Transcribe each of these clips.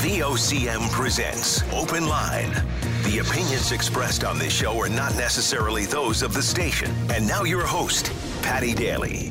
VOCM presents Open Line. The opinions expressed on this show are not necessarily those of the station. And now your host, Paddy Daly.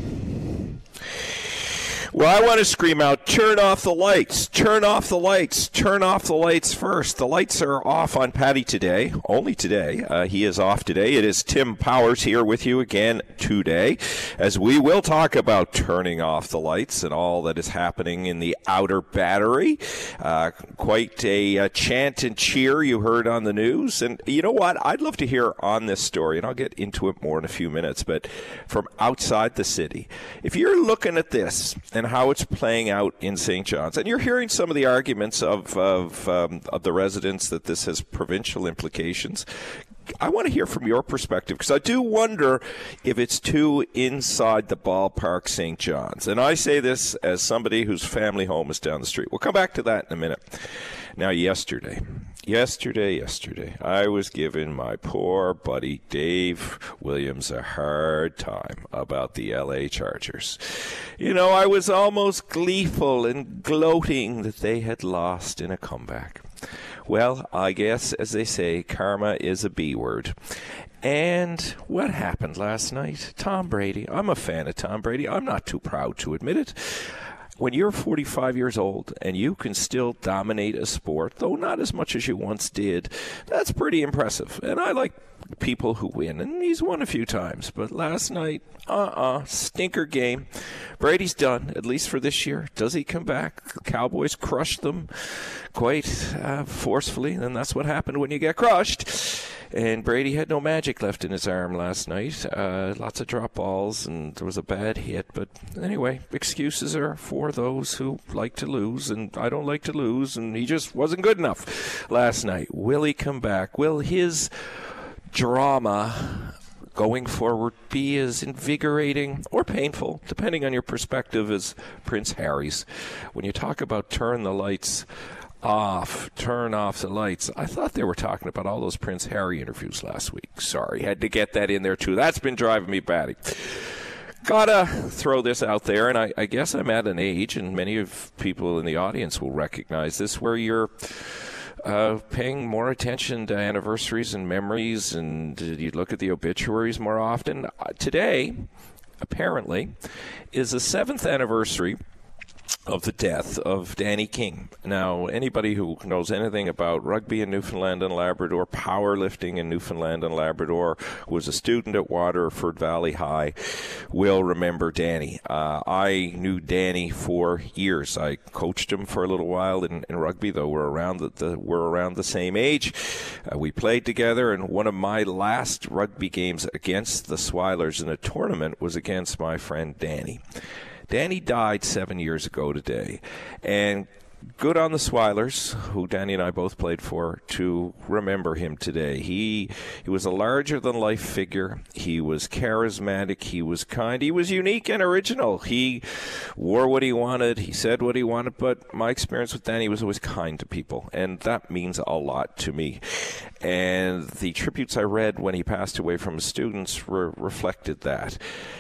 Well, I want to scream out, turn off the lights, turn off the lights, turn off the lights first. The lights are off on Paddy today, only today. Uh, he is off today. It is Tim Powers here with you again today, as we will talk about turning off the lights and all that is happening in the outer battery. Uh, quite a, a chant and cheer you heard on the news. And you know what? I'd love to hear on this story, and I'll get into it more in a few minutes, but from outside the city. If you're looking at this, and how it's playing out in St. John's. And you're hearing some of the arguments of of, um, of the residents that this has provincial implications. I want to hear from your perspective because I do wonder if it's too inside the ballpark St. John's. And I say this as somebody whose family home is down the street. We'll come back to that in a minute. Now, yesterday, yesterday, yesterday, I was giving my poor buddy Dave Williams a hard time about the LA Chargers. You know, I was almost gleeful and gloating that they had lost in a comeback. Well, I guess, as they say, karma is a B word. And what happened last night? Tom Brady. I'm a fan of Tom Brady. I'm not too proud to admit it when you're 45 years old and you can still dominate a sport, though not as much as you once did, that's pretty impressive. And I like people who win, and he's won a few times. But last night, uh uh-uh, uh, stinker game. Brady's done, at least for this year. Does he come back? The Cowboys crushed them quite uh, forcefully, and that's what happened when you get crushed. And Brady had no magic left in his arm last night. Uh, lots of drop balls, and there was a bad hit. But anyway, excuses are for those who like to lose, and I don't like to lose, and he just wasn't good enough last night. Will he come back? Will his drama going forward be as invigorating or painful, depending on your perspective, as Prince Harry's? When you talk about turn the lights off, turn off the lights. I thought they were talking about all those Prince Harry interviews last week. Sorry, had to get that in there too. That's been driving me batty. Gotta throw this out there, and I, I guess I'm at an age, and many of people in the audience will recognize this, where you're uh, paying more attention to anniversaries and memories, and you look at the obituaries more often. Uh, today, apparently, is the seventh anniversary of the death of Danny King. Now, anybody who knows anything about rugby in Newfoundland and Labrador, powerlifting in Newfoundland and Labrador, was a student at Waterford Valley High, will remember Danny. Uh, I knew Danny for years. I coached him for a little while in, in rugby, though we're around the, the we're around the same age. Uh, we played together, and one of my last rugby games against the Swilers in a tournament was against my friend Danny. Danny died seven years ago today. And good on the Swilers, who Danny and I both played for, to remember him today. He he was a larger than life figure. He was charismatic. He was kind. He was unique and original. He wore what he wanted. He said what he wanted. But my experience with Danny was always kind to people, and that means a lot to me. And the tributes I read when he passed away from his students re- reflected that.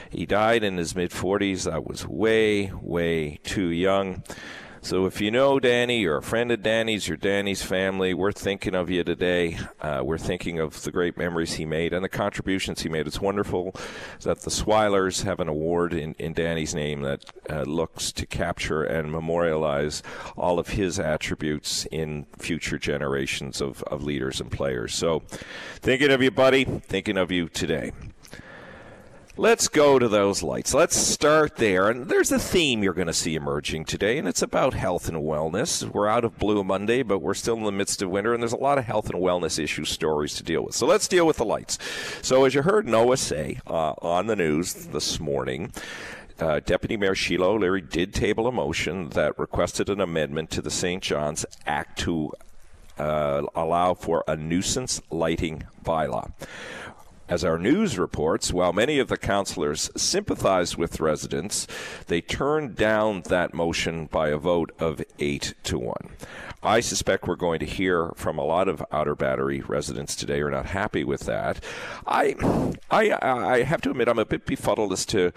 He died in his mid 40s. I was way, way too young. So if you know Danny, you're a friend of Danny's, you're Danny's family, we're thinking of you today. Uh, we're thinking of the great memories he made and the contributions he made. It's wonderful that the Swilers have an award in, in Danny's name that uh, looks to capture and memorialize all of his attributes in future generations of, of leaders and players. So thinking of you, buddy, thinking of you today. Let's go to those lights. Let's start there. And there's a theme you're going to see emerging today, and it's about health and wellness. We're out of Blue Monday, but we're still in the midst of winter, and there's a lot of health and wellness issue stories to deal with. So let's deal with the lights. So, as you heard Noah say uh, on the news this morning, uh, Deputy Mayor Sheila O'Leary did table a motion that requested an amendment to the St. John's Act to uh, allow for a nuisance lighting bylaw. As our news reports, while many of the councillors sympathized with residents, they turned down that motion by a vote of 8 to 1. I suspect we're going to hear from a lot of Outer Battery residents today who are not happy with that. I, I, I have to admit, I'm a bit befuddled as to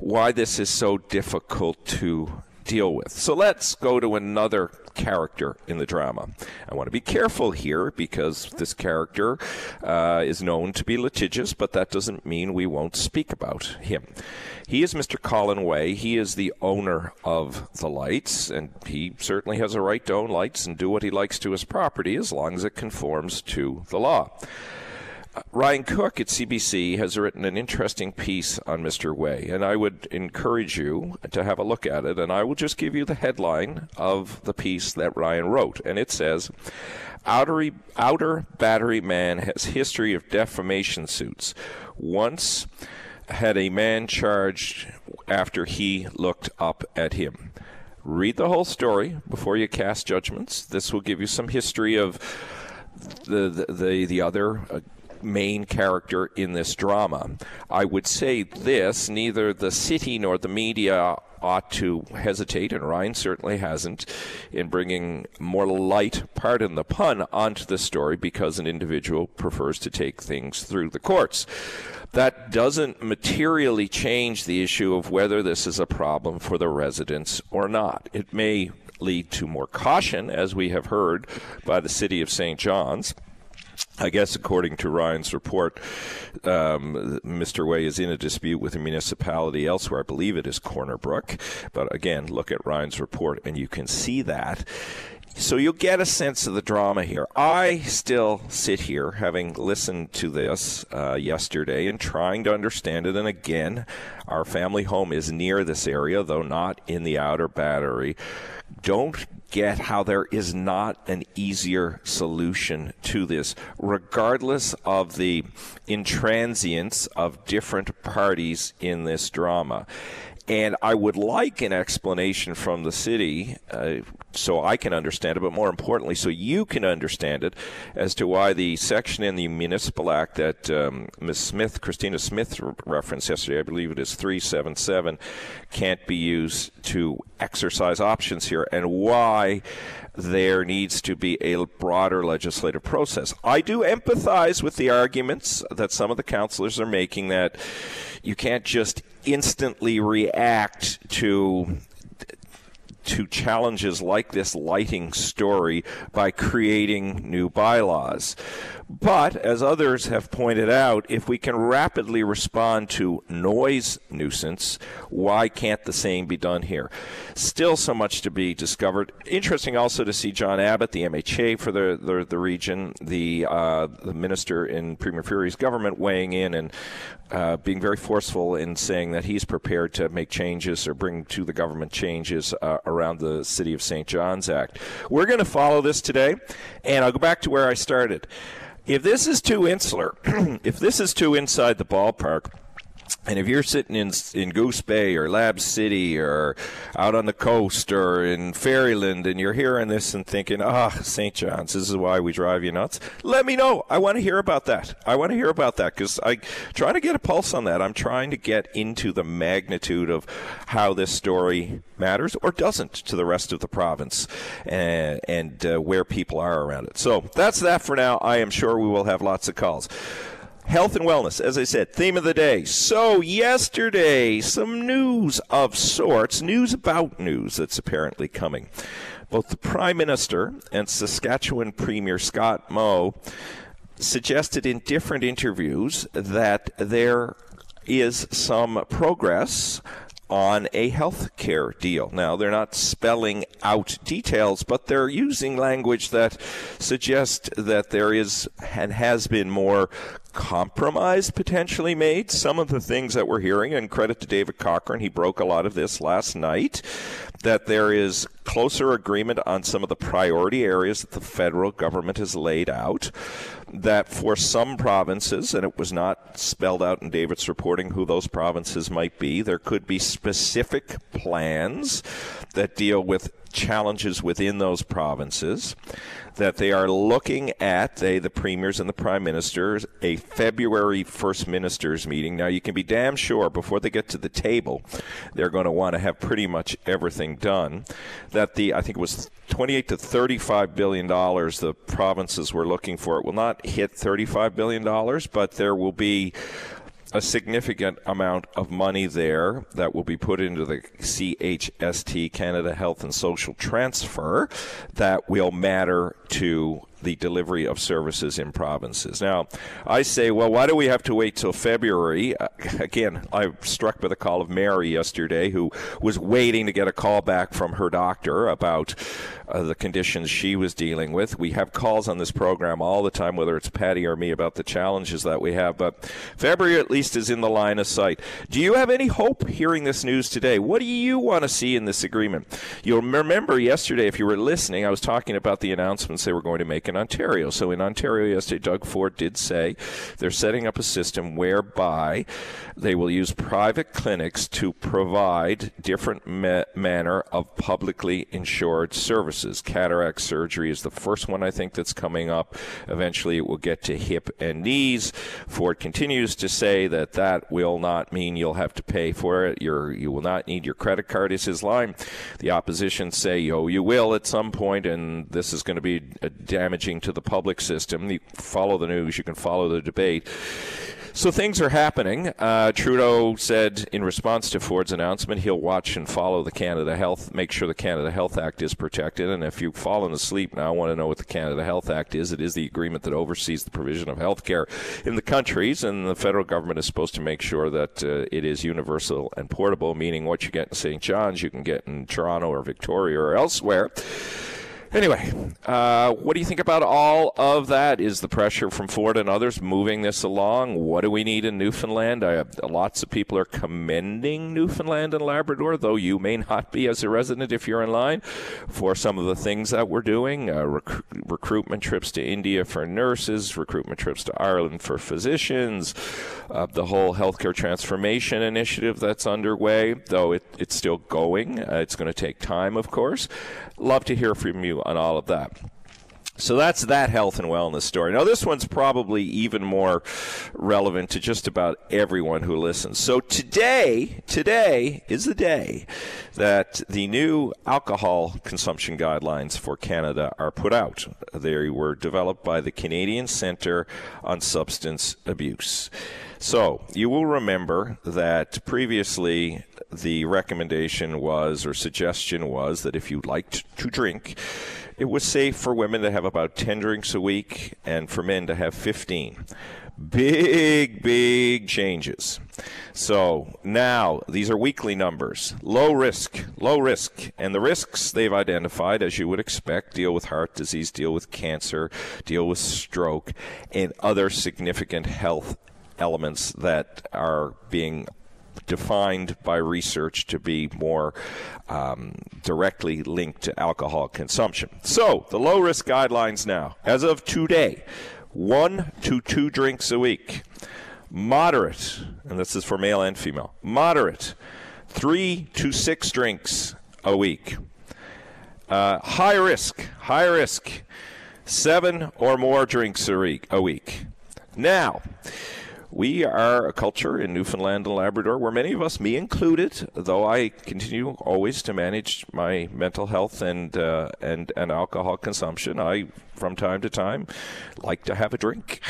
why this is so difficult to deal with. So let's go to another character in the drama. I want to be careful here because this character uh, is known to be litigious, but that doesn't mean we won't speak about him. He is Mr. Colin Way. He is the owner of the lights, and he certainly has a right to own lights and do what he likes to his property as long as it conforms to the law. Ryan Cooke at CBC has written an interesting piece on Mr. Way, and I would encourage you to have a look at it. And I will just give you the headline of the piece that Ryan wrote, and it says. Outer, outer battery man has history of defamation suits. Once had a man charged after he looked up at him. Read the whole story before you cast judgments. This will give you some history of the the the, the other uh, main character in this drama. I would say this neither the city nor the media ought to hesitate, and Ryan certainly hasn't, in bringing more light, pardon the pun, onto the story because an individual prefers to take things through the courts. That doesn't materially change the issue of whether this is a problem for the residents or not. It may lead to more caution, as we have heard by the city of St. John's. I guess, according to Ryan's report, um, Mr. Way is in a dispute with a municipality elsewhere. I believe it is Corner Brook. But again, look at Ryan's report and you can see that. So you'll get a sense of the drama here. I still sit here, having listened to this uh, yesterday and trying to understand it. And again, our family home is near this area, though not in the outer battery. Don't get how there is not an easier solution to this, regardless of the intransience of different parties in this drama. And I would like an explanation from the city uh, so I can understand it, but more importantly, so you can understand it as to why the section in the Municipal Act that um, Ms. Smith, Christina Smith, referenced yesterday, I believe it is 377, can't be used to exercise options here, and why there needs to be a broader legislative process. I do empathize with the arguments that some of the councillors are making that you can't just instantly react to to challenges like this lighting story by creating new bylaws. But, as others have pointed out, if we can rapidly respond to noise nuisance, why can't the same be done here? Still so much to be discovered. Interesting also to see John Abbott, the MHA for the, the, the region, the, uh, the minister in Premier Furey's government weighing in and uh, being very forceful in saying that he's prepared to make changes or bring to the government changes uh, around the City of St. John's Act. We're going to follow this today, and I'll go back to where I started. If this is too insular, if this is too inside the ballpark, and if you're sitting in in Goose Bay or Lab City or out on the coast or in Ferryland and you're hearing this and thinking, ah, oh, St. John's, this is why we drive you nuts, let me know. I want to hear about that. I want to hear about that because I'm trying to get a pulse on that. I'm trying to get into the magnitude of how this story matters or doesn't to the rest of the province and, and uh, where people are around it. So that's that for now. I am sure we will have lots of calls. Health and wellness, as I said, theme of the day. So, yesterday, some news of sorts, news about news that's apparently coming. Both the Prime Minister and Saskatchewan Premier Scott Moe suggested in different interviews that there is some progress on a health care deal. Now, they're not spelling out details, but they're using language that suggests that there is and has been more compromise potentially made. Some of the things that we're hearing, and credit to David Cochrane, he broke a lot of this last night, that there is closer agreement on some of the priority areas that the federal government has laid out. That for some provinces, and it was not spelled out in David's reporting who those provinces might be, there could be specific plans that deal with challenges within those provinces that they are looking at, they, the premiers and the prime ministers, a February first ministers meeting. Now, you can be damn sure before they get to the table, they're going to want to have pretty much everything done. That the, I think it was 28 to 35 billion dollars the provinces were looking for. It will not hit 35 billion dollars, but there will be a significant amount of money there that will be put into the CHST, Canada Health and Social Transfer, that will matter to the delivery of services in provinces. Now, I say, well, why do we have to wait till February? Uh, again, I struck by the call of Mary yesterday, who was waiting to get a call back from her doctor about uh, the conditions she was dealing with. We have calls on this program all the time, whether it's Paddy or me, about the challenges that we have. But February at least is in the line of sight. Do you have any hope hearing this news today? What do you want to see in this agreement? You'll remember yesterday, if you were listening, I was talking about the announcements they were going to make in Ontario. So in Ontario yesterday, Doug Ford did say they're setting up a system whereby they will use private clinics to provide different ma- manner of publicly insured services. Cataract surgery is the first one I think that's coming up. Eventually, it will get to hip and knees. Ford continues to say that that will not mean you'll have to pay for it. You're, you will not need your credit card. Is his line. The opposition say, oh, you will at some point, and this is going to be uh, damaging to the public system. You follow the news. You can follow the debate. So things are happening. Uh, Trudeau said in response to Ford's announcement, he'll watch and follow the Canada Health, make sure the Canada Health Act is protected. And if you've fallen asleep now, I want to know what the Canada Health Act is. It is the agreement that oversees the provision of health care in the countries, and the federal government is supposed to make sure that uh, it is universal and portable, meaning what you get in St. John's, you can get in Toronto or Victoria or elsewhere. Anyway, uh, what do you think about all of that? Is the pressure from Ford and others moving this along? What do we need in Newfoundland? I have, lots of people are commending Newfoundland and Labrador, though you may not be as a resident if you're in line, for some of the things that we're doing. Uh, rec- recruitment trips to India for nurses, recruitment trips to Ireland for physicians, uh, the whole healthcare transformation initiative that's underway, though it, it's still going. Uh, it's going to take time, of course. Love to hear from you on all of that. So that's that health and wellness story. Now, this one's probably even more relevant to just about everyone who listens. So today, today is the day that the new alcohol consumption guidelines for Canada are put out. They were developed by the Canadian Centre on Substance Abuse. So you will remember that previously the recommendation was or suggestion was that if you liked to drink, it was safe for women to have about 10 drinks a week and for men to have 15. Big, big changes. So now these are weekly numbers. Low risk, low risk. And the risks they've identified, as you would expect, deal with heart disease, deal with cancer, deal with stroke, and other significant health elements that are being defined by research to be more um, directly linked to alcohol consumption. So, the low risk guidelines now, as of today, one to two drinks a week. Moderate, and this is for male and female, moderate, three to six drinks a week. Uh, high risk, high risk, seven or more drinks a week. A week. Now, we are a culture in Newfoundland and Labrador where many of us, me included, though I continue always to manage my mental health and uh, and and alcohol consumption. I, from time to time, like to have a drink.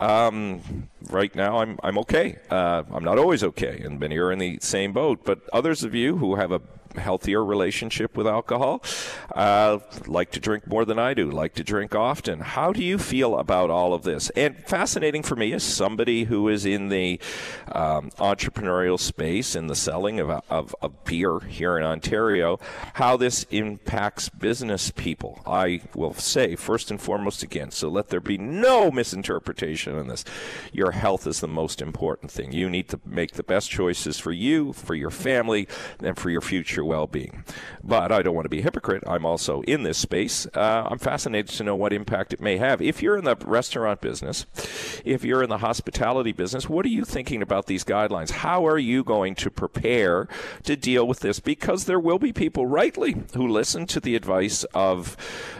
Um, right now, I'm I'm okay. Uh, I'm not always okay, and many are in the same boat. But others of you who have a healthier relationship with alcohol, uh, like to drink more than I do, like to drink often. How do you feel about all of this? And fascinating for me is somebody who is in the um, entrepreneurial space in the selling of, of, of beer here in Ontario, how this impacts business people. I will say, first and foremost, again, so let there be no misinterpretation in this. Your health is the most important thing. You need to make the best choices for you, for your family, and for your future your well being. But I don't want to be a hypocrite. I'm also in this space. Uh, I'm fascinated to know what impact it may have. If you're in the restaurant business, if you're in the hospitality business, what are you thinking about these guidelines? How are you going to prepare to deal with this? Because there will be people, rightly, who listen to the advice of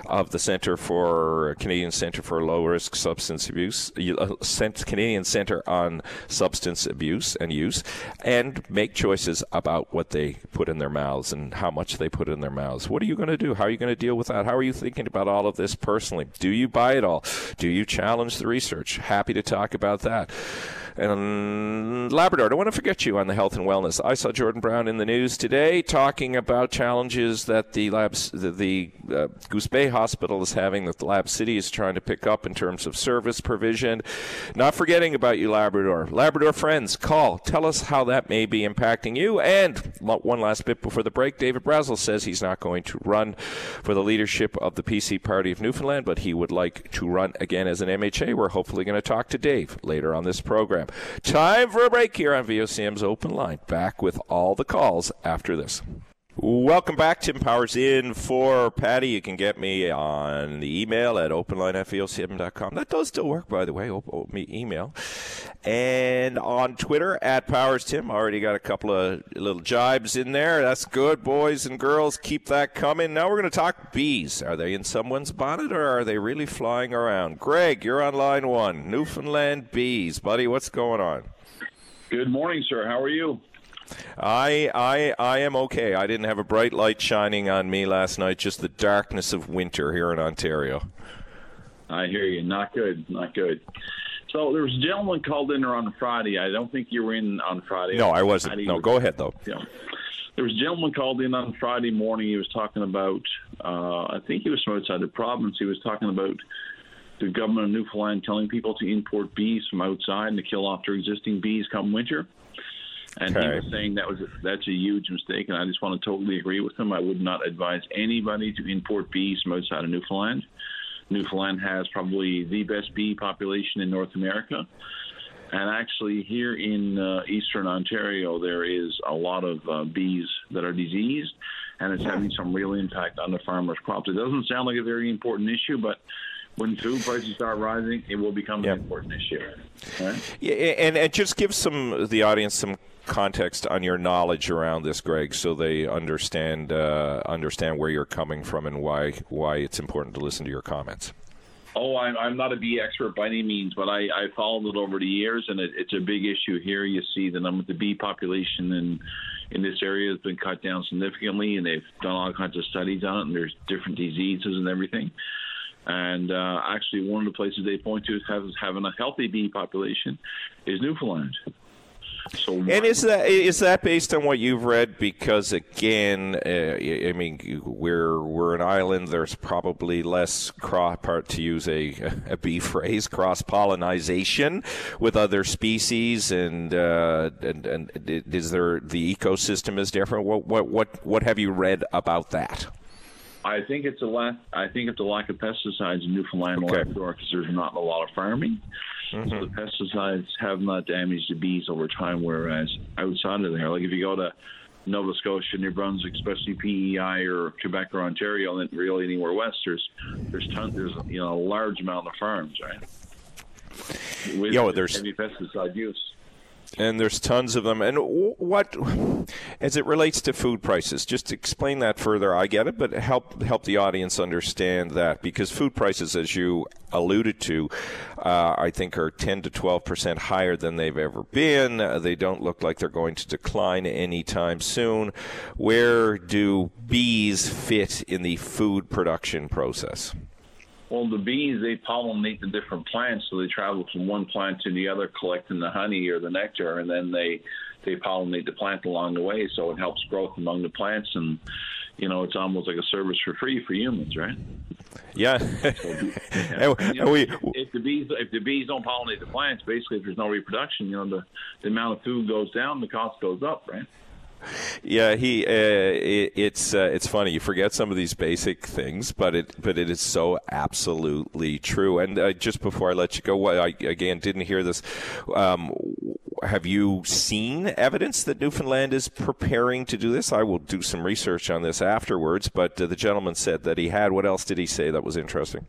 of the Center for Canadian Center for Low Risk Substance Abuse, uh, Canadian Center on Substance Abuse and Use, and make choices about what they put in their mouths and how much they put in their mouths. What are you going to do? How are you going to deal with that? How are you thinking about all of this personally? Do you buy it all? Do you challenge the research? Happy to talk about that. And Labrador, I don't want to forget you on the health and wellness. I saw Jordan Brown in the news today talking about challenges that the labs, the, the uh, Goose Bay Hospital is having, that the Lab City is trying to pick up in terms of service provision. Not forgetting about you, Labrador. Labrador friends, call. Tell us how that may be impacting you. And one last bit before the break, David Brazil says he's not going to run for the leadership of the PC Party of Newfoundland, but he would like to run again as an MHA. We're hopefully going to talk to Dave later on this program. Time for a break here on VOCM's Open Line. Back with all the calls after this. Welcome back. Tim Powers in for Paddy. You can get me on the email at openline@vocm.com. That does still work, by the way, Open me email. And on Twitter, at Powers Tim. Already got a couple of little jibes in there. That's good, boys and girls. Keep that coming. Now we're going to talk bees. Are they in someone's bonnet or are they really flying around? Greg, you're on line one. Newfoundland bees. Buddy, what's going on? Good morning, sir. How are you? I, I, I am okay. I didn't have a bright light shining on me last night. Just the darkness of winter here in Ontario. I hear you. Not good. Not good. So there was a gentleman called in there on Friday. I don't think you were in on Friday. No, I wasn't. Friday. No, go ahead though. Yeah. There was a gentleman called in on Friday morning. He was talking about. Uh, I think he was from outside the province. He was talking about the government of Newfoundland telling people to import bees from outside and to kill off their existing bees come winter. And okay. he was saying that was that's a huge mistake, and I just want to totally agree with him. I would not advise anybody to import bees from outside of Newfoundland. Newfoundland has probably the best bee population in North America. And actually, here in uh, eastern Ontario, there is a lot of uh, bees that are diseased, and it's having some real impact on the farmers' crops. It doesn't sound like a very important issue, but when food prices start rising, it will become yep. an important issue. Right? Yeah, and, and just give some the audience some context on your knowledge around this, Greg, so they understand uh, understand where you're coming from and why why it's important to listen to your comments. Oh, I'm, I'm not a bee expert by any means, but I, I followed it over the years, and it, it's a big issue here. You see the number, of the bee population in in this area has been cut down significantly, and they've done all kinds of studies on it, and there's different diseases and everything. And uh, actually, one of the places they point to as having a healthy bee population is Newfoundland. So and is that is that based on what you've read? Because again, uh, I mean, we're we're an island. There's probably less cross part to use a a bee phrase cross pollination with other species, and uh, and and is there the ecosystem is different? What what what what have you read about that? I think it's a lack. I think it's a lack of pesticides in Newfoundland and Labrador because there's not a lot of farming. Mm-hmm. So the pesticides have not damaged the bees over time, whereas outside of there, like if you go to Nova Scotia, New Brunswick, especially PEI or Quebec or Ontario, and really anywhere west, there's there's tons, there's you know a large amount of farms, right? With Yo, there's heavy pesticide use and there's tons of them. And what, as it relates to food prices, just explain that further. I get it, but help help the audience understand that because food prices, as you alluded to, uh, I think are 10 to 12 percent higher than they've ever been. Uh, they don't look like they're going to decline anytime soon. Where do bees fit in the food production process? Well, the bees they pollinate the different plants, so they travel from one plant to the other, collecting the honey or the nectar, and then they they pollinate the plant along the way, so it helps growth among the plants, and you know it's almost like a service for free for humans, right? Yeah. so, yeah. And, you know, we, if the bees if the bees don't pollinate the plants, basically if there's no reproduction, you know the the amount of food goes down, the cost goes up, right? Yeah, he. Uh, it, it's uh, it's funny. You forget some of these basic things, but it but it is so absolutely true. And uh, just before I let you go, I again didn't hear this. Um, have you seen evidence that Newfoundland is preparing to do this? I will do some research on this afterwards. But uh, the gentleman said that he had. What else did he say that was interesting?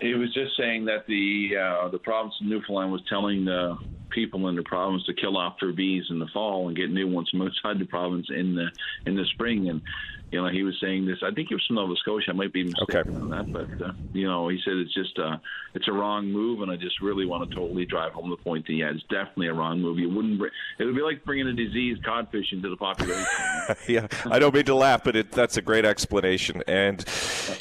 He was just saying that the uh, the province of Newfoundland was telling the people in the province to kill off their bees in the fall and get new ones from outside the province in the in the spring. And you know, he was saying this. I think he was from Nova Scotia. I might be mistaken okay. on that, but uh, you know, he said it's just uh, it's a wrong move, and I just really want to totally drive home the point that yeah, it's definitely a wrong move. You wouldn't. Bring, it would be like bringing a diseased codfish into the population. yeah, I don't mean to laugh, but it, that's a great explanation. And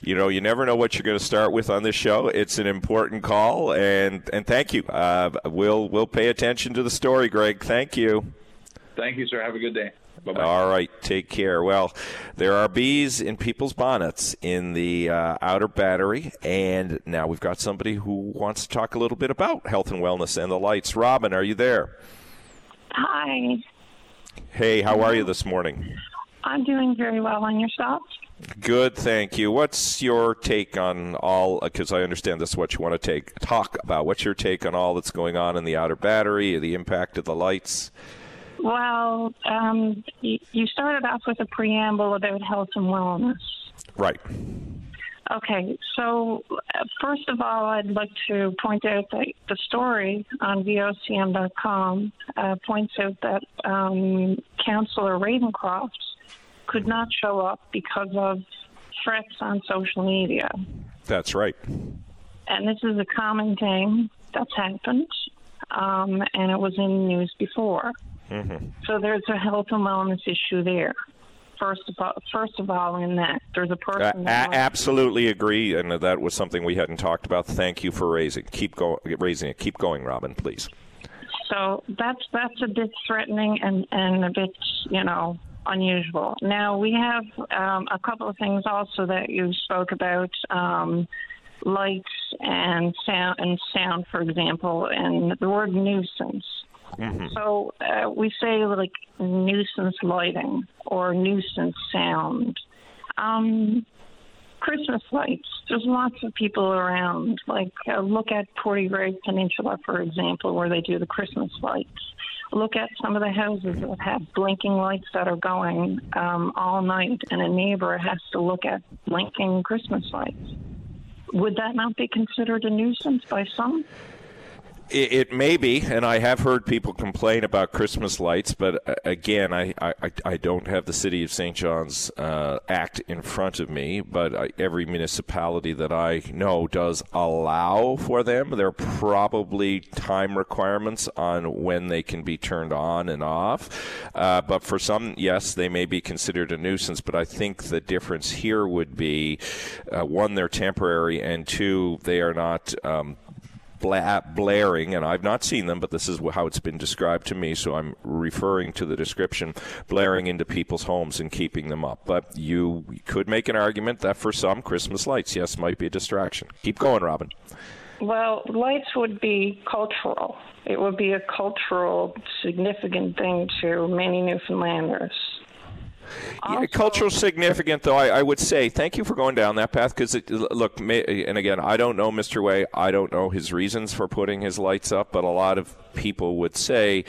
you know, you never know what you're going to start with on this show. It's an important call, and and thank you. Uh, we'll we'll pay attention attention to the story, Greg. Thank you. Thank you, sir. Have a good day. Bye-bye. All right, take care. Well, there are bees in people's bonnets in the uh, outer battery, and now we've got somebody who wants to talk a little bit about health and wellness and the lights. Robin, are you there? Hi. Hey, how are you this morning? I'm doing very well. On your yourself? Good, thank you. What's your take on all? Because I understand this is what you want to take talk about. What's your take on all that's going on in the outer battery, the impact of the lights? Well, um, you started off with a preamble about health and wellness. Right. Okay, so uh, first of all, I'd like to point out that the story on VOCM.com uh, points out that um, Councillor Ravencroft could not show up because of threats on social media. That's right. And this is a common thing that's happened, um, and it was in the news before. Mm-hmm. So there's a health and wellness issue there. First of all, first of all, in that there's a person. A- absolutely agree, and that was something we hadn't talked about. Thank you for raising. Keep going, raising it. Keep going, Robin, please. So that's that's a bit threatening and and a bit you know unusual. Now we have um, a couple of things also that you spoke about. Um, lights and sound and sound for example and the word nuisance Mm-hmm. So uh, we say like nuisance lighting or nuisance sound. Um, Christmas lights. There's lots of people around. Like uh, look at Portgray Peninsula, for example, where they do the Christmas lights. Look at some of the houses that have blinking lights that are going um, all night, and a neighbor has to look at blinking Christmas lights. Would that not be considered a nuisance by some? It, it, may be, and I have heard people complain about Christmas lights, but uh, again, I, I, I don't have the City of St. John's uh, Act in front of me, but I, every municipality that I know does allow for them. There are probably time requirements on when they can be turned on and off, uh, but for some, yes, they may be considered a nuisance, but I think the difference here would be uh, one, they're temporary, and two, they are not. Um, bla- blaring, and I've not seen them, but this is how it's been described to me, so I'm referring to the description, blaring into people's homes and keeping them up. But you could make an argument that for some, Christmas lights, yes, might be a distraction. Keep going, Robin. Well, lights would be cultural. It would be a cultural, significant thing to many Newfoundlanders. Also, yeah, cultural significant, though, I, I, would say thank you for going down that path because, look, may, and again, I don't know Mr. Way. I don't know his reasons for putting his lights up, but a lot of people would say,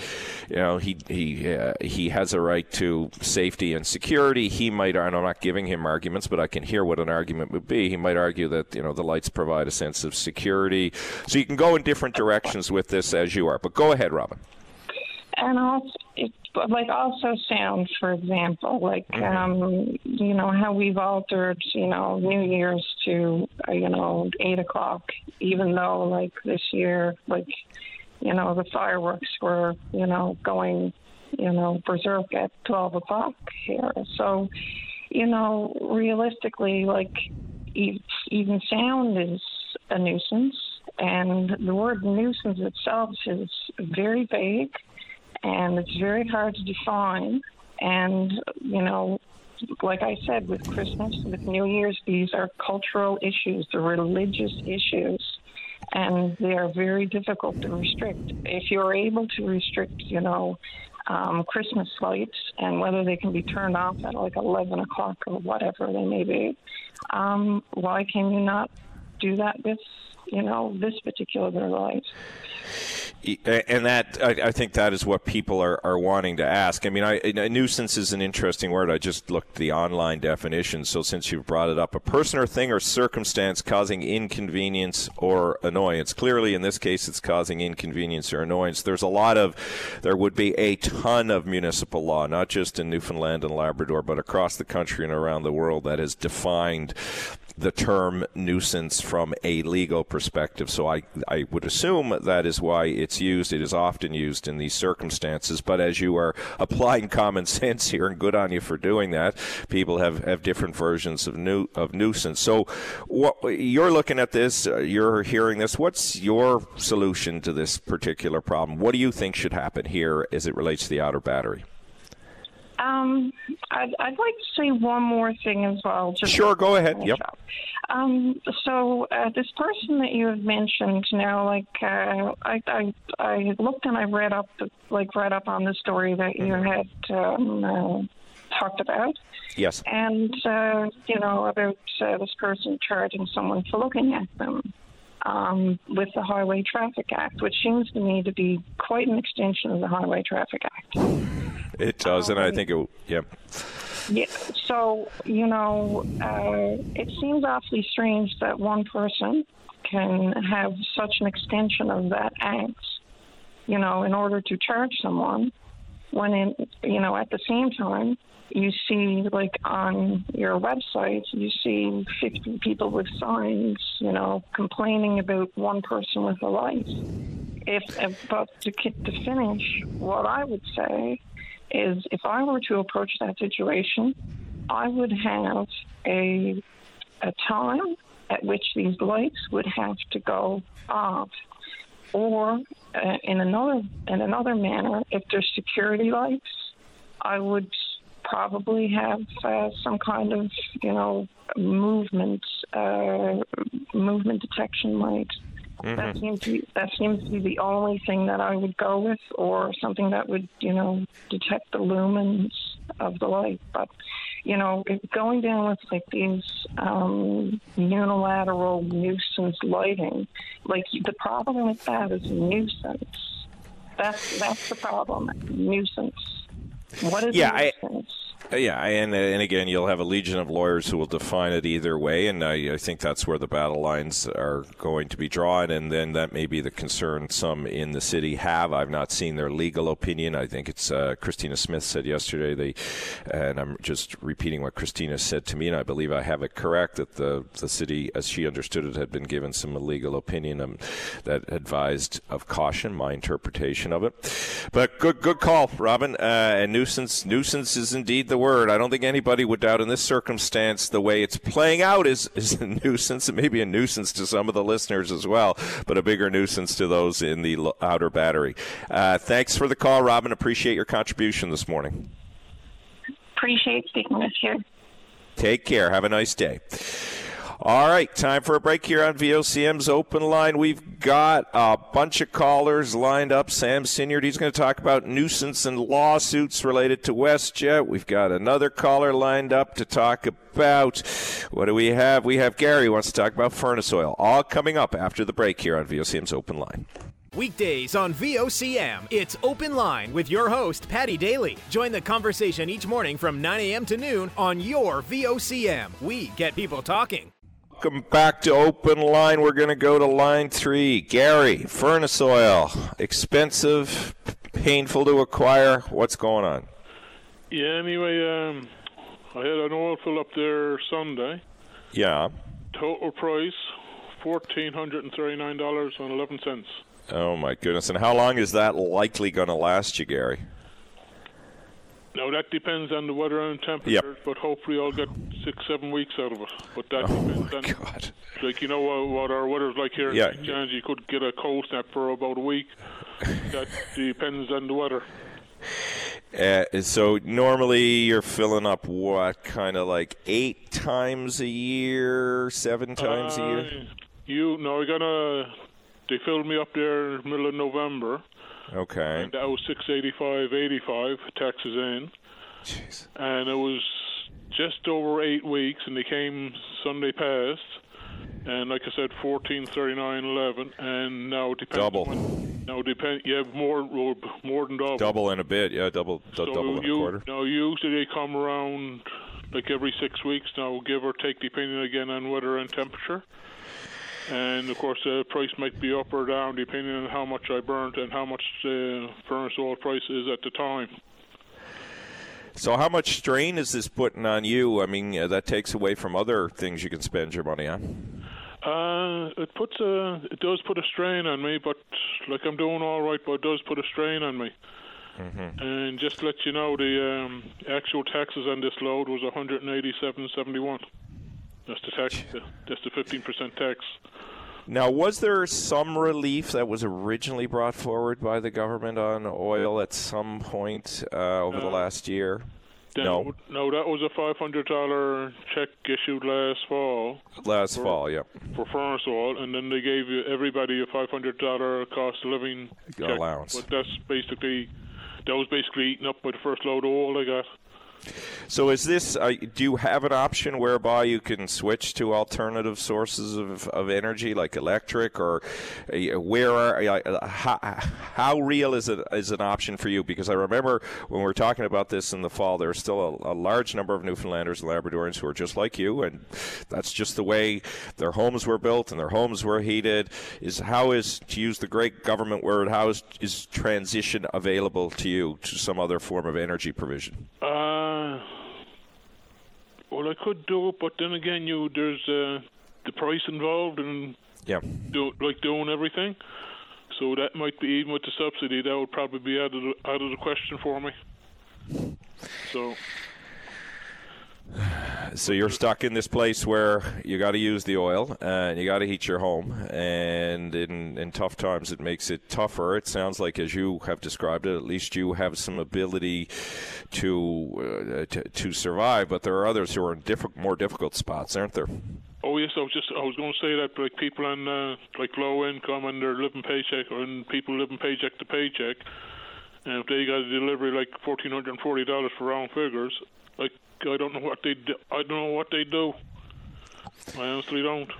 you know, he he uh, he has a right to safety and security. He might, and I'm not giving him arguments, but I can hear what an argument would be. He might argue that you know the lights provide a sense of security. So you can go in different directions with this as you are. But go ahead, Robin. And also, it, like also sounds, for example, like mm-hmm. um, you know how we've altered, you know, New Year's to uh, you know eight o'clock, even though like this year, like you know the fireworks were you know going you know berserk at twelve o'clock here. So you know realistically, like even sound is a nuisance, and the word nuisance itself is very vague and it's very hard to define. And, you know, like I said, with Christmas, with New Year's, these are cultural issues, they're religious issues, and they are very difficult to restrict. If you're able to restrict, you know, um, Christmas lights and whether they can be turned off at like 11 o'clock or whatever they may be, um, why can you not do that with, you know, this particular light? And that I, I, think that is what people are, are wanting to ask. I mean, I, a nuisance is an interesting word. I just looked the online definition. So since you've brought it up, a person or thing or circumstance causing inconvenience or annoyance. Clearly, in this case, it's causing inconvenience or annoyance. There's a lot of, there would be a ton of municipal law, not just in Newfoundland and Labrador, but across the country and around the world that has defined the term nuisance from a legal perspective. So I, I would assume that is why it's used. It is often used in these circumstances. But as you are applying common sense here, and good on you for doing that, people have, have different versions of nu- of nuisance. So what, you're looking at this, uh, you're hearing this. What's your solution to this particular problem? What do you think should happen here as it relates to the outer battery? Um, I'd, I'd like to say one more thing as well. Just sure, go ahead. Yep. Um, so uh, this person that you have mentioned now, like uh, I, I, I looked and I read up, like read up on the story that you mm-hmm. had um, uh, talked about. Yes. And uh, you know about uh, this person charging someone for looking at them. Um, with the Highway Traffic Act, which seems to me to be quite an extension of the Highway Traffic Act. It does, um, and I um, think it. Yep. Yeah. So you know, uh, it seems awfully strange that one person can have such an extension of that act, you know, in order to charge someone, when in you know at the same time you see like on your website you see 50 people with signs you know complaining about one person with a light if, if but to, to finish what i would say is if I were to approach that situation, I would have a a time at which these lights would have to go off, or uh, in another in another manner, if there's security lights, I would probably have uh, some kind of you know movement uh, movement detection light Mm-hmm. That seems to be, that seems to be the only thing that I would go with, or something that would you know detect the lumens of the light. But you know, going down with like these um, unilateral nuisance lighting, like the problem with that is nuisance. That's that's the problem. Nuisance. What is yeah, nuisance? I- yeah, and and again, you'll have a legion of lawyers who will define it either way, and I, I, think that's where the battle lines are going to be drawn, and then that may be the concern some in the city have. I've not seen their legal opinion. I think it's uh, Christina Smith said yesterday. They, and I'm just repeating what Christina said to me, and I believe I have it correct that the the city, as she understood it, had been given some legal opinion um, that advised of caution. My interpretation of it, but good good call, Robin. Uh, and nuisance nuisance is indeed the word. I don't think anybody would doubt in this circumstance the way it's playing out is, is a nuisance. It may be a nuisance to some of the listeners as well, but a bigger nuisance to those in the outer battery. Uh, thanks for the call, Robin. Appreciate your contribution this morning. Appreciate speaking with you. Take care. Have a nice day. All right, time for a break here on VOCM's open line. We've got a bunch of callers lined up. Sam Sinyard, he's going to talk about nuisance and lawsuits related to WestJet. We've got another caller lined up to talk about what do we have? We have Gary wants to talk about furnace oil. All coming up after the break here on VOCM's open line. Weekdays on VOCM, it's Open Line with your host, Paddy Daly. Join the conversation each morning from 9 a.m. to noon on your VOCM. We get people talking. Welcome back to Open Line. We're going to go to line three. Gary, furnace oil, expensive, painful to acquire. What's going on? Yeah, anyway, um, I had an oil fill up there Sunday. Yeah. Total price fourteen hundred and thirty nine dollars and eleven cents. Oh my goodness! And how long is that likely going to last you, Gary? No, that depends on the weather and temperatures, yep. but hopefully I'll get six, seven weeks out of it. But that oh depends on, God. like you know what, what our weather's like here yeah. in. You could get a cold snap for about a week. that depends on the weather. Uh, so normally you're filling up what kind of like eight times a year, seven times uh, a year. Uh, you no, I gonna they filled me up there in the middle of November. Okay. And that was six eighty five eighty five taxes in. Jeez. And it was just over eight weeks, and they came Sunday past. And like I said, fourteen thirty nine eleven, and now depends. Double. When, now depend. Yeah, more more than double. Double in a bit. Yeah, double. So double in you, a quarter. Now usually they come around like every six weeks now, give or take, depending again on weather and temperature and of course the price might be up or down depending on how much I burnt and how much the furnace oil price is at the time. So, how much strain is this putting on you? I mean, uh, that takes away from other things you can spend your money on. Uh, it puts a, it does put a strain on me, but like I'm doing all right, but it does put a strain on me. Mm-hmm. And just to let you know, the um, actual taxes on this load was 187.71. That's the tax. That's the 15% tax. Now, was there some relief that was originally brought forward by the government on oil at some point uh, over the last year? No, no, that was a five hundred dollar check issued last fall. Last for, fall, yep. For furnace oil, and then they gave everybody a five hundred dollar cost of living allowance. Check. But that's basically that was basically eaten up by the first load of oil I got. So, is this? Uh, do you have an option whereby you can switch to alternative sources of, of energy, like electric, or uh, where are uh, how, how, real is it is an option for you? Because I remember when we were talking about this in the fall, there are still a, a, large number of Newfoundlanders and Labradorians who are just like you, and that's just the way their homes were built and their homes were heated. Is how is to use the great government word? How is, is transition available to you to some other form of energy provision? Uh, well, I could do it, but then again, you there's uh, the price involved and yeah, do, like doing everything. So that might be even with the subsidy, that would probably be out of the, out of the question for me. So so you're stuck in this place where you got to use the oil and you got to heat your home. And in, in tough times it makes it tougher. It sounds like as you have described it at least you have some ability to uh, to, to, survive. But there are others who are in diff- more difficult spots aren't there? Oh yes, I was just I was going to say that like people on uh, like low income and they're living paycheck and people living paycheck to paycheck, and if they got a delivery like fourteen hundred and forty dollars for round figures, like I don't know what they do. I don't know what they do. I honestly don't.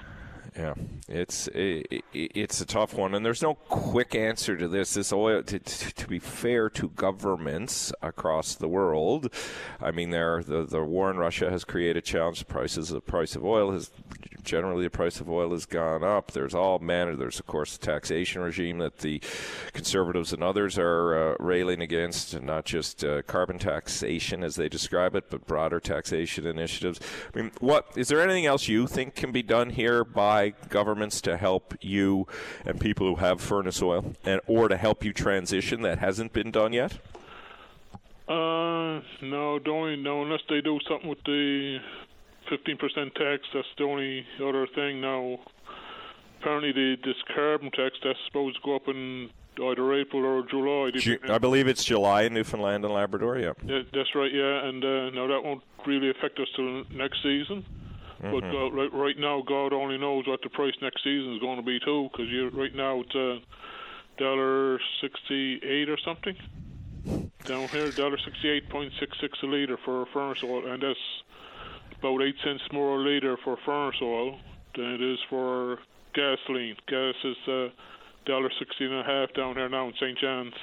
Yeah, it's it, it's a tough one, and there's no quick answer to this. This oil, to, to be fair to governments across the world, I mean, there the the war in Russia has created challenge. Prices, the price of oil has generally the price of oil has gone up. There's all manner. There's of course the taxation regime that the conservatives and others are uh, railing against, not just uh, carbon taxation as they describe it, but broader taxation initiatives. I mean, what is there anything else you think can be done here by governments to help you and people who have furnace oil, and or to help you transition that hasn't been done yet? Uh, no, don't no unless they do something with the 15% tax. That's the only other thing now. Apparently, the this carbon tax that's supposed to go up in either April or July. I believe it's July in Newfoundland and Labrador. Yeah. yeah that's right. Yeah, and uh, now that won't really affect us till next season. Mm-hmm. But uh, right, right now, God only knows what the price next season is going to be too. Because right now it's a uh, dollar sixty-eight or something down here. Dollar sixty-eight point six six a liter for furnace oil, and that's about eight cents more a litre for furnace oil than it is for gasoline. Gas is uh, dollar sixty and a half down here now in St. John's.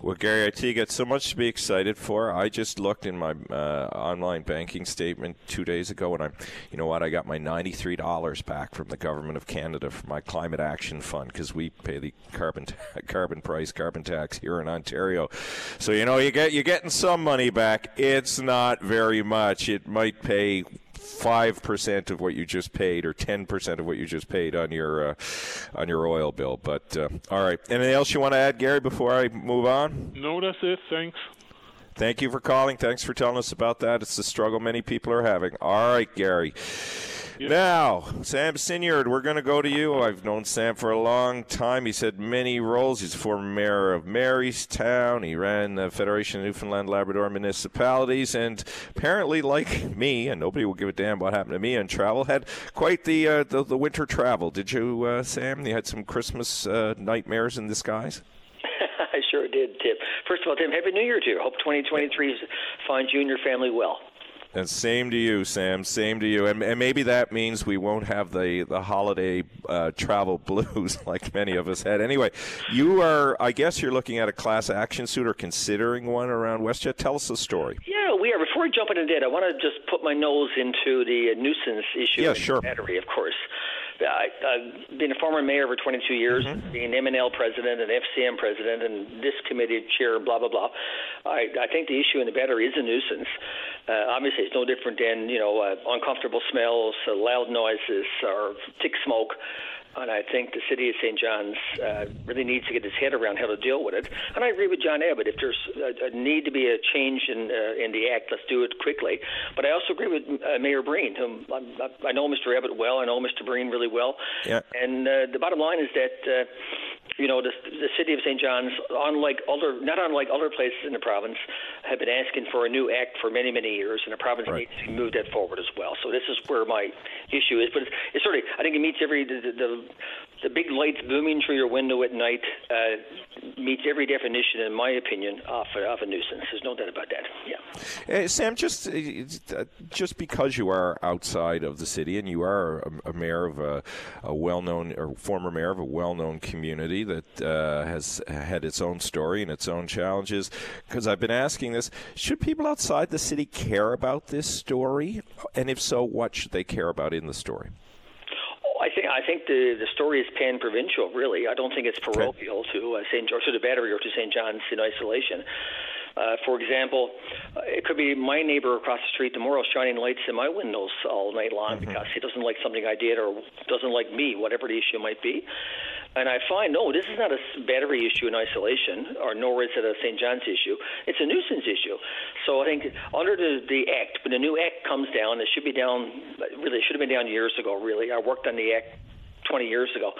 Well, Gary, I tell you, got so much to be excited for. I just looked in my uh, online banking statement two days ago, and I'm, you know what? I got my ninety-three dollars back from the government of Canada for my climate action fund because we pay the carbon t- carbon price, carbon tax here in Ontario. So you know, you get you're getting some money back. It's not very much. It might pay five percent of what you just paid or ten percent of what you just paid on your uh, on your oil bill. But uh, all right, anything else you want to add, Gary, before I move on? No, that's it. Thanks. Thank you for calling. Thanks for telling us about that. It's the struggle many people are having. All right, Gary. Now, Sam Synyard, we're going to go to you. I've known Sam for a long time. He's had many roles. He's former mayor of Marystown. He ran the Federation of Newfoundland Labrador Municipalities, and apparently, like me, and nobody will give a damn what happened to me on travel, had quite the uh, the, the, winter travel. Did you, uh, Sam? You had some Christmas uh, nightmares in disguise. I sure did, Tim. First of all, Tim, Happy New Year to you. Hope 2023 finds you and your family well. And same to you, Sam. Same to you. And, and maybe that means we won't have the the holiday uh, travel blues like many of us had. Anyway, you are. I guess you're looking at a class action suit or considering one around WestJet. Tell us the story. Yeah, we are. Before we jump into it, I want to just put my nose into the nuisance issue. Yeah, sure. Battery, of course. I, uh, being a former mayor for 22 years, mm-hmm. being MNL president and FCM president, and this committee chair, blah blah blah. I, I think the issue in the battery is a nuisance. Uh, obviously, it's no different than you know uh, uncomfortable smells, uh, loud noises, or thick smoke. And I think the city of St. John's uh, really needs to get its head around how to deal with it. And I agree with John Abbott. If there's a, a need to be a change in uh, in the act, let's do it quickly. But I also agree with uh, Mayor Breen, whom I, I know Mr. Abbott well. I know Mr. Breen really well. Yeah. And uh, the bottom line is that. Uh, you know, the, the city of St. John's, unlike other, not unlike other places in the province, have been asking for a new act for many, many years, and the province right. needs to move that forward as well. So this is where my issue is. But it's, it's sort of, I think it meets every the, the, the big lights booming through your window at night uh, meets every definition, in my opinion, of, of a nuisance. There's no doubt about that. Yeah. Uh, Sam, just uh, just because you are outside of the city and you are a, a mayor of a, a, well-known or former mayor of a well-known community that uh, has had its own story and its own challenges, because I've been asking this: should people outside the city care about this story? And if so, what should they care about in the story? I think I think the the story is pan provincial. Really, I don't think it's parochial okay. to uh, St. George to the Battery or to St. John's in isolation. Uh, for example, uh, it could be my neighbor across the street tomorrow shining lights in my windows all night long mm-hmm. because he doesn't like something I did or doesn't like me, whatever the issue might be. And I find, no, this is not a battery issue in isolation, or nor is it a St. John's issue. It's a nuisance issue. So I think under the, the Act, when the new Act comes down, it should be down, really, it should have been down years ago, really. I worked on the Act 20 years ago,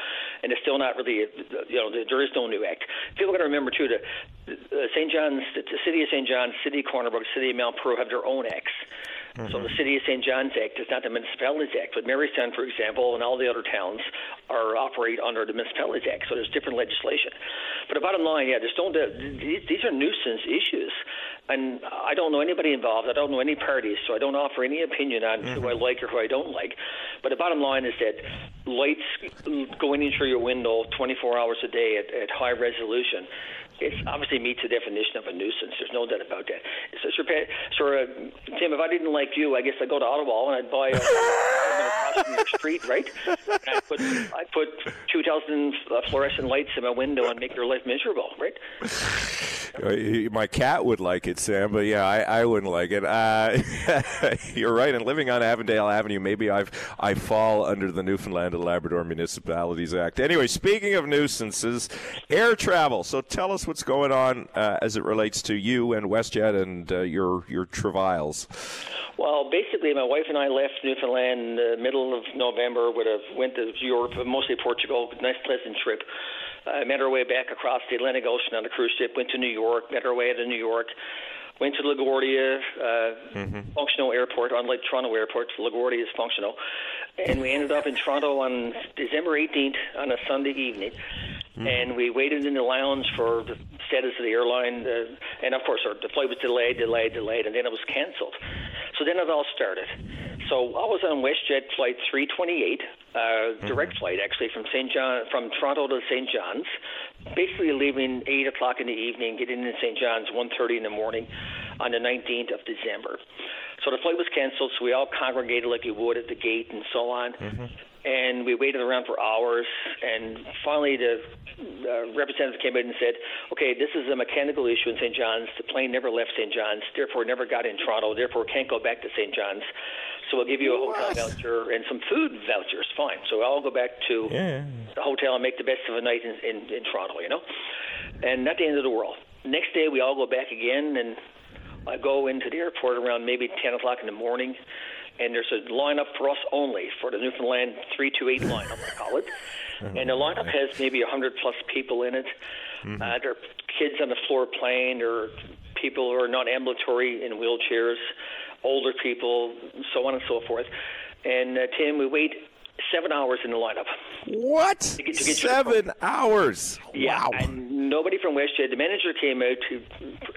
and it's still not really, you know, there is no new act. People got to remember too that uh, St. John's, the city of St. John's, city of Corner Brook, city of Mount Pearl have their own acts. Mm-hmm. So the City of St. John's Act is not the Municipalities Act, but Marystown, for example, and all the other towns are operate under the Municipalities Act. So there's different legislation. But the bottom line, yeah, just don't. Uh, these are nuisance issues, and I don't know anybody involved. I don't know any parties, so I don't offer any opinion on mm-hmm. who I like or who I don't like. But the bottom line is that lights going in through your window 24 hours a day at, at high resolution it obviously meets the definition of a nuisance. There's no doubt about that. So, sure, sure uh, Tim, if I didn't like you, I guess I'd go to Ottawa and I'd buy a across from the street, right? And I'd put, I'd put 2,000 uh, fluorescent lights in my window and make your life miserable, right? My cat would like it, Sam, but yeah, I, I wouldn't like it. Uh, you're right. And living on Avondale Avenue, maybe I've I fall under the Newfoundland and Labrador Municipalities Act. Anyway, speaking of nuisances, air travel. So tell us what's going on uh, as it relates to you and WestJet and uh, your your travails. Well, basically, my wife and I left Newfoundland in the middle of November. Would have went to Europe, mostly Portugal. Nice, pleasant trip. I uh, met our way back across the Atlantic Ocean on a cruise ship. Went to New York. Met our way to New York. Went to LaGuardia uh, mm-hmm. functional airport. Unlike Toronto Airport, LaGuardia is functional. And we ended up in Toronto on December 18th on a Sunday evening. Mm-hmm. And we waited in the lounge for the status of the airline. Uh, and of course, our, the flight was delayed, delayed, delayed, and then it was canceled. So then it all started. So I was on WestJet flight 328, uh, mm-hmm. direct flight actually from St. John, from Toronto to St. John's. Basically leaving 8 o'clock in the evening, getting in St. John's 1:30 in the morning on the 19th of December. So the flight was canceled, so we all congregated like you would at the gate and so on. Mm-hmm. And we waited around for hours, and finally the uh, representative came in and said, "Okay, this is a mechanical issue in St. John's. The plane never left St. John's, therefore never got in Toronto, therefore can't go back to St. John's. So we'll give you a hotel voucher and some food vouchers. Fine. So I'll go back to yeah. the hotel and make the best of a night in, in, in Toronto. You know, and not the end of the world. Next day we all go back again, and I go into the airport around maybe 10 o'clock in the morning, and there's a lineup for us only for the Newfoundland 328 lineup, I call it. And the lineup has maybe 100 plus people in it. Mm-hmm. Uh, there are kids on the floor playing, or people who are not ambulatory in wheelchairs, older people, so on and so forth. And uh, Tim, we wait seven hours in the lineup. What? To get, to get seven hours? Yeah. Wow. And nobody from WestJet. The manager came out. To,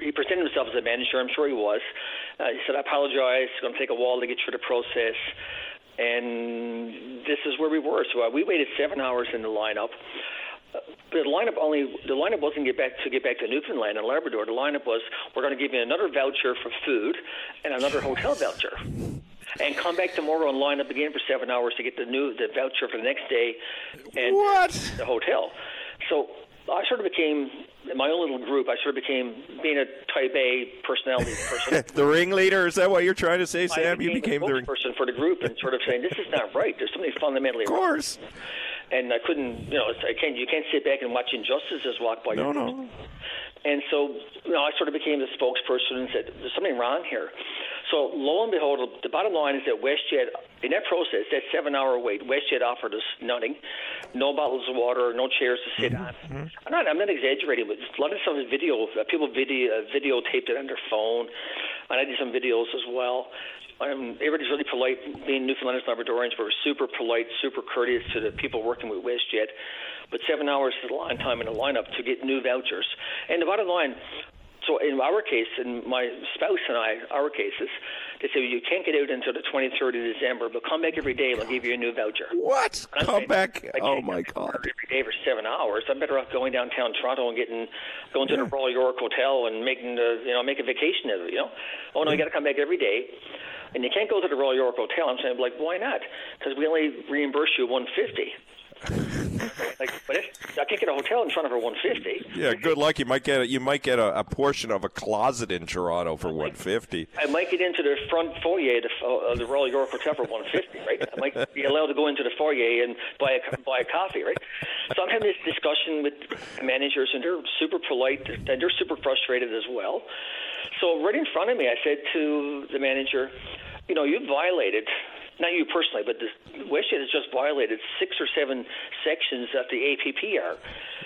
he presented himself as a manager. I'm sure he was. Uh, he said, "I apologize. It's going to take a while to get through the process." And this is where we were. So uh, we waited seven hours in the lineup. The lineup only the lineup wasn't get back to get back to Newfoundland and Labrador. The lineup was we're going to give you another voucher for food and another hotel voucher. and come back tomorrow and line up again for seven hours to get the new the voucher for the next day and What? the hotel. So I sort of became in my own little group. I sort of became being a type A personality person. the ringleader is that what you're trying to say, Sam? You became the the ring. spokesperson for the group and sort of saying this is not right. There's something fundamentally Of wrong. And I couldn't, you know, I can't. You can't sit back and watch injustices walk by. No, your no. and so, you know, I sort of became the spokesperson and said, "There's something wrong here." So, lo and behold, the bottom line is that WestJet, in that process, that seven-hour wait, WestJet offered us nothing, no bottles of water, no chairs to sit on. I'm not, I'm not exaggerating, but a lot of stuff is video. Uh, people video uh, videotaped it on their phone, and I did some videos as well. Um, everybody's really polite. Being Newfoundlanders and Labradorians, we're super polite, super courteous to the people working with WestJet. But seven hours is a long time in the lineup to get new vouchers. And the bottom line, so in our case, in my spouse and I, our cases, they say well, you can't get out until the 23rd of December, but come back every day and we'll give you a new voucher. What? Come saying, back. Oh my God. Every day for seven hours. I'm better off going downtown Toronto and getting going to the Royal York Hotel and making the you know make a vacation of it. You know, oh no, you got to come back every day, and you can't go to the Royal York Hotel. I'm saying like, why not? Because we only reimburse you 150. Like, but if, I can't get a hotel in front of her 150. Yeah, good luck. You might get a, you might get a, a portion of a closet in Toronto for 150. I might get into the front foyer of the, of the Royal York Hotel for 150, right? I might be allowed to go into the foyer and buy a buy a coffee, right? So I'm having this discussion with managers, and they're super polite, and they're super frustrated as well. So right in front of me, I said to the manager, "You know, you violated." Not you personally, but the WestJet has just violated six or seven sections of the APPR.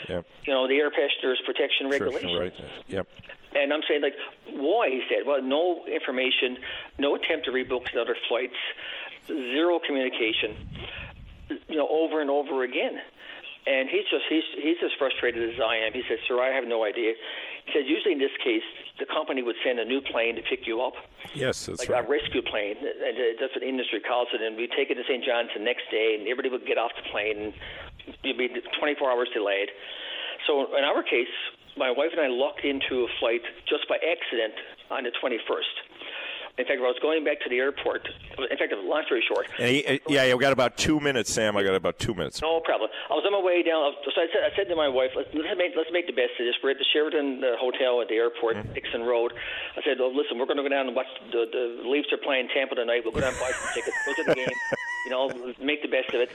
Yep. You know, the Air Passengers Protection Regulation. Regulations. right. Yep. And I'm saying, like, why? He said, well, no information, no attempt to rebook other flights, zero communication, you know, over and over again. And he's just he's he's as frustrated as I am. He said, "Sir, I have no idea." Said, "Usually in this case, the company would send a new plane to pick you up, Yes, that's like right. a rescue plane, and that's what the industry calls it. And we take it to St. John's the next day, and everybody would get off the plane, and you'd be 24 hours delayed. So in our case, my wife and I lucked into a flight just by accident on the 21st. In fact, I was going back to the airport, in fact, long story short, he- uh, yeah, we got about two minutes, Sam. I got about two minutes. no problem. I was on my way down. So I said, I said to my wife, let's, let's make let's make the best of this. We're at the Sheraton uh, Hotel at the airport, Dixon Road. I said, oh, listen, we're going to go down and watch the, the Leafs are playing Tampa tonight. We'll go down and buy some tickets, go to the game. You know, make the best of it.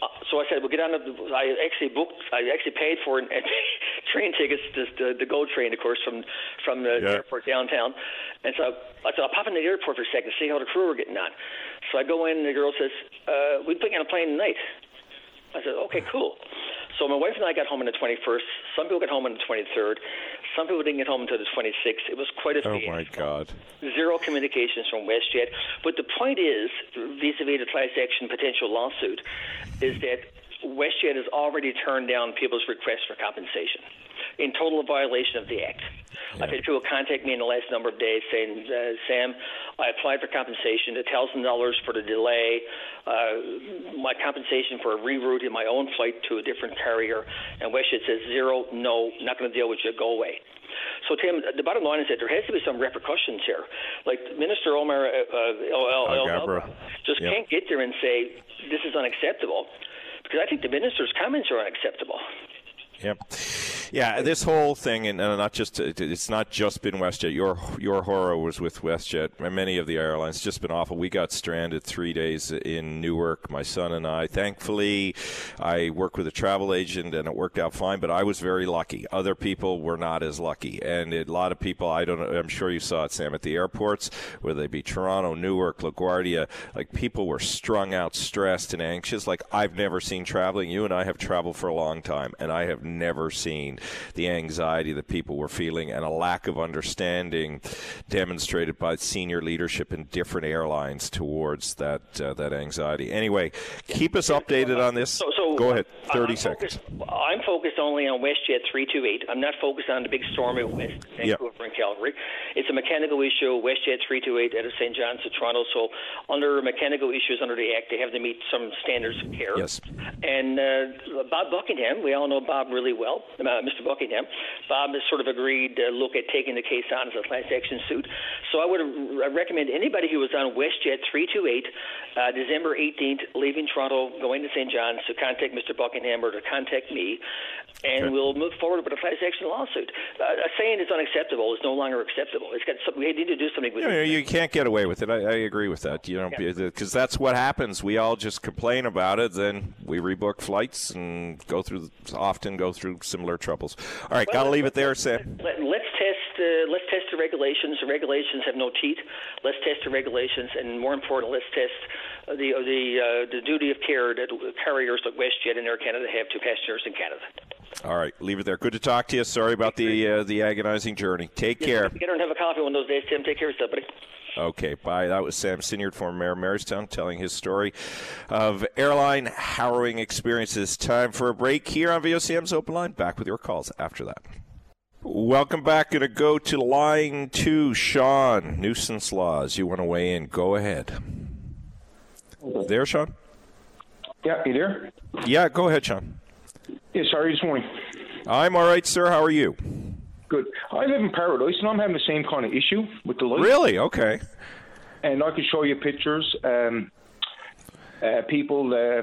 Uh, so I said, we'll get on the. I actually booked. I actually paid for an, train tickets to the, the GO train, of course, from from the Yeah. airport downtown. And so I said, I'll pop in the airport for a second, see how the crew are getting on. So I go in, and the girl says, uh, "We put you on a plane tonight." I said, okay, cool. So my wife and I got home on the 21st. Some people got home on the 23rd. Some people didn't get home until the 26th. It was quite a Oh my God. Zero communications from WestJet. But the point is, vis-a-vis the class action potential lawsuit, is that WestJet has already turned down people's requests for compensation in total violation of the act. I've had people contact me in the last number of days saying, uh, Sam, I applied for compensation, $1,000 for the delay, uh, my compensation for rerouting my own flight to a different carrier, and WestJet says zero, no, not going to deal with you, go away. So, Tim, the bottom line is that there has to be some repercussions here. Like Minister Omar uh, uh, El- just Yep. can't get there and say this is unacceptable, because I think the minister's comments are unacceptable. Yep. Yeah, this whole thing, and not just it's not just been WestJet. Your your horror was with WestJet. Many of the airlines it's just been awful. We got stranded three days in Newark. My son and I. Thankfully, I work with a travel agent, and it worked out fine. But I was very lucky. Other people were not as lucky, and a lot of people. I don't. I'm sure you saw it, Sam, at the airports, whether they be Toronto, Newark, LaGuardia. Like people were strung out, stressed, and anxious. Like I've never seen traveling. You and I have traveled for a long time, and I have never seen the anxiety that people were feeling and a lack of understanding demonstrated by senior leadership in different airlines towards that uh, that anxiety. Anyway, keep us updated on this. So, so Go ahead, I'm thirty focused- seconds. I'm focused only on WestJet 328. I'm not focused on the big storm at West Yep. Vancouver and Calgary. It's a mechanical issue. WestJet 328 out of St. John's to Toronto. So under mechanical issues under the Act, they have to meet some standards of care. Yes. And uh, Bob Buckingham, we all know Bob really well, uh, Mr. Buckingham. Bob has sort of agreed to look at taking the case on as a class action suit. So I would recommend anybody who was on WestJet 328 uh, December 18th, leaving Toronto, going to St. John's, to contact Mr. Buckingham or to contact me, and okay. we'll move forward with a class action lawsuit. Uh, saying it's unacceptable is no longer acceptable. It's got some, we need to do something with it. You can't get away with it. I, I agree with that. You know, because yeah. that's what happens. We all just complain about it, then we rebook flights and go through often go through similar troubles. All right, well, gotta leave it there, Sam. Let, us test. Uh, let's test the regulations. The regulations have no teeth. Let's test the regulations, and more important, let's test the the uh, the duty of care that carriers like WestJet and Air Canada have to passengers in Canada. All right, leave it there. Good to talk to you. Sorry about the uh, the agonizing journey. Take yes, care. Get her and have a coffee one of those days, Tim. Take care of yourself, buddy. Okay, bye. That was Sam Synyard, former mayor of Marystown, telling his story of airline harrowing experiences. Time for a break here on VOCM's Open Line. Back with your calls after that. Welcome back. Going to go to line two. Sean, nuisance laws. You want to weigh in? Go ahead. There, Sean? Yeah, you there? Yeah, go ahead, Sean. Yeah, sorry this morning. I'm all right, sir. How are you? Good. I live in Paradise, and I'm having the same kind of issue with the lights. Really? Okay. And I can show you pictures. Um, uh, people, uh,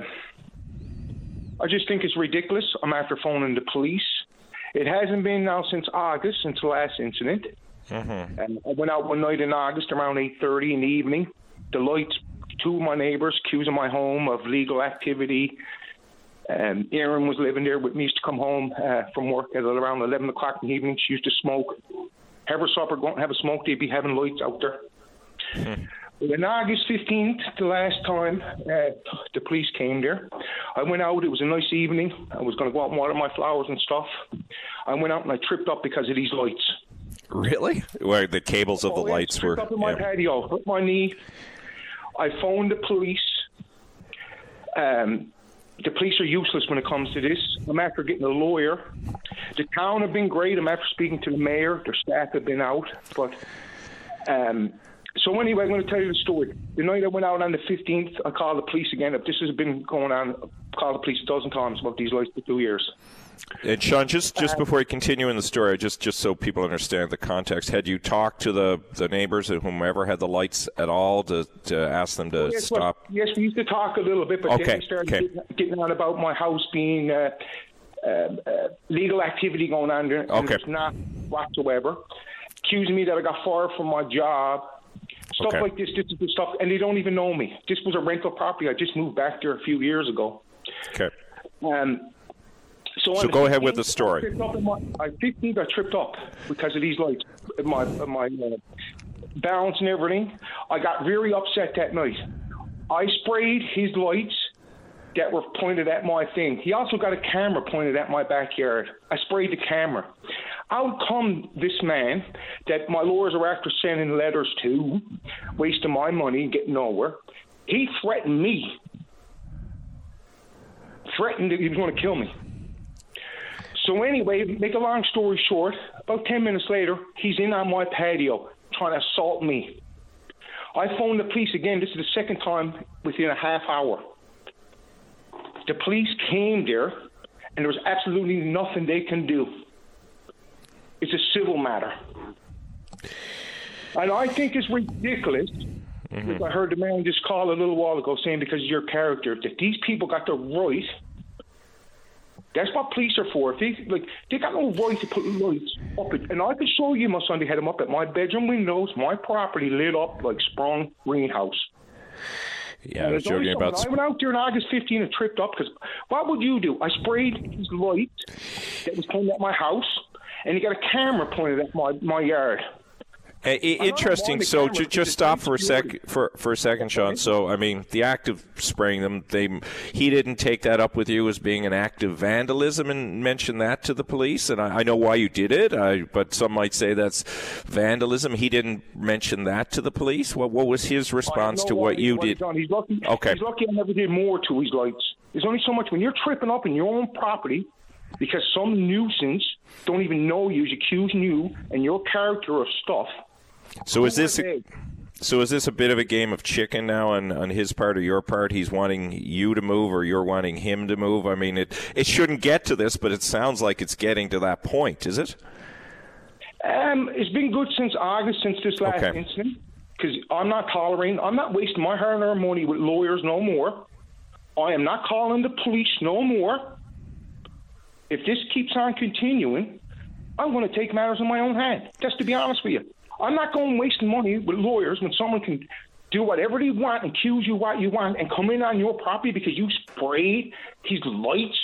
I just think it's ridiculous. I'm after phoning the police. It hasn't been now since August, since the last incident. Mm-hmm. And I went out one night in August around 8:30 in the evening. The lights, two of my neighbors accusing my home of legal activity um, Erin was living there with me. Used to come home uh, from work at around 11 o'clock in the evening. She used to smoke. Have her supper, go and have a smoke. They'd be having lights out there. Hmm. On August 15th, the last time uh, the police came there, I went out. It was a nice evening. I was going to go out and water my flowers and stuff. I went out and I tripped up because of these lights. Really? Where the cables of oh, the lights were? up in my yeah. patio, hurt my knee. I phoned the police. Um, the police are useless when it comes to this. I'm after getting a lawyer. The town have been great. I'm after speaking to the mayor. Their staff have been out, but um, so anyway, I'm going to tell you the story. The night I went out on the 15th, I called the police again. If this has been going on, I called the police a dozen times about these lights for two years. And Sean, just just uh, before you continue in the story, just just so people understand the context, had you talked to the, the neighbors or whomever had the lights at all to, to ask them to well, yes, stop? Well, yes, we used to talk a little bit, but okay. then we started okay. getting, getting, on about my house being uh, uh, uh legal activity going on there. Okay. It's not whatsoever. Accusing me that I got fired from my job. Stuff okay. like this, this is the stuff, and they don't even know me. This was a rental property. I just moved back there a few years ago. Okay. Um, so, so go ahead with the story. I, 15th, I tripped up because of these lights, my my uh, balance and everything. I got very upset that night. I sprayed his lights that were pointed at my thing. He also got a camera pointed at my backyard. I sprayed the camera. Out come this man that my lawyers are after sending letters to, wasting my money and getting nowhere. He threatened me. Threatened that he was going to kill me. So anyway, make a long story short, about 10 minutes later, he's in on my patio trying to assault me. I phoned the police again. This is the second time within a half hour. The police came there, and there was absolutely nothing they can do. It's a civil matter. And I think it's ridiculous. Mm-hmm. I heard the man just call a little while ago saying because of your character that these people got the right that's what police are for. If they like, they got no right to put lights up. It, and I can show you my son; Sunday had them up at my bedroom windows, my property lit up like sprung greenhouse. Yeah, I was joking about. I went out there on August 15 and tripped up because what would you do? I sprayed lights that was pointed at my house, and you got a camera pointed at my my yard. Interesting. So just, just stop for a sec for for a second, Sean. So I mean, the act of spraying them, they he didn't take that up with you as being an act of vandalism and mention that to the police. And I, I know why you did it, I, but some might say that's vandalism. He didn't mention that to the police. What what was his response to what you did? He's lucky. Okay. He's lucky I never did more to his lights. There's only so much when you're tripping up in your own property because some nuisance don't even know you is accusing you and your character of stuff so is this So is this a bit of a game of chicken now on, on his part or your part? He's wanting you to move or you're wanting him to move? I mean, it, it shouldn't get to this, but it sounds like it's getting to that point, is it? Um, it's been good since August, since this last Okay. incident, because I'm not tolerating, I'm not wasting my hard-earned money with lawyers no more. I am not calling the police no more. If this keeps on continuing, I'm going to take matters in my own hand. Just to be honest with you, I'm not going wasting money with lawyers when someone can do whatever they want and accuse you what you want and come in on your property because you sprayed his lights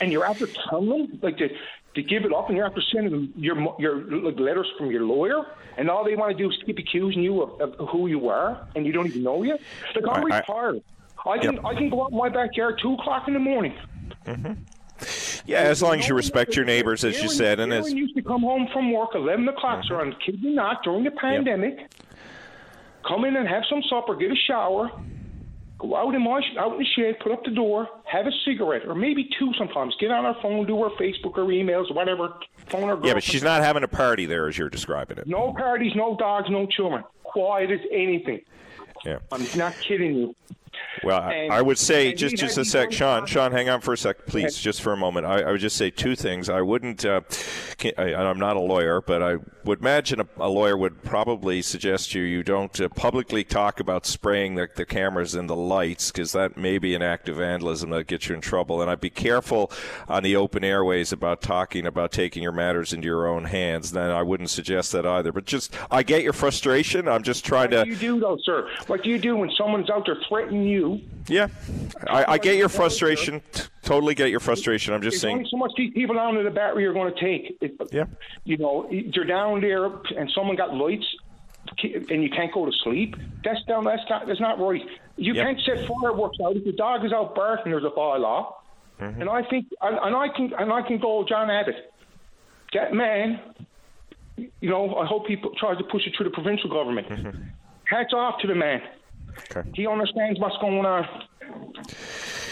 and you're after telling them like to, to give it up and you're after sending them your mo- your like letters from your lawyer and all they want to do is keep accusing you of, of who you are and you don't even know you. Like I'm I- I- retired. I can Yep. I can go out in my backyard two o'clock in the morning. Mm-hmm. Yeah, as long as you respect your neighbors, as you said, and as used to come home from work eleven o'clock, Mm-hmm. so on kid me not during the pandemic. Come in and have some supper, get a shower, go out in my out in the shed, put up the door, have a cigarette or maybe two sometimes. Get on our phone, do our Facebook or emails, whatever. Phone or yeah, but she's not having a party there, as you're describing it. no parties, no dogs, no children. Quiet as anything. Yeah. I'm not kidding you. Well, I, And- I would say just just a sec, Sean. Sean, hang on for a sec, please, just for a moment. I, I would just say two things. I wouldn't. Uh, I, I'm not a lawyer, but I would imagine a, a lawyer would probably suggest you you don't uh, publicly talk about spraying the, the cameras and the lights because that may be an act of vandalism that gets you in trouble. And I'd be careful on the open airways about talking about taking your matters into your own hands. Then I wouldn't suggest that either. But just I get your frustration. I'm just trying What to. do you do though, sir? What do you do when someone's out there threatening you? Yeah, I, I get your frustration. Totally get your frustration. I'm just There's saying. only so much these people down to the battery are going to take. It, Yeah. You know, you're down there and someone got lights and you can't go to sleep. That's down. That's not. That's not right. You Yep. can't set fireworks out if your dog is out barking. There's a bylaw. Mm-hmm. And I think, and, and I can, and I can go, John Abbott. That man. You know, I hope he p- tries to push it through the provincial government. Hats off to the man. Okay. He understands what's going on.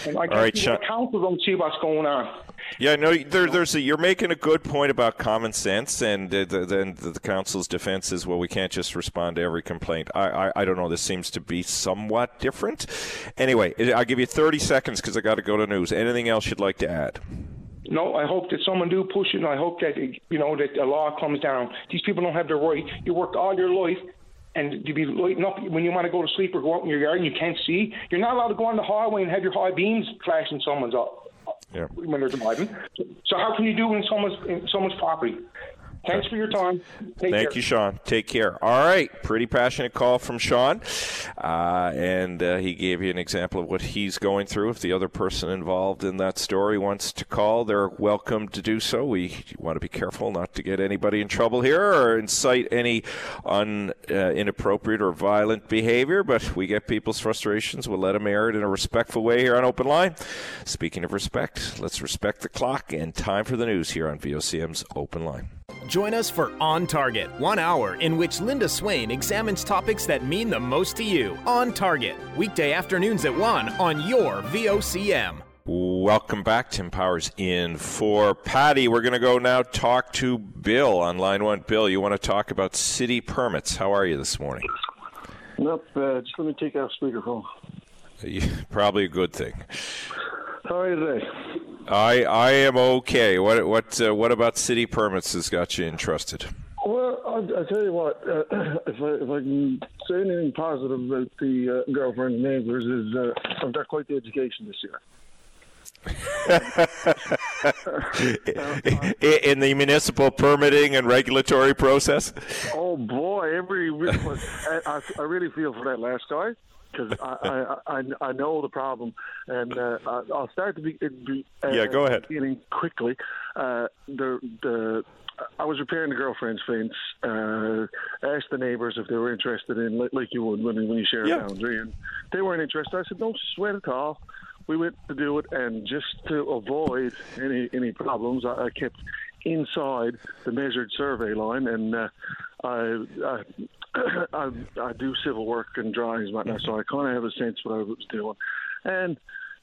And I guess right, the Sean. council don't see what's going on. Yeah, no, there, there's a, you're making a good point about common sense, and the, then the, the council's defense is, well, we can't just respond to every complaint. I, I, I don't know. This seems to be somewhat different. Anyway, I'll give you 30 seconds because I got to go to news. Anything else you'd like to add? No, I hope that someone do push it, and I hope that you know that a law comes down. These people don't have the right. You worked all your life, and to be lighting up when you want to go to sleep or go out in your yard and you can't see. You're not allowed to go on the highway and have your high beams flashing someone's up Yeah. when they're driving. So how can you do it in someone's in someone's property? Thanks for your time. Take Thank care. you, Sean. Take care. All right. Pretty passionate call from Sean. Uh, and uh, he gave you an example of what he's going through. If the other person involved in that story wants to call, they're welcome to do so. We want to be careful not to get anybody in trouble here or incite any un, uh, inappropriate or violent behavior, but we get people's frustrations. We'll let them air it in a respectful way here on Open Line. Speaking of respect, let's respect the clock and time for the news here on VOCM's Open Line. Join us for On Target, one hour in which Linda Swain examines topics that mean the most to you. On Target, weekday afternoons at 1 on your VOCM. Welcome back. Tim Powers in for Paddy. We're going to go now talk to Bill on line one. Bill, you want to talk about city permits. How are you this morning? Nope. Uh, just let me take off speakerphone. Probably a good thing. How are you today? I I am okay. What what uh, what about city permits has got you interested? Well, I'll, I'll tell you what. Uh, if I if I can say anything positive about the uh, girlfriend neighbors is uh, I've got quite the education this year. In the municipal permitting and regulatory process. Oh boy, every I, I, I really feel for that last guy because I, I I I know the problem, and uh, I'll start to be, be uh, Yeah, go ahead. Beginning quickly, uh, the the. I was repairing the girlfriend's fence. Uh, asked the neighbours if they were interested in, like, like you would when, when you share Yeah. a boundary, and they weren't interested. I said, "Don't sweat at all." We went to do it, and just to avoid any any problems, I, I kept inside the measured survey line, and uh, I, I, I I do civil work and drawings and whatnot, so I kind of have a sense what I was doing. And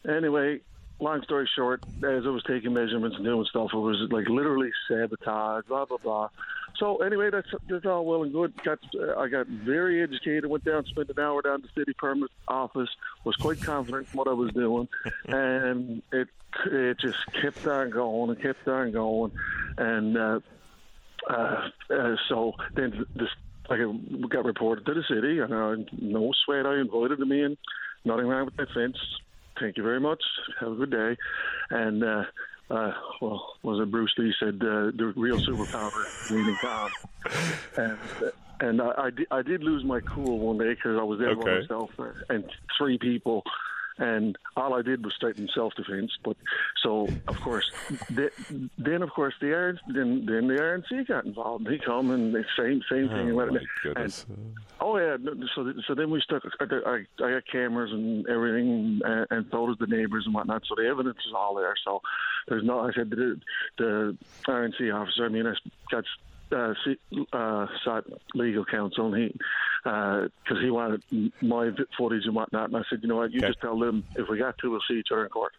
anyway, long story short, as I was taking measurements and doing stuff, it was like literally sabotage, blah blah blah. so anyway, that's that's all well and good. Got uh, I got very educated. Went down, spent an hour down the city permit office. Was quite confident in what I was doing, and it it just kept on going and kept on going, and uh, uh, uh, so then this like it got reported to the city, and uh, no sweat. I invited them in. Nothing wrong with that fence. Thank you very much. Have a good day. And uh, uh, well, was it Bruce Lee said uh, the real superpower meaning calm. And and I, I, did, I did lose my cool one day because I was there by myself and three people. And all I did was straighten self-defense. But so, of course, th- then of course the RNC, then then the RNC got involved. They come and the same same thing. and Oh, let my it- goodness. and- oh yeah, so so then we stuck. I, I, I got cameras and everything, and, and so does the neighbors and whatnot. So the evidence is all there. So there's no. I said the, the RNC officer. I mean, I got uh, uh, sought legal counsel, and he because he wanted my footage and whatnot. And I said, you know what, you Okay. just tell them if we got to, we'll see each other in court.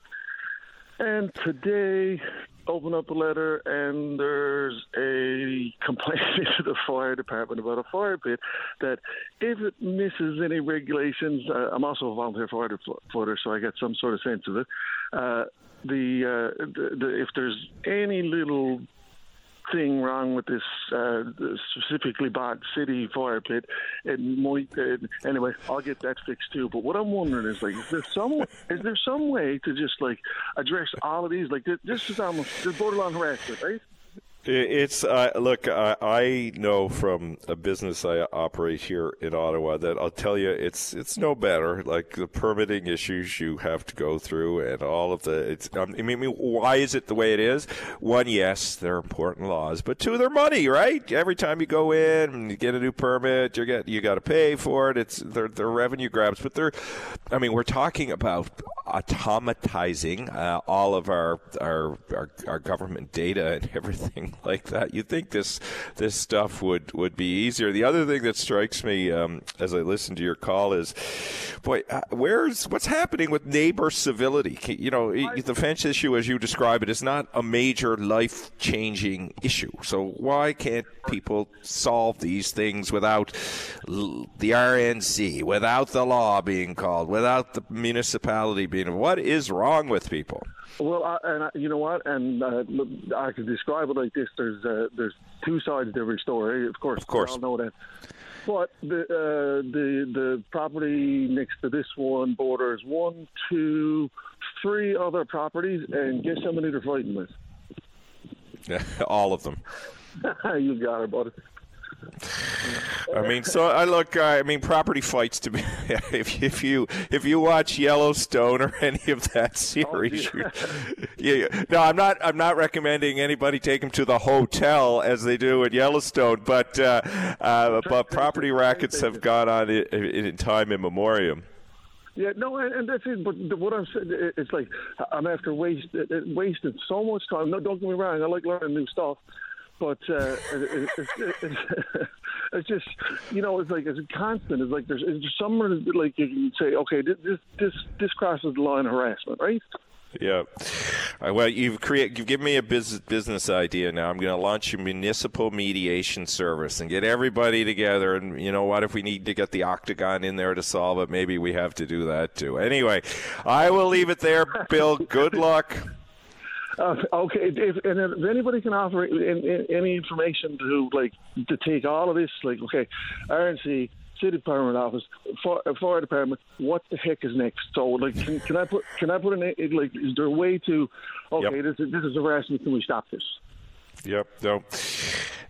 And today, open up a letter, and there's a complaint to the fire department about a fire pit that if it misses any regulations, uh, I'm also a volunteer firefighter, so I get some sort of sense of it. Uh, the, uh, the, the if there's any little thing wrong with this uh, specifically bought city fire pit. It might uh, anyway. I'll get that fixed too. But what I'm wondering is like, is there some is there some way to just like address all of these? Like this, this is almost this borderline harassment, right? It's uh, look. I, I know from a business I operate here in Ottawa that I'll tell you it's it's no better. Like the permitting issues you have to go through and all of the. It's. Um, I mean, why is it the way it is? One, yes, they're important laws, but two, they're money, right? Every time you go in and you get a new permit, you get you got to pay for it. It's they're, they're revenue grabs, but they're. I mean, we're talking about automatizing uh, all of our, our our our government data and everything like that. You think this this stuff would would be easier? The other thing that strikes me um, as I listen to your call is, boy, uh, where's what's happening with neighbor civility? You know, the fence issue, as you describe it, is not a major life changing issue. So why can't people solve these things without the RNC, without the law being called, without the municipality being? What is wrong with people? Well, I, and I, you know what? And uh, look, I could describe it like this: there's uh, there's two sides to every story. Of course, Of course. I know that. But the uh, the the property next to this one borders one, two, three other properties, and guess how many they're fighting with? All of them. you got it, buddy. I mean, so I look. I mean, property fights. To be, if if you if you watch Yellowstone or any of that series, you, yeah. No, I'm not. I'm not recommending anybody take them to the hotel as they do at Yellowstone. But uh, uh, but property rackets have gone on in, in time immemorium. Yeah, no, and, and that's it. But the- what I'm saying, it- it's like I'm after waste, wasting so much time. No, don't get me wrong. I like learning new stuff, but uh, it, it, it, it's, just you know, it's like it's a constant. It's like there's it's somewhere like you can say, okay, this this this, crosses the line of harassment, right? Yeah. Well, you've create you've given me a business business idea now. I'm going to launch a municipal mediation service and get everybody together. And you know what? If we need to get the octagon in there to solve it, maybe we have to do that too. Anyway, I will leave it there, Bill. Good luck. Uh, okay, if, and if anybody can offer in, in, any information to like to take all of this, like okay, RNC, city department office, fire, fire department, what the heck is next? So like, can, can I put can I put an like? Is there a way to okay, Yep. this is this is harassment? Can we stop this? Yep. No.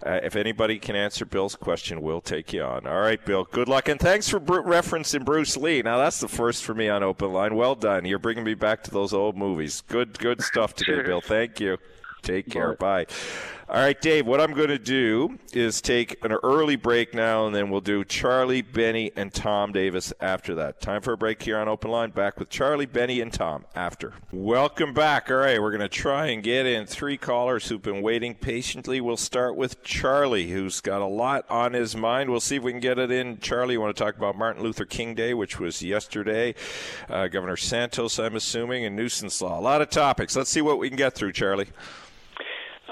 Uh, if anybody can answer Bill's question, we'll take you on. All right, Bill. Good luck, and thanks for br- referencing Bruce Lee. Now that's the first for me on Open Line. Well done. You're bringing me back to those old movies. Good, good stuff today, Bill. Thank you. Take care. Bye. All right, Dave. What I'm going to do is take an early break now, and then we'll do Charlie, Benny, and Tom Davis after that. Time for a break here on Open Line. Back with Charlie, Benny, and Tom after. Welcome back. All right, we're going to try and get in three callers who've been waiting patiently. We'll start with Charlie, who's got a lot on his mind. We'll see if we can get it in. Charlie, you want to talk about Martin Luther King Day, which was yesterday. Uh, Governor Santos, I'm assuming, and nuisance law. A lot of topics. Let's see what we can get through, Charlie.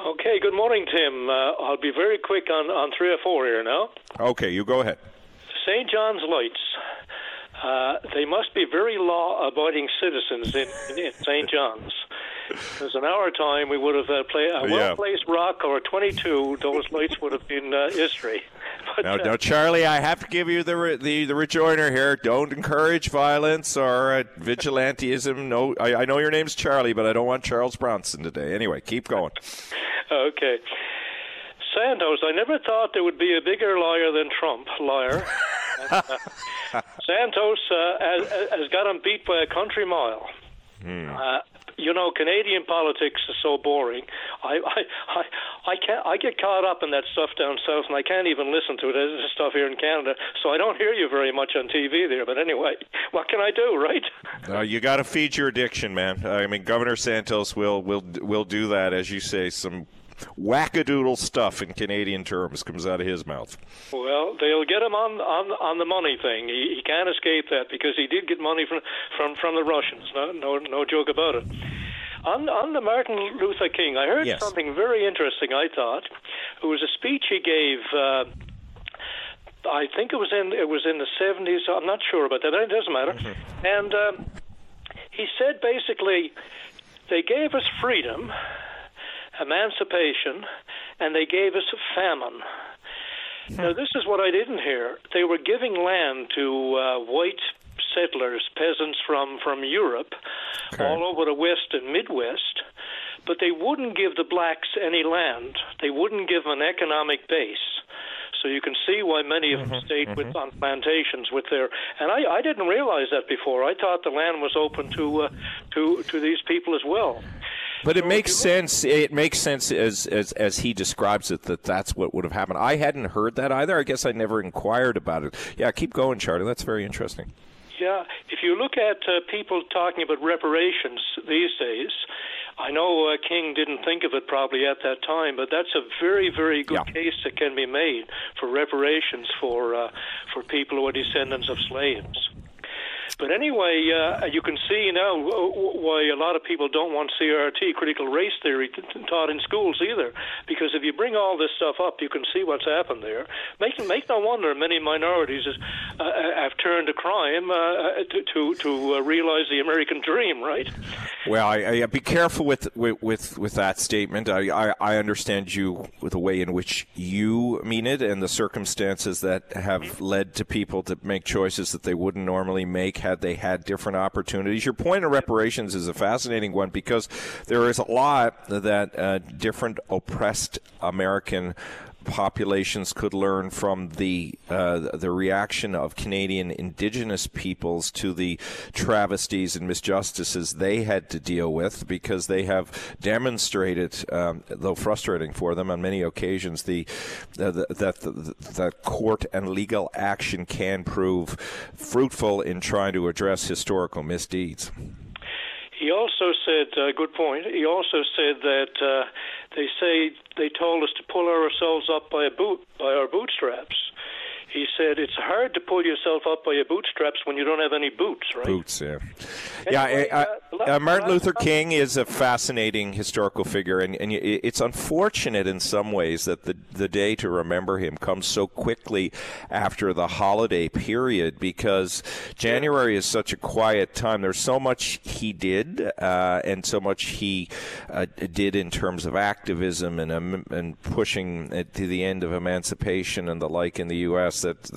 Okay, good morning, Tim. Uh, I'll be very quick on, on three or four here now. Okay, you go ahead. St. John's Lights. Uh, they must be very law-abiding citizens in, in St. John's. There's an hour time we would have uh, played a well-placed rock or a 22. Those lights would have been uh, history. But, Now, uh, now, Charlie, I have to give you the re- the, the rejoinder here. Don't encourage violence or uh, vigilantism. No, I, I know your name's Charlie, but I don't want Charles Bronson today. Anyway, keep going. Okay. Santos, I never thought there would be a bigger liar than Trump. Liar. Uh, Santos uh, has, has got him beat by a country mile. Uh, you know, Canadian politics is so boring. I, I, I, I can't. I get caught up in that stuff down south, and I can't even listen to it. There's stuff here in Canada, so I don't hear you very much on TV there. But anyway, what can I do, right? Uh, you got to feed your addiction, man. I mean, Governor Santos will will will do that, as you say. Some wackadoodle stuff in Canadian terms comes out of his mouth. Well, they'll get him on on on the money thing. He, he can't escape that because he did get money from from from the Russians. No no no joke about it. On on the Martin Luther King, I heard Yes. something very interesting. I thought it was a speech he gave. Uh, I think it was in it was in the seventies. I'm not sure about that. It doesn't matter. And um, he said basically, they gave us freedom, emancipation, and they gave us a famine. Now, this is what I didn't hear. They were giving land to uh, white settlers, peasants from, from Europe, all over the West and Midwest, but they wouldn't give the blacks any land. They wouldn't give them an economic base. So you can see why many of them stayed with on plantations with their. And I, I didn't realize that before. I thought the land was open to uh, to to these people as well. But it makes sense. It makes sense as, as as he describes it that that's what would have happened. I hadn't heard that either. I guess I never inquired about it. Yeah, keep going, Charlie. That's very interesting. Yeah, if you look at uh, people talking about reparations these days, I know uh, King didn't think of it probably at that time, but that's a very, very good case that can be made for reparations for uh, for people who are descendants of slaves. But anyway, uh, you can see now why a lot of people don't want CRT, critical race theory, taught in schools either. Because if you bring all this stuff up, you can see what's happened there. Make, make no wonder many minorities is, uh, have turned to crime uh, to to, to uh, realize the American dream, right? Well, I, I be careful with with with, with that statement. I, I I understand you with the way in which you mean it and the circumstances that have led to people to make choices that they wouldn't normally make had they had different opportunities. Your point of reparations is a fascinating one because there is a lot that uh, different oppressed American populations could learn from the uh, the reaction of Canadian Indigenous peoples to the travesties and misjustices they had to deal with, because they have demonstrated, um, though frustrating for them on many occasions, the, the that the, that court and legal action can prove fruitful in trying to address historical misdeeds. He also said, uh, good point. He also said that uh, they say they told us to pull ourselves up by a boot by our bootstraps. He said it's hard to pull yourself up by your bootstraps when you don't have any boots, right? Boots, yeah. Yeah, I, I, uh, Martin Luther King is a fascinating historical figure, and, and it's unfortunate in some ways that the, the day to remember him comes so quickly after the holiday period because January is such a quiet time. There's so much he did uh, and so much he uh, did in terms of activism and, um, and pushing to the end of emancipation and the like in the U.S. that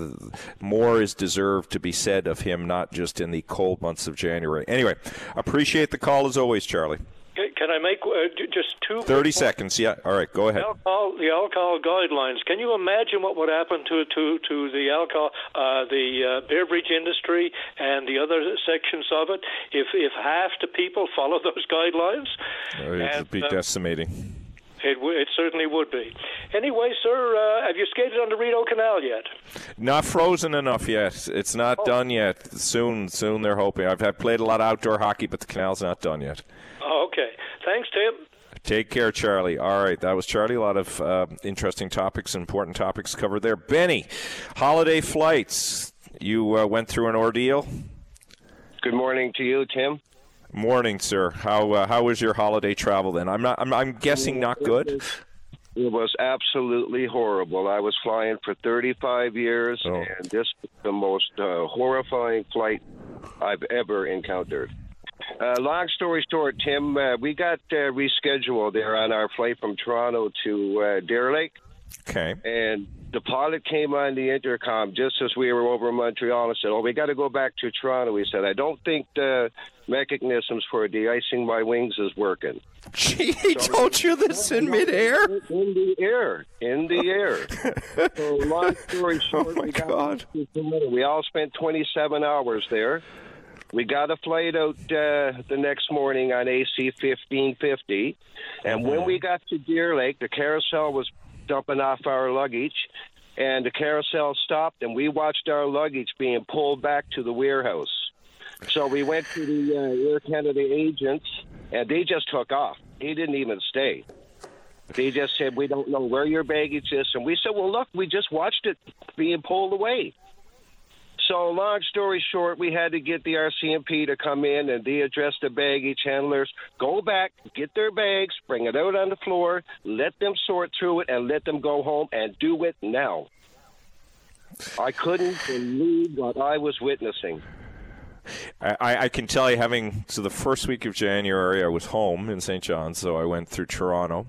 more is deserved to be said of him, not just in the cold months of January. Anyway, appreciate the call as always, Charlie. Can I make uh, just two? 30 seconds. Yeah. All right. Go ahead. Alcohol, the alcohol guidelines. Can you imagine what would happen to to to the alcohol, uh, the uh, beverage industry, and the other sections of it if if half the people follow those guidelines? Uh, It would be uh, decimating. It, w- it certainly would be. Anyway, sir, uh, have you skated on the Rideau Canal yet? Not frozen enough yet. It's not Oh. done yet. Soon, soon they're hoping. I've had played a lot of outdoor hockey, but the canal's not done yet. Oh, okay. Thanks, Tim. Take care, Charlie. All right, that was Charlie. A lot of uh, interesting topics, important topics covered there. Benny, holiday flights. You uh, went through an ordeal. Good morning to you, Tim. Morning, sir. How uh, how was your holiday travel? Then I'm not. I'm, I'm guessing not good. It was absolutely horrible. I was flying for 35 years, Oh. and this was the most uh, horrifying flight I've ever encountered. Uh, long story short, Tim, uh, we got uh, rescheduled there on our flight from Toronto to uh, Deer Lake. Okay. And the pilot came on the intercom just as we were over in Montreal and said, "Oh, we got to go back to Toronto." He said, "I don't think the mechanisms for de-icing my wings is working." Gee, he told you this in midair? In the air, in the air. so long story short, Oh, my we God. We all spent 27 hours there. We got a flight out uh, the next morning on AC 1550, and when we got to Deer Lake, the carousel was dumping off our luggage, and the carousel stopped, and we watched our luggage being pulled back to the warehouse. So we went to the uh, Air Canada agents, and they just took off. They didn't even stay. They just said, "We don't know where your baggage is," and we said, "Well, look, we just watched it being pulled away." So, long story short, we had to get the RCMP to come in and they address the baggage handlers. Go back, get their bags, bring it out on the floor, let them sort through it, and let them go home and do it now. I couldn't believe what I was witnessing. I, I can tell you, having so the first week of January, I was home in St. John's, so I went through Toronto,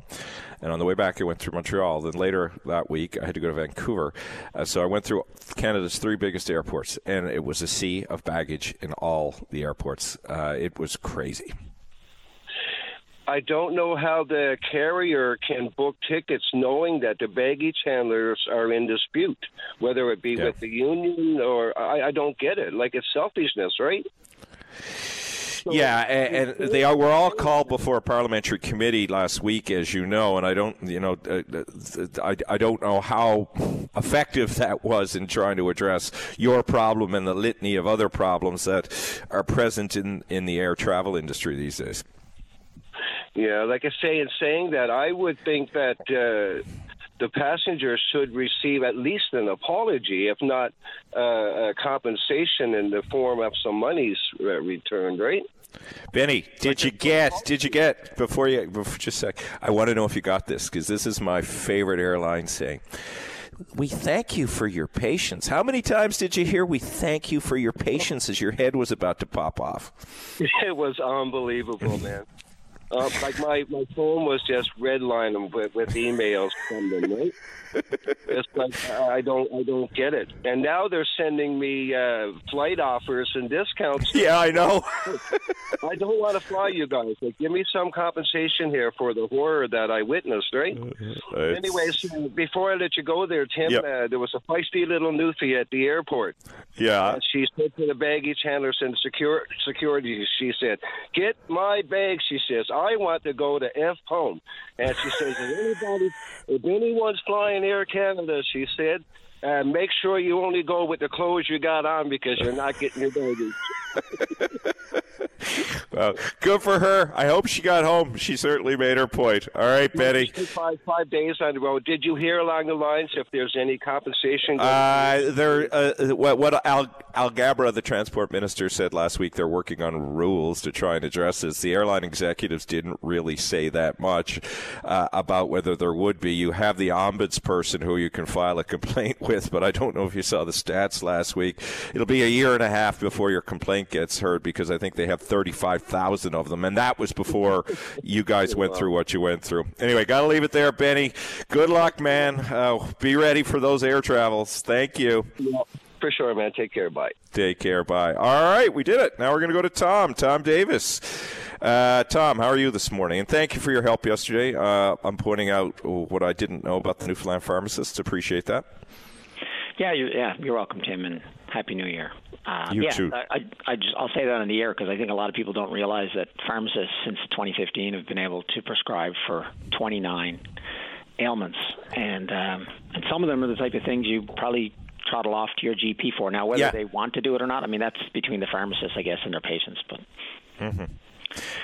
and on the way back, I went through Montreal. Then later that week, I had to go to Vancouver, uh, so I went through Canada's three biggest airports, and it was a sea of baggage in all the airports. Uh, it was crazy. I don't know how the carrier can book tickets knowing that the baggage handlers are in dispute, whether it be Yeah. with the union or I, I don't get it. Like it's selfishness, right? Yeah, and, and they are, were all called before a parliamentary committee last week, as you know, and I don't, you know, uh, uh, I, I don't know how effective that was in trying to address your problem and the litany of other problems that are present in, in the air travel industry these days. Yeah, like I say, in saying that, I would think that uh, the passengers should receive at least an apology, if not uh, a compensation in the form of some monies uh, returned, right? Benny, did you get? Did you get before you? Before, just a sec. I want to know if you got this because this is my favorite airline saying. We thank you for your patience. How many times did you hear "We thank you for your patience" as your head was about to pop off? It was unbelievable, man. Uh, like my, my phone was just redlining with, with emails from them, right? It's like I don't I don't get it. And now they're sending me uh, flight offers and discounts. Yeah, I know. I don't want to fly you guys. Like, give me some compensation here for the horror that I witnessed, right? Anyways, uh, before I let you go there, Tim, Yep. uh, there was a feisty little newfie at the airport. Yeah. She said to the baggage handlers and secure, security, she said, "Get my bag." She says, "I want to go to F home." And she says, "If anybody, if anyone's flying Air Canada," she said. Uh, make sure you only go with the clothes you got on because you're not getting your baggage. Well, good for her. I hope she got home. She certainly made her point. All right, Betty. Five five days on the road. Did you hear along the lines if there's any compensation? Uh, there, uh, what, what Al, Alghabra, the transport minister, said last week, they're working on rules to try and address this. The airline executives didn't really say that much uh, about whether there would be. You have the ombuds person who you can file a complaint with, but I don't know if you saw the stats last week. It'll be a year and a half before your complaint gets heard because I think they have 35,000 of them, and that was before you guys went through what you went through. Anyway, got to leave it there, Benny. Good luck, man. Uh, be ready for those air travels. Thank you. Yeah, for sure, man. Take care. Bye. Take care. Bye. All right, we did it. Now we're going to go to Tom. Tom Davis. Uh, Tom, how are you this morning? And thank you for your help yesterday. Uh, I'm pointing out what I didn't know about the Newfoundland pharmacists. Appreciate that. Yeah, you, yeah, you're welcome, Tim, and happy New Year. Uh, You yeah, too. I, I, just I'll say that on the air because I think a lot of people don't realize that pharmacists since 2015 have been able to prescribe for 29 ailments, and um, and some of them are the type of things you probably trottle off to your GP for. Now, whether Yeah. they want to do it or not, I mean that's between the pharmacists, I guess, and their patients. But hmm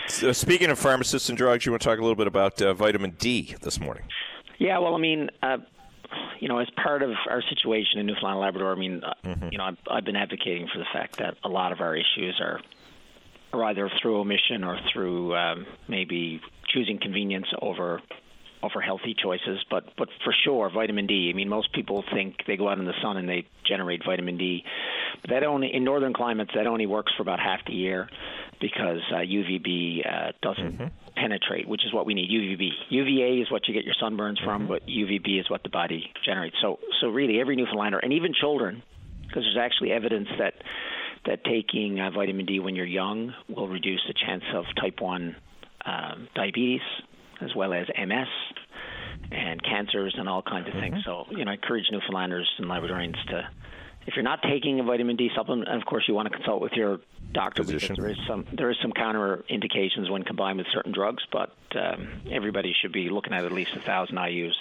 So speaking of pharmacists and drugs, you want to talk a little bit about uh, vitamin D this morning? Yeah, well, I mean, uh, you know, as part of our situation in Newfoundland and Labrador, I mean, uh, you know, I've, I've been advocating for the fact that a lot of our issues are, are either through omission or through um, maybe choosing convenience over over healthy choices, but but for sure, vitamin D. I mean, most people think they go out in the sun and they generate vitamin D, but that only in northern climates that only works for about half the year because uh, UVB uh, doesn't mm-hmm. penetrate, which is what we need. UVB, UVA is what you get your sunburns from, mm-hmm. but UVB is what the body generates. So so really, every Newfoundlander and even children, because there's actually evidence that that taking uh, vitamin D when you're young will reduce the chance of type 1 um, diabetes as well as MS and cancers and all kinds of mm-hmm. things. So, you know, I encourage Newfoundlanders and Labradorians to, if you're not taking a vitamin D supplement, and of course you want to consult with your doctor Physician. because there is some there is some counter indications when combined with certain drugs, but um, everybody should be looking at at least a thousand IU's.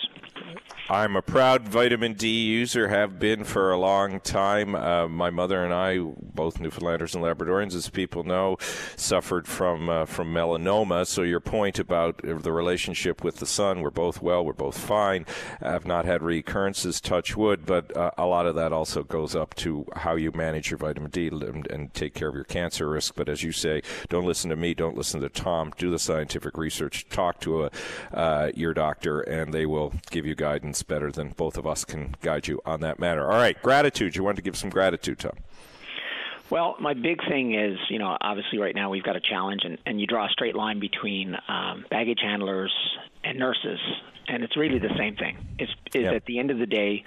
I'm a proud vitamin D user, have been for a long time. Uh, my mother and I, both Newfoundlanders and Labradorians, as people know, suffered from uh, from melanoma. So your point about the relationship with the sun, we're both well, we're both fine. I've not had recurrences, touch wood, but uh, a lot of that also goes up to how you manage your vitamin D and, and take care of your cancer risk. But as you say, don't listen to me, don't listen to Tom. Do the scientific research, talk to a, uh, your doctor, and they will give you guidance better than both of us can guide you on that matter. All right, gratitude. You want to give some gratitude, Tom? Well, my big thing is, you know, obviously right now we've got a challenge, and, and you draw a straight line between um, baggage handlers and nurses, and it's really the same thing. It's is yep. at the end of the day,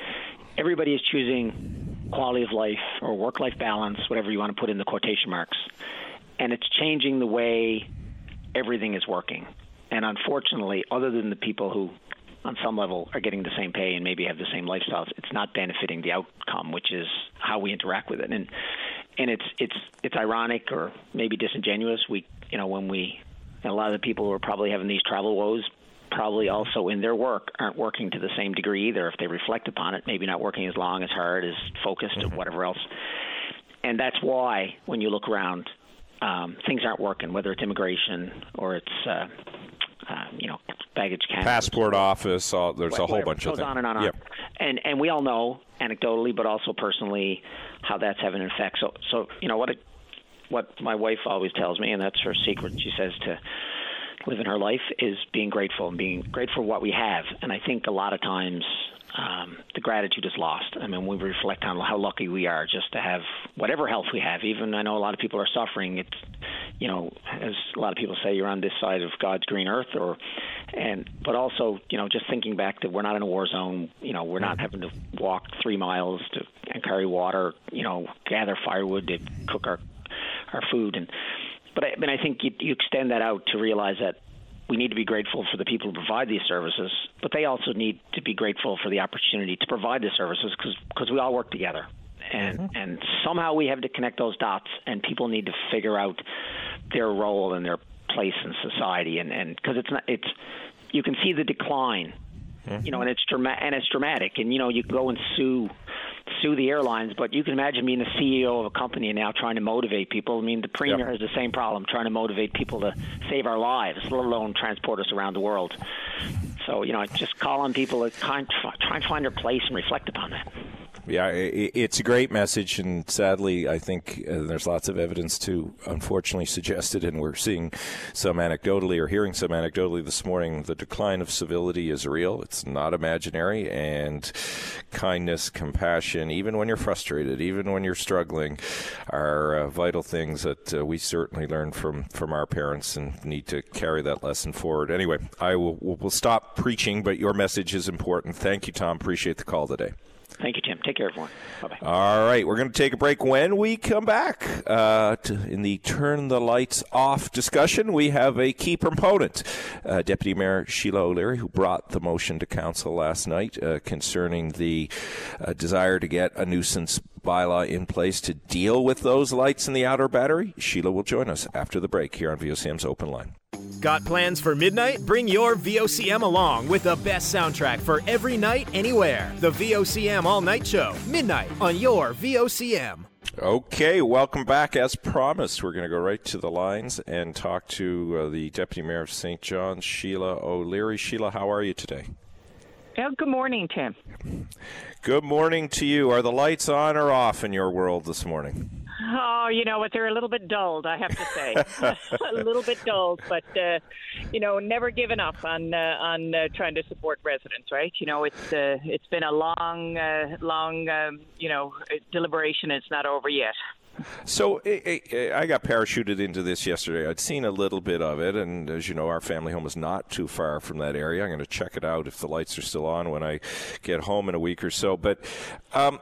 everybody is choosing quality of life or work-life balance, whatever you want to put in the quotation marks, and it's changing the way everything is working. And unfortunately, other than the people who on some level are getting the same pay and maybe have the same lifestyles, it's not benefiting the outcome, which is how we interact with it. And and it's it's it's ironic or maybe disingenuous. We you know when we a lot of the people who are probably having these travel woes probably also in their work aren't working to the same degree either. If they reflect upon it, maybe not working as long, as hard, as focused, mm-hmm. or whatever else. And that's why when you look around, um, things aren't working. Whether it's immigration or it's uh, uh, you know, baggage count, passport office. All, there's a whole bunch of things. Goes on and on and yep. on. And and we all know anecdotally, but also personally, how that's having an effect. So so you know what it, what my wife always tells me, and that's her secret. She says to living her life is being grateful and being grateful for what we have. And I think a lot of times um, the gratitude is lost. I mean, we reflect on how lucky we are just to have whatever health we have. Even I know a lot of people are suffering. It's, you know, as a lot of people say, you're on this side of God's green earth, or, and but also, you know, just thinking back that we're not in a war zone. You know, we're not having to walk three miles to and carry water. You know, gather firewood to cook our our food, and but I, I mean, I think you, you extend that out to realize that we need to be grateful for the people who provide these services, but they also need to be grateful for the opportunity to provide the services because we all work together. And, mm-hmm. and somehow we have to connect those dots, and people need to figure out their role and their place in society. And because it's not, it's you can see the decline Mm-hmm. You know, and it's dramatic, and it's dramatic. And you know, you go and sue sue the airlines, but you can imagine being the CEO of a company now trying to motivate people. I mean, the premier yep. has the same problem, trying to motivate people to save our lives, let alone transport us around the world. So, you know, just call on people to try and find their place and reflect upon that. Yeah, it's a great message, and sadly, I think uh, there's lots of evidence to unfortunately suggest it, and we're seeing some anecdotally or hearing some anecdotally this morning. The decline of civility is real; it's not imaginary, and kindness, compassion, even when you're frustrated, even when you're struggling, are uh, vital things that uh, we certainly learn from from our parents and need to carry that lesson forward. Anyway, I will will stop preaching, but your message is important. Thank you, Tom. Appreciate the call today. Thank you, Tim. Take care, everyone. Bye bye. All right, we're going to take a break. When we come back uh, to, in the turn the lights off discussion, we have a key proponent, uh, Deputy Mayor Sheila O'Leary, who brought the motion to council last night uh, concerning the uh, desire to get a nuisance bylaw in place to deal with those lights in the outer battery. Sheila will join us after the break here on VOCM's Open Line. Got plans for midnight? Bring your VOCM along with the best soundtrack for every night, anywhere. The VOCM All Night Show, midnight on your VOCM. Okay, welcome back. As promised, we're going to go right to the lines and talk to uh, the Deputy Mayor of St. John's, Sheila O'Leary. Sheila, how are you today? Oh, good morning, Tim. Good morning to you. Are the lights on or off in your world this morning? Oh, you know what? They're a little bit dulled, I have to say. a little bit dulled, but uh, you know, never given up on uh, on uh, trying to support residents, right? You know, it's uh, it's been a long, uh, long, um, you know, deliberation. It's not over yet. So eh, eh, eh, I got parachuted into this yesterday. I'd seen a little bit of it, and as you know, our family home is not too far from that area. I'm going to check it out if the lights are still on when I get home in a week or so. But um,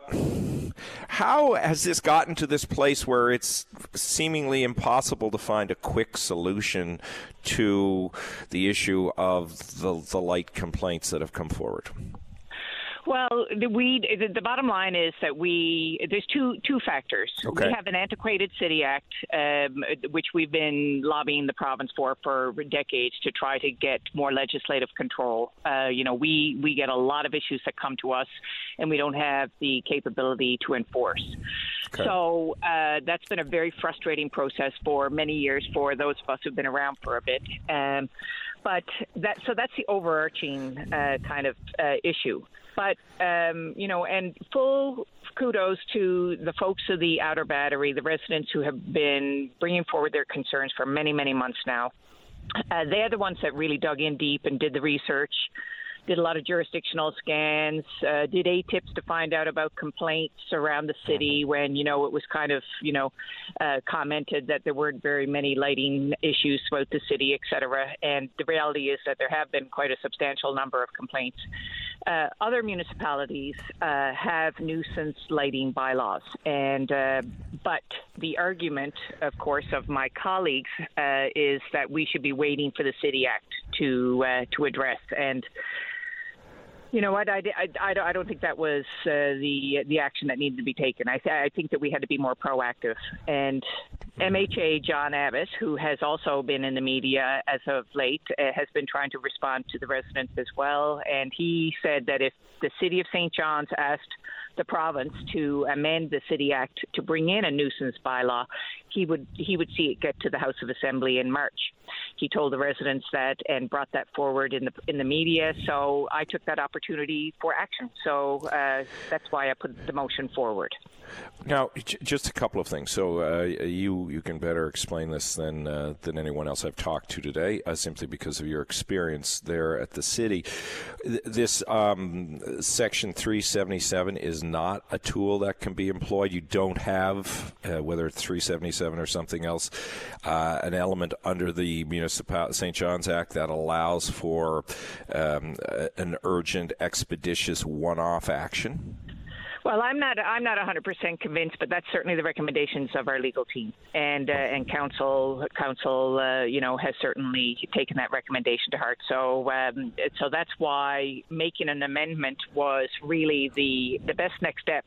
how has this gotten to this place where it's seemingly impossible to find a quick solution to the issue of the, the light complaints that have come forward? Well, the, we the, the, bottom line is that we there's two two factors. Okay. We have an antiquated city act, um, which we've been lobbying the province for for decades to try to get more legislative control. Uh, you know, we we get a lot of issues that come to us, and we don't have the capability to enforce. Okay. So uh, that's been a very frustrating process for many years for those of us who've been around for a bit. Um, but that so that's the overarching uh, kind of uh, issue. But um, you know, and full kudos to the folks of the Outer Battery, the residents who have been bringing forward their concerns for many, many months now. Uh, they're the ones that really dug in deep and did the research did a lot of jurisdictional scans, uh, did ATIPs to find out about complaints around the city mm-hmm. when, you know, it was kind of, you know, uh, commented that there weren't very many lighting issues throughout the city, et cetera. And the reality is that there have been quite a substantial number of complaints. Uh, other municipalities uh, have nuisance lighting bylaws, and uh, but the argument, of course, of my colleagues uh, is that we should be waiting for the City Act to uh, to address and you know what? I, I, I don't think that was uh, the the action that needed to be taken. I, th- I think that we had to be more proactive. And MHA John Abbott, who has also been in the media as of late, uh, has been trying to respond to the residents as well. And he said that if the city of St. John's asked the province to amend the City Act to bring in a nuisance bylaw, he would he would see it get to the House of Assembly in March. He told the residents that and brought that forward in the in the media. So I took that opportunity for action. So uh, that's why I put the motion forward. Now, just a couple of things. So uh, you you can better explain this than uh, than anyone else I've talked to today, uh, simply because of your experience there at the city. This um, Section 377 is not a tool that can be employed. You don't have uh, whether it's 377 or something else, uh, an element under the Municipal St. John's Act that allows for um, an urgent, expeditious one-off action. Well, I'm not. I'm not 100% convinced, but that's certainly the recommendations of our legal team, and uh, and council council, uh, you know, has certainly taken that recommendation to heart. So um, so that's why making an amendment was really the the best next step.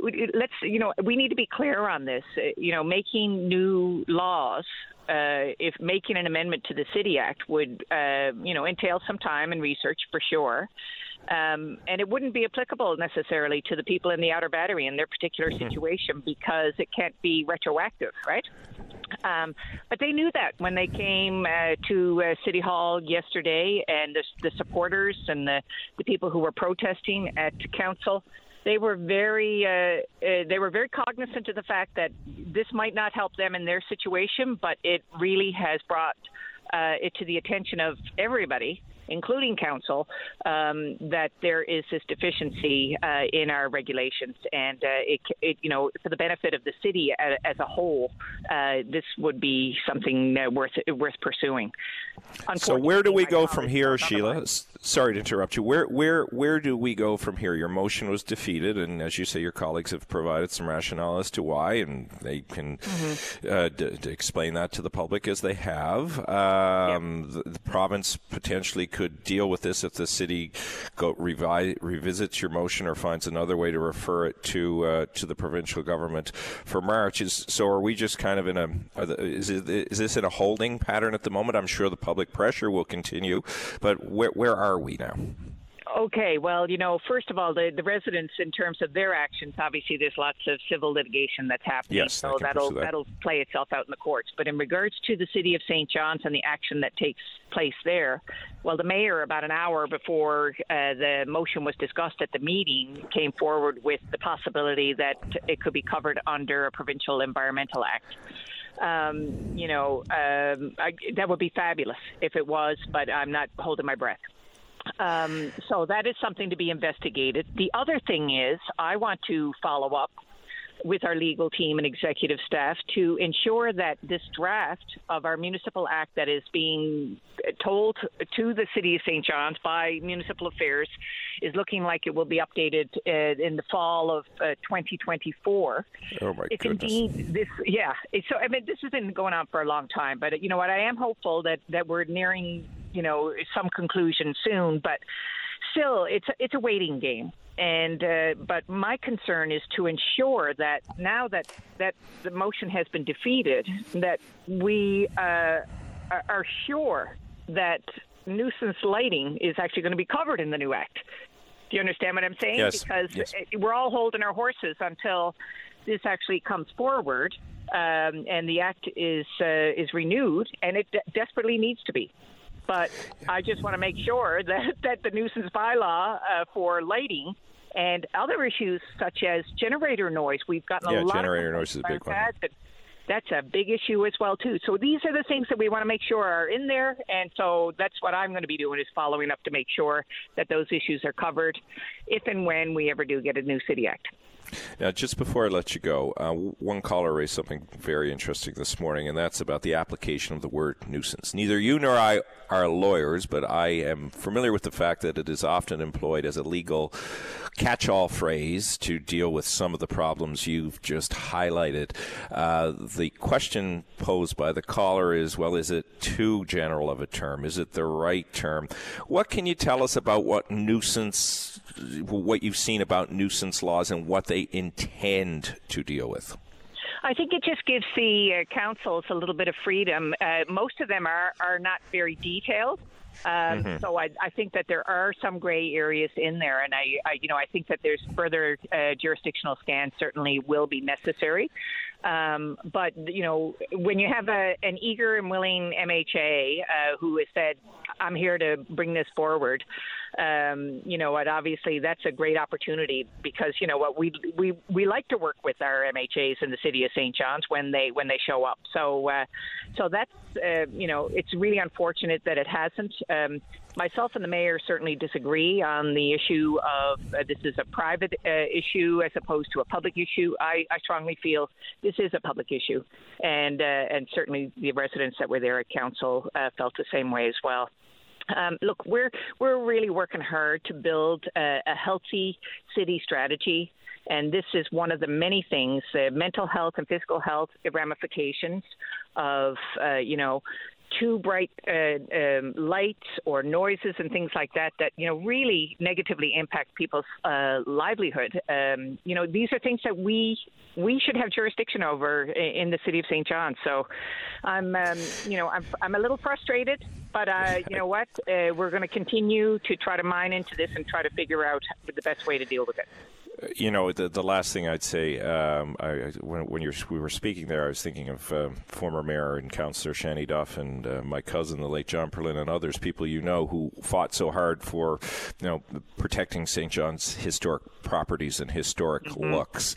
Let's you know we need to be clear on this. Uh, you know, making new laws uh, if making an amendment to the City Act would, uh, you know, entail some time and research for sure. Um, and it wouldn't be applicable necessarily to the people in the Outer Battery in their particular mm-hmm. situation because it can't be retroactive, right? Um, but they knew that when they came uh, to uh, City Hall yesterday, and the, the supporters and the, the people who were protesting at Council, they were very uh, uh, they were very cognizant of the fact that this might not help them in their situation, but it really has brought uh, it to the attention of everybody including council, um, that there is this deficiency uh, in our regulations, and uh, it, it, you know, for the benefit of the city as, as a whole, uh, this would be something uh, worth worth pursuing. So where do we go from here, Sheila? Sorry to interrupt you. Where where where do we go from here? Your motion was defeated, and as you say, your colleagues have provided some rationale as to why, and they can mm-hmm. uh, d- d- explain that to the public as they have. Um, yep. the, the, province potentially could deal with this if the city go revi- revisits your motion or finds another way to refer it to uh, to the provincial government for March. Is so? Are we just kind of in a? The, is it, is this in a holding pattern at the moment? I'm sure the public pressure will continue, but where where are we now? Okay, well, you know, first of all, the, the residents, in terms of their actions, obviously there's lots of civil litigation that's happening, Yes, so I can that'll that. that'll play itself out in the courts. But in regards to the city of St. John's and the action that takes place there, well, the mayor, about an hour before uh, the motion was discussed at the meeting, came forward with the possibility that it could be covered under a provincial environmental act um, you know, um, I, that would be fabulous if it was, but I'm not holding my breath. Um, so that is something to be investigated. The other thing is, I want to follow up with our legal team and executive staff to ensure that this draft of our municipal act that is being told to the city of St. John's by Municipal Affairs is looking like it will be updated uh, in the fall of uh, 2024 Oh my if goodness. indeed this yeah it's so i mean this has been going on for a long time but you know what i am hopeful that that we're nearing you know some conclusion soon but still it's a, it's a waiting game and uh, but my concern is to ensure that now that that the motion has been defeated that we uh, are, sure that nuisance lighting is actually going to be covered in the new act do you understand what I'm saying? Yes, Because yes. we're all holding our horses until this actually comes forward um, and the act is uh, is renewed, and it de- desperately needs to be. But I just want to make sure that, that the nuisance bylaw uh, for lighting and other issues such as generator noise, we've gotten a Yeah, lot generator of noise is a big one. that, that's a big issue as well too. So these are the things that we want to make sure are in there, and so that's what I'm going to be doing is following up to make sure that those issues are covered, if and when we ever do get a new city act. Now, just before I let you go, uh, one caller raised something very interesting this morning, and that's about the application of the word nuisance. Neither you nor I are lawyers, but I am familiar with the fact that it is often employed as a legal catch all phrase to deal with some of the problems you've just highlighted. Uh, the question posed by the caller is well, is it too general of a term? Is it the right term? What can you tell us about what nuisance, what you've seen about nuisance laws and what they intend to deal with? I think it just gives the uh, councils a little bit of freedom. Uh, most of them are, are not very detailed. Um, Mhm. So I, I think that there are some gray areas in there, and I, I you know, I think that there's further uh, jurisdictional scans certainly will be necessary. Um, but you know, when you have a, an eager and willing MHA uh, who has said, "I'm here to bring this forward," um, you know, what obviously that's a great opportunity because you know what we we we like to work with our MHAs in the city of St. John's when they when they show up. So uh, so that's uh, you know, it's really unfortunate that it hasn't. Um, myself and the mayor certainly disagree on the issue of uh, this is a private uh, issue as opposed to a public issue. I, I strongly feel this is a public issue, and uh, and certainly the residents that were there at council uh, felt the same way as well. Um, look, we're we're really working hard to build a, a healthy city strategy, and this is one of the many things: uh, mental health and physical health ramifications of uh, you know too bright uh, um, lights or noises and things like that that you know really negatively impact people's uh, livelihood. Um, you know, these are things that we we should have jurisdiction over i- in the city of St. John. So, I'm um, you know I'm I'm a little frustrated, but uh, you know what? Uh, we're going to continue to try to mine into this and try to figure out the best way to deal with it. You know, the, the last thing I'd say, um, I, when, when we were speaking there, I was thinking of um former mayor and councillor Shannie Duff and uh, my cousin, the late John Perlin, and others, people you know who fought so hard for, you know, protecting St. John's historic properties and historic looks.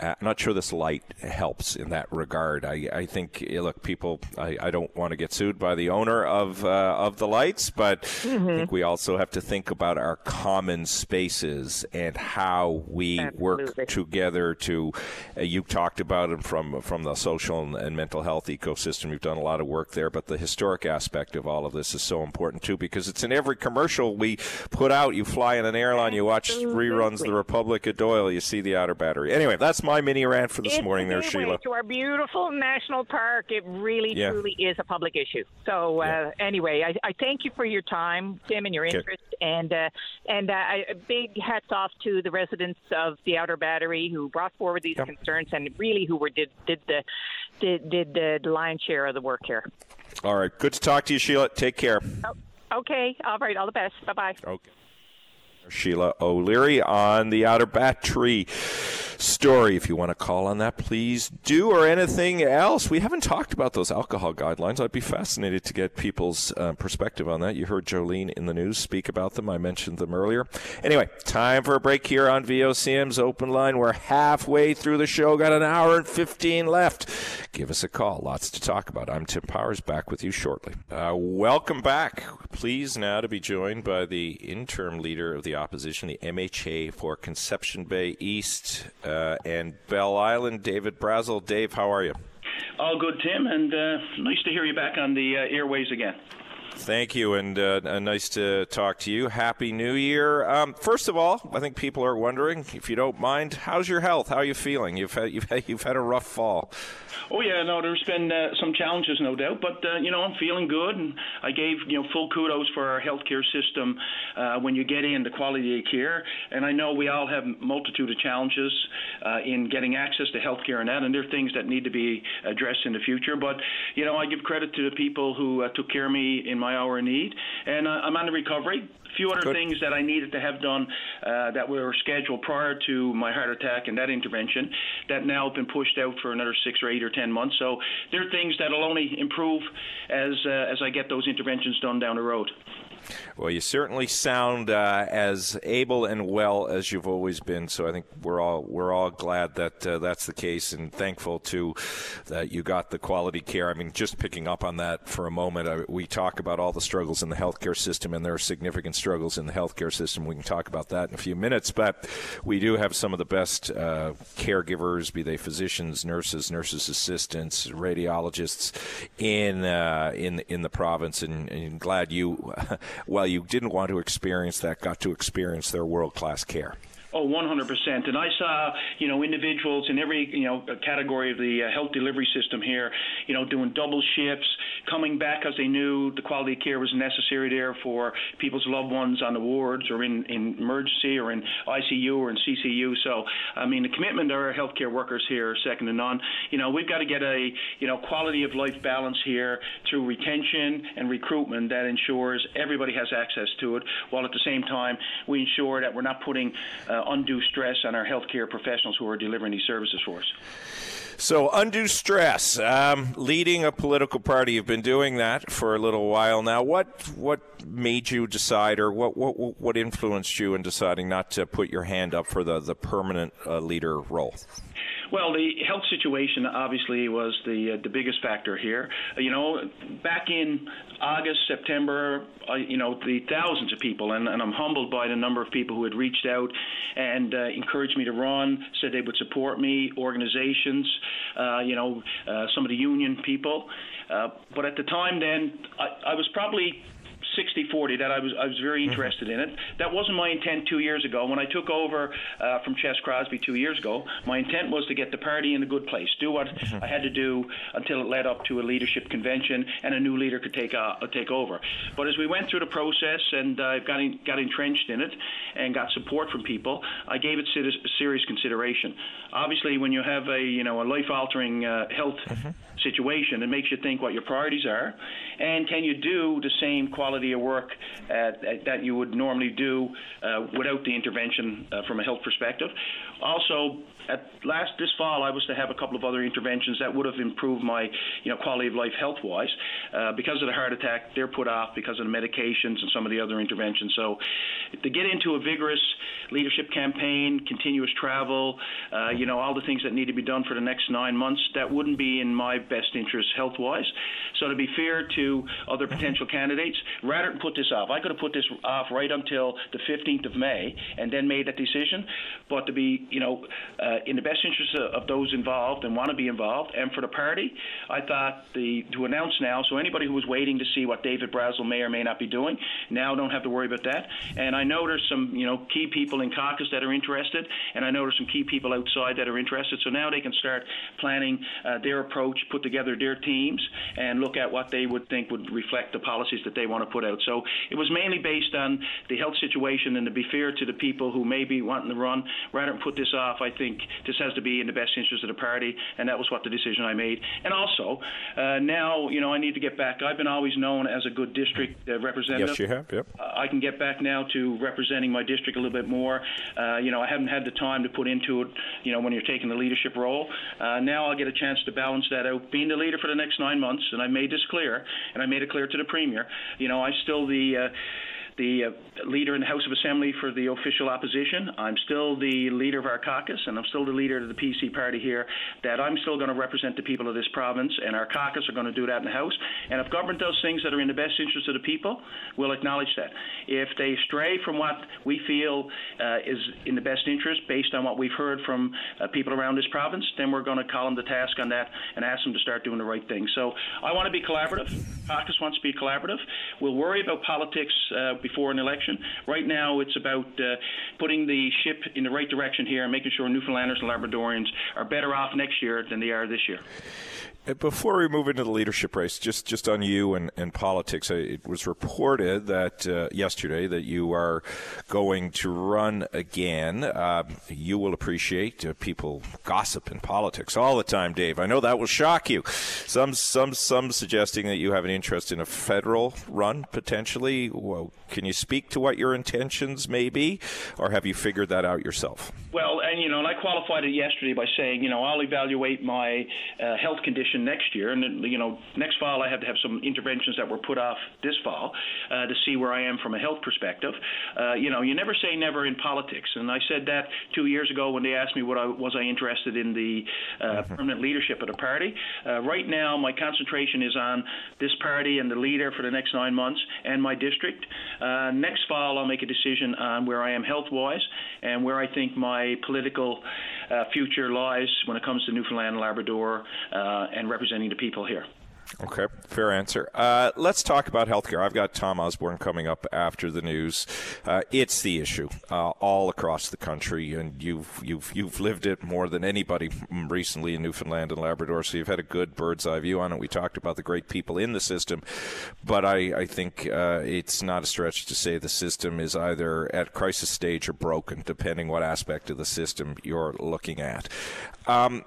Uh, I'm not sure this light helps in that regard. I, I think, eh, look, people, I, I don't want to get sued by the owner of uh, of the lights, but I think we also have to think about our common spaces and how we work together to. Uh, you talked about it from from the social and, mental health ecosystem. You've done a lot of work there, but the historic aspect of all of this is so important too because it's in every commercial we put out. You fly in an airline, you watch reruns of the Republic of Doyle, you see the Outer Battery. Anyway, that's my mini rant for this It's morning. There, Sheila. To our beautiful national park, it really, Yeah. truly is a public issue. So uh, anyway, I, I thank you for your time, Tim, and your Okay. interest, and uh, and uh, a big hats off to the residents of the Outer Battery who brought forward these concerns and really who were did did the did did the lion's share of the work here. All right, good to talk to you, Sheila. Take care. Okay, all right, all the best. Bye bye. Okay. Sheila O'Leary on the Outer Battery story. If you want to call on that, please do, or anything else. We haven't talked about those alcohol guidelines. I'd be fascinated to get people's uh, perspective on that. You heard Jolene in the news speak about them. I mentioned them earlier. Anyway, time for a break here on VOCM's Open Line. We're halfway through the show, got an hour and 15 left. Give us a call. Lots to talk about. I'm Tim Powers, back with you shortly. Uh, welcome back. Pleased now to be joined by the interim leader of the opposition, the MHA for Conception Bay East uh, and Bell Island, David Brazil. Dave, how are you? All good, Tim, and uh, nice to hear you back on the uh, airways again. Thank you, and uh, nice to talk to you. Happy New Year. Um, first of all, I think people are wondering, if you don't mind, how's your health? How are you feeling? You've had, you've had, you've had a rough fall. Oh yeah, no, there's been uh, some challenges, no doubt, but uh, you know I'm feeling good, and I gave you know full kudos for our healthcare system uh, when you get in the quality of care, and I know we all have multitude of challenges uh, in getting access to healthcare and that, and there are things that need to be addressed in the future. But you know I give credit to the people who uh, took care of me in my hour need, and uh, I'm on the recovery A few other Good. things that I needed to have done uh, that were scheduled prior to my heart attack and that intervention that now have been pushed out for another six or eight or ten months. So there are things that'll only improve as uh, as I get those interventions done down the road. Well, you certainly sound uh, as able and well as you've always been. So I think we're all we're all glad that uh, that's the case, and thankful too that you got the quality care. I mean, just picking up on that for a moment, uh, we talk about all the struggles in the healthcare system, and there are significant struggles in the healthcare system. We can talk about that in a few minutes, but we do have some of the best uh, caregivers, be they physicians, nurses, nurses assistants, radiologists, in uh, in in the province, and, and glad you. while you didn't want to experience that, got to experience their world class care. Oh, 100%. And I saw, you know, individuals in every, you know, category of the uh, health delivery system here, you know, doing double shifts, coming back because they knew the quality of care was necessary there for people's loved ones on the wards or in, in emergency or in ICU or in CCU. So, I mean, the commitment of our healthcare workers here, second to none. You know, we've got to get a, you know, quality of life balance here through retention and recruitment that ensures everybody has access to it, while at the same time we ensure that we're not putting uh, undue stress on our healthcare professionals who are delivering these services for us. So, undue stress. Um, leading a political party, you've been doing that for a little while now. What what made you decide, or what what what influenced you in deciding not to put your hand up for the the permanent uh, leader role? Well, the health situation obviously was the uh, the biggest factor here. Uh, you know, back in August, September, uh, you know, the thousands of people, and, and I'm humbled by the number of people who had reached out and uh, encouraged me to run, said they would support me, organizations, uh, you know, some of the union people. But at the time, then I, I was probably 60-40 that I was I was very mm-hmm. interested in it. That wasn't my intent two years ago when I took over uh, from Ches Crosbie two years ago. My intent was to get the party in a good place, do what mm-hmm. I had to do until it led up to a leadership convention and a new leader could take uh, take over. But as we went through the process and uh, got in, got entrenched in it and got support from people, I gave it serious consideration. Obviously, when you have a you know a life altering uh, health mm-hmm. Situation, it makes you think what your priorities are, and can you do the same quality of work at, that you would normally do uh, without the intervention uh, from a health perspective. Also, at last this fall, I was to have a couple of other interventions that would have improved my, you know, quality of life health-wise. Uh, because of the heart attack, they're put off because of the medications and some of the other interventions. So, to get into a vigorous leadership campaign, continuous travel, uh, you know, all the things that need to be done for the next nine months, that wouldn't be in my best interest health-wise. So, to be fair to other potential candidates, rather than put this off, I could have put this off right until the 15th of May and then made that decision. But to be, you know, uh, in the best interest of, of those involved and want to be involved, and for the party, I thought the to announce now. So anybody who was waiting to see what David Brazil may or may not be doing, now don't have to worry about that. And I know there's some, you know, key people in caucus that are interested, and I know there's some key people outside that are interested. So now they can start planning uh, their approach, put together their teams, and look at what they would think would reflect the policies that they want to put out. So it was mainly based on the health situation and to be fair to the people who may be wanting to run. Rather than put this off, I think this has to be in the best interest of the party, and that was what the decision I made. And also, uh, now you know I need to get back. I've been always known as a good district uh, representative. Yes, you have. Yep. Uh, I can get back now to representing my district a little bit more. Uh, you know, I haven't had the time to put into it. You know, when you're taking the leadership role, uh, now I'll get a chance to balance that out. Being the leader for the next nine months, and I made this clear, and I made it clear to the premier. You know, I'm still the uh, the uh, leader in the House of Assembly for the official opposition. I'm still the leader of our caucus, and I'm still the leader of the PC party here. That I'm still going to represent the people of this province, and our caucus are going to do that in the House. And if government does things that are in the best interest of the people, we'll acknowledge that. If they stray from what we feel uh, is in the best interest, based on what we've heard from uh, people around this province, then we're going to call them to task on that and ask them to start doing the right thing. So I want to be collaborative. Caucus wants to be collaborative. We'll worry about politics uh, before an election. Right now, it's about uh, putting the ship in the right direction here and making sure Newfoundlanders and Labradorians are better off next year than they are this year. Before we move into the leadership race, just just on you and, and politics, uh, it was reported that uh, yesterday that you are going to run again. Uh, you will appreciate uh, people gossip in politics all the time, Dave. I know that will shock you. Some some some suggesting that you have an interest in a federal run potentially. Well, can you speak to what your intentions may be, or have you figured that out yourself? Well, and you know, and I qualified it yesterday by saying, you know, I'll evaluate my uh, health condition next year, and you know, next fall I have to have some interventions that were put off this fall uh, to see where I am from a health perspective. Uh, you know, you never say never in politics, and I said that two years ago when they asked me what I was I interested in the uh, mm-hmm. permanent leadership of the party. Uh, right now, my concentration is on this party and the leader for the next nine months and my district. Uh, next fall, I'll make a decision on where I am health wise and where I think my political future lies when it comes to Newfoundland and Labrador uh, and representing the people here. Okay, fair answer. Uh, let's talk about healthcare. I've got Tom Osborne coming up after the news. Uh, it's the issue uh, all across the country, and you've you've you've lived it more than anybody recently in Newfoundland and Labrador. So you've had a good bird's eye view on it. We talked about the great people in the system, but I I think uh, it's not a stretch to say the system is either at crisis stage or broken, depending what aspect of the system you're looking at. Um,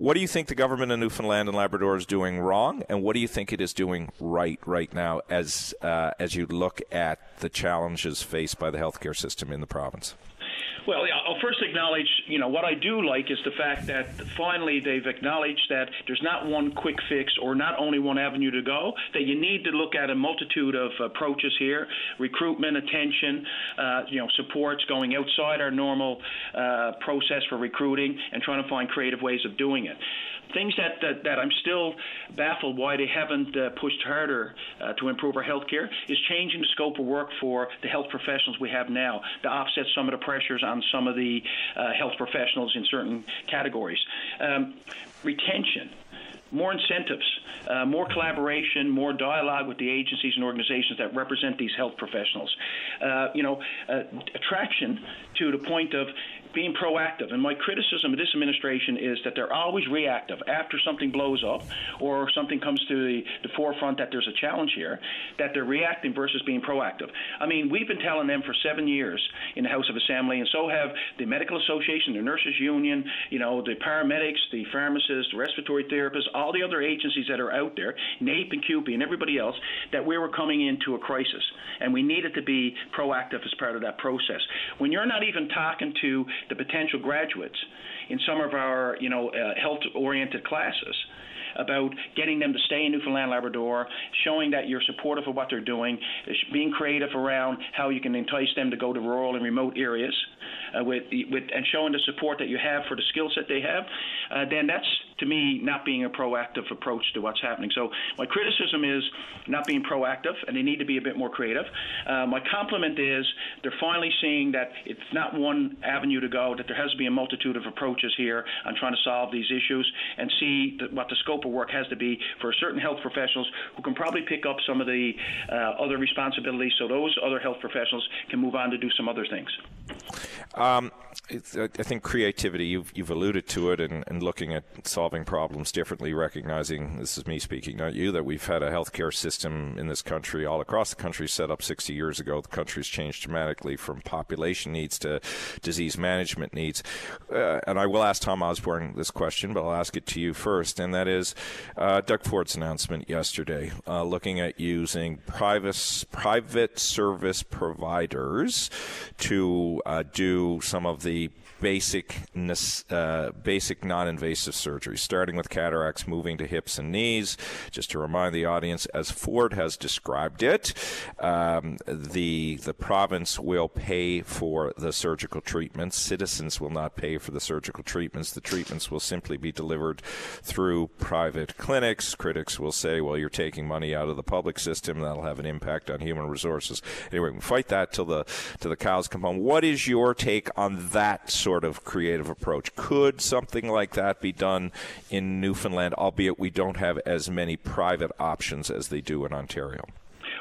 what do you think the government of Newfoundland and Labrador is doing wrong, and what do you think it is doing right right now as uh, as you look at the challenges faced by the healthcare system in the province? Well, I'll first acknowledge, you know, what I do like is the fact that finally they've acknowledged that there's not one quick fix or not only one avenue to go, that you need to look at a multitude of approaches here recruitment, attention, uh, you know, supports going outside our normal uh, process for recruiting and trying to find creative ways of doing it things that, that, that I'm still baffled why they haven't uh, pushed harder uh, to improve our health care is changing the scope of work for the health professionals we have now to offset some of the pressures on some of the uh, health professionals in certain categories. Um, retention more incentives, uh, more collaboration, more dialogue with the agencies and organizations that represent these health professionals. Uh, you know, uh, attraction to the point of being proactive. And my criticism of this administration is that they're always reactive after something blows up or something comes to the, the, forefront that there's a challenge here, that they're reacting versus being proactive. I mean, we've been telling them for seven years in the House of Assembly, and so have the Medical Association, the Nurses Union, you know, the paramedics, the pharmacists, the respiratory therapists, all the other agencies that are out there, NAPE and CUPE and everybody else, that we were coming into a crisis. And we needed to be proactive as part of that process. When you're not even talking to the potential graduates in some of our, you know, uh, health-oriented classes about getting them to stay in Newfoundland Labrador, showing that you're supportive of what they're doing, being creative around how you can entice them to go to rural and remote areas, uh, with, with and showing the support that you have for the skill set they have, uh, then that's to me not being a proactive approach to what's happening. So my criticism is not being proactive, and they need to be a bit more creative. Uh, my compliment is they're finally seeing that it's not one avenue to go, that there has to be a multitude of approaches here on trying to solve these issues, and see what the scope of work has to be for certain health professionals who can probably pick up some of the uh, other responsibilities, so those other health professionals can move on to do some other things. Um, I think creativity. You've you've alluded to it, and, and looking at solving solving problems differently, recognizing this is me speaking, not you, that we've had a healthcare system in this country, all across the country, set up 60 years ago. The country's changed dramatically from population needs to disease management needs. Uh, and I will ask Tom Osborne this question, but I'll ask it to you first, and that is uh, Doug Ford's announcement yesterday, uh, looking at using private private service providers to uh, do some of the basic uh, basic non-invasive surgery, starting with cataracts, moving to hips and knees. Just to remind the audience, as Ford has described it, um, the the province will pay for the surgical treatments. Citizens will not pay for the surgical treatments. The treatments will simply be delivered through private clinics. Critics will say, "Well, you're taking money out of the public system. That'll have an impact on human resources." Anyway, we fight that till the till the cows come home. What is your take on that sort sort of creative approach. Could something like that be done in Newfoundland, albeit we don't have as many private options as they do in Ontario?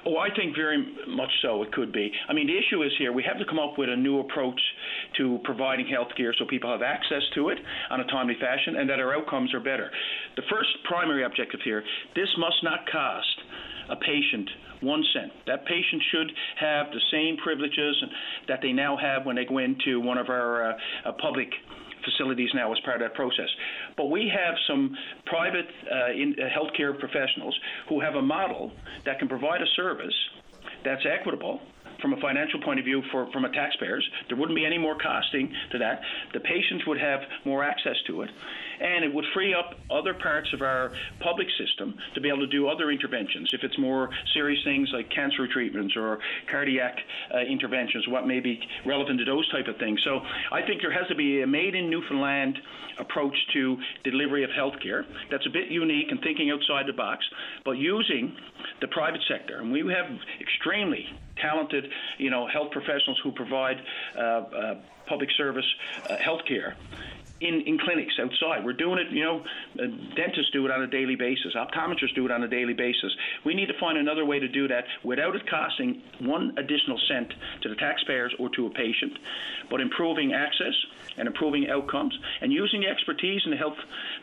Oh, I think very much so. It could be. I mean, the issue is here we have to come up with a new approach to providing health care so people have access to it on a timely fashion and that our outcomes are better. The first primary objective here this must not cost a patient one cent. That patient should have the same privileges that they now have when they go into one of our uh, public facilities now as part of that process. But we have some private uh, in, uh, healthcare professionals who have a model that can provide a service that's equitable from a financial point of view for from a taxpayers. There wouldn't be any more costing to that. The patients would have more access to it and it would free up other parts of our public system to be able to do other interventions. If it's more serious things like cancer treatments or cardiac uh, interventions, what may be relevant to those type of things. So I think there has to be a made in Newfoundland approach to delivery of healthcare that's a bit unique and thinking outside the box, but using the private sector. And we have extremely talented, you know, health professionals who provide uh, uh, public service uh, health care in, in clinics outside. We're doing it, you know, uh, dentists do it on a daily basis, optometrists do it on a daily basis. We need to find another way to do that without it costing one additional cent to the taxpayers or to a patient, but improving access and improving outcomes and using the expertise in the health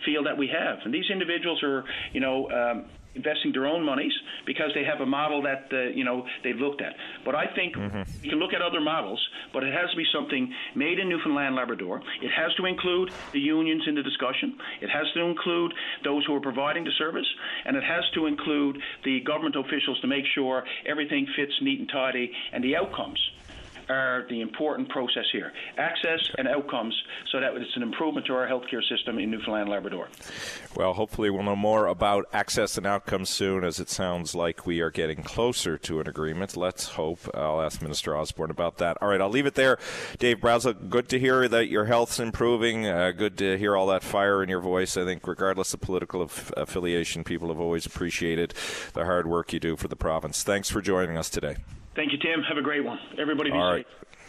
field that we have. And these individuals are, you know, um, investing their own monies because they have a model that uh, you know they've looked at. But I think mm-hmm. you can look at other models, but it has to be something made in Newfoundland, Labrador. It has to include the unions in the discussion. It has to include those who are providing the service, and it has to include the government officials to make sure everything fits neat and tidy and the outcomes are the important process here access and outcomes so that it's an improvement to our healthcare system in Newfoundland and Labrador. Well, hopefully, we'll know more about access and outcomes soon, as it sounds like we are getting closer to an agreement. Let's hope. I'll ask Minister Osborne about that. All right, I'll leave it there. Dave Brazil, good to hear that your health's improving. Uh, good to hear all that fire in your voice. I think, regardless of political af- affiliation, people have always appreciated the hard work you do for the province. Thanks for joining us today. Thank you, Tim. Have a great one. Everybody be All safe.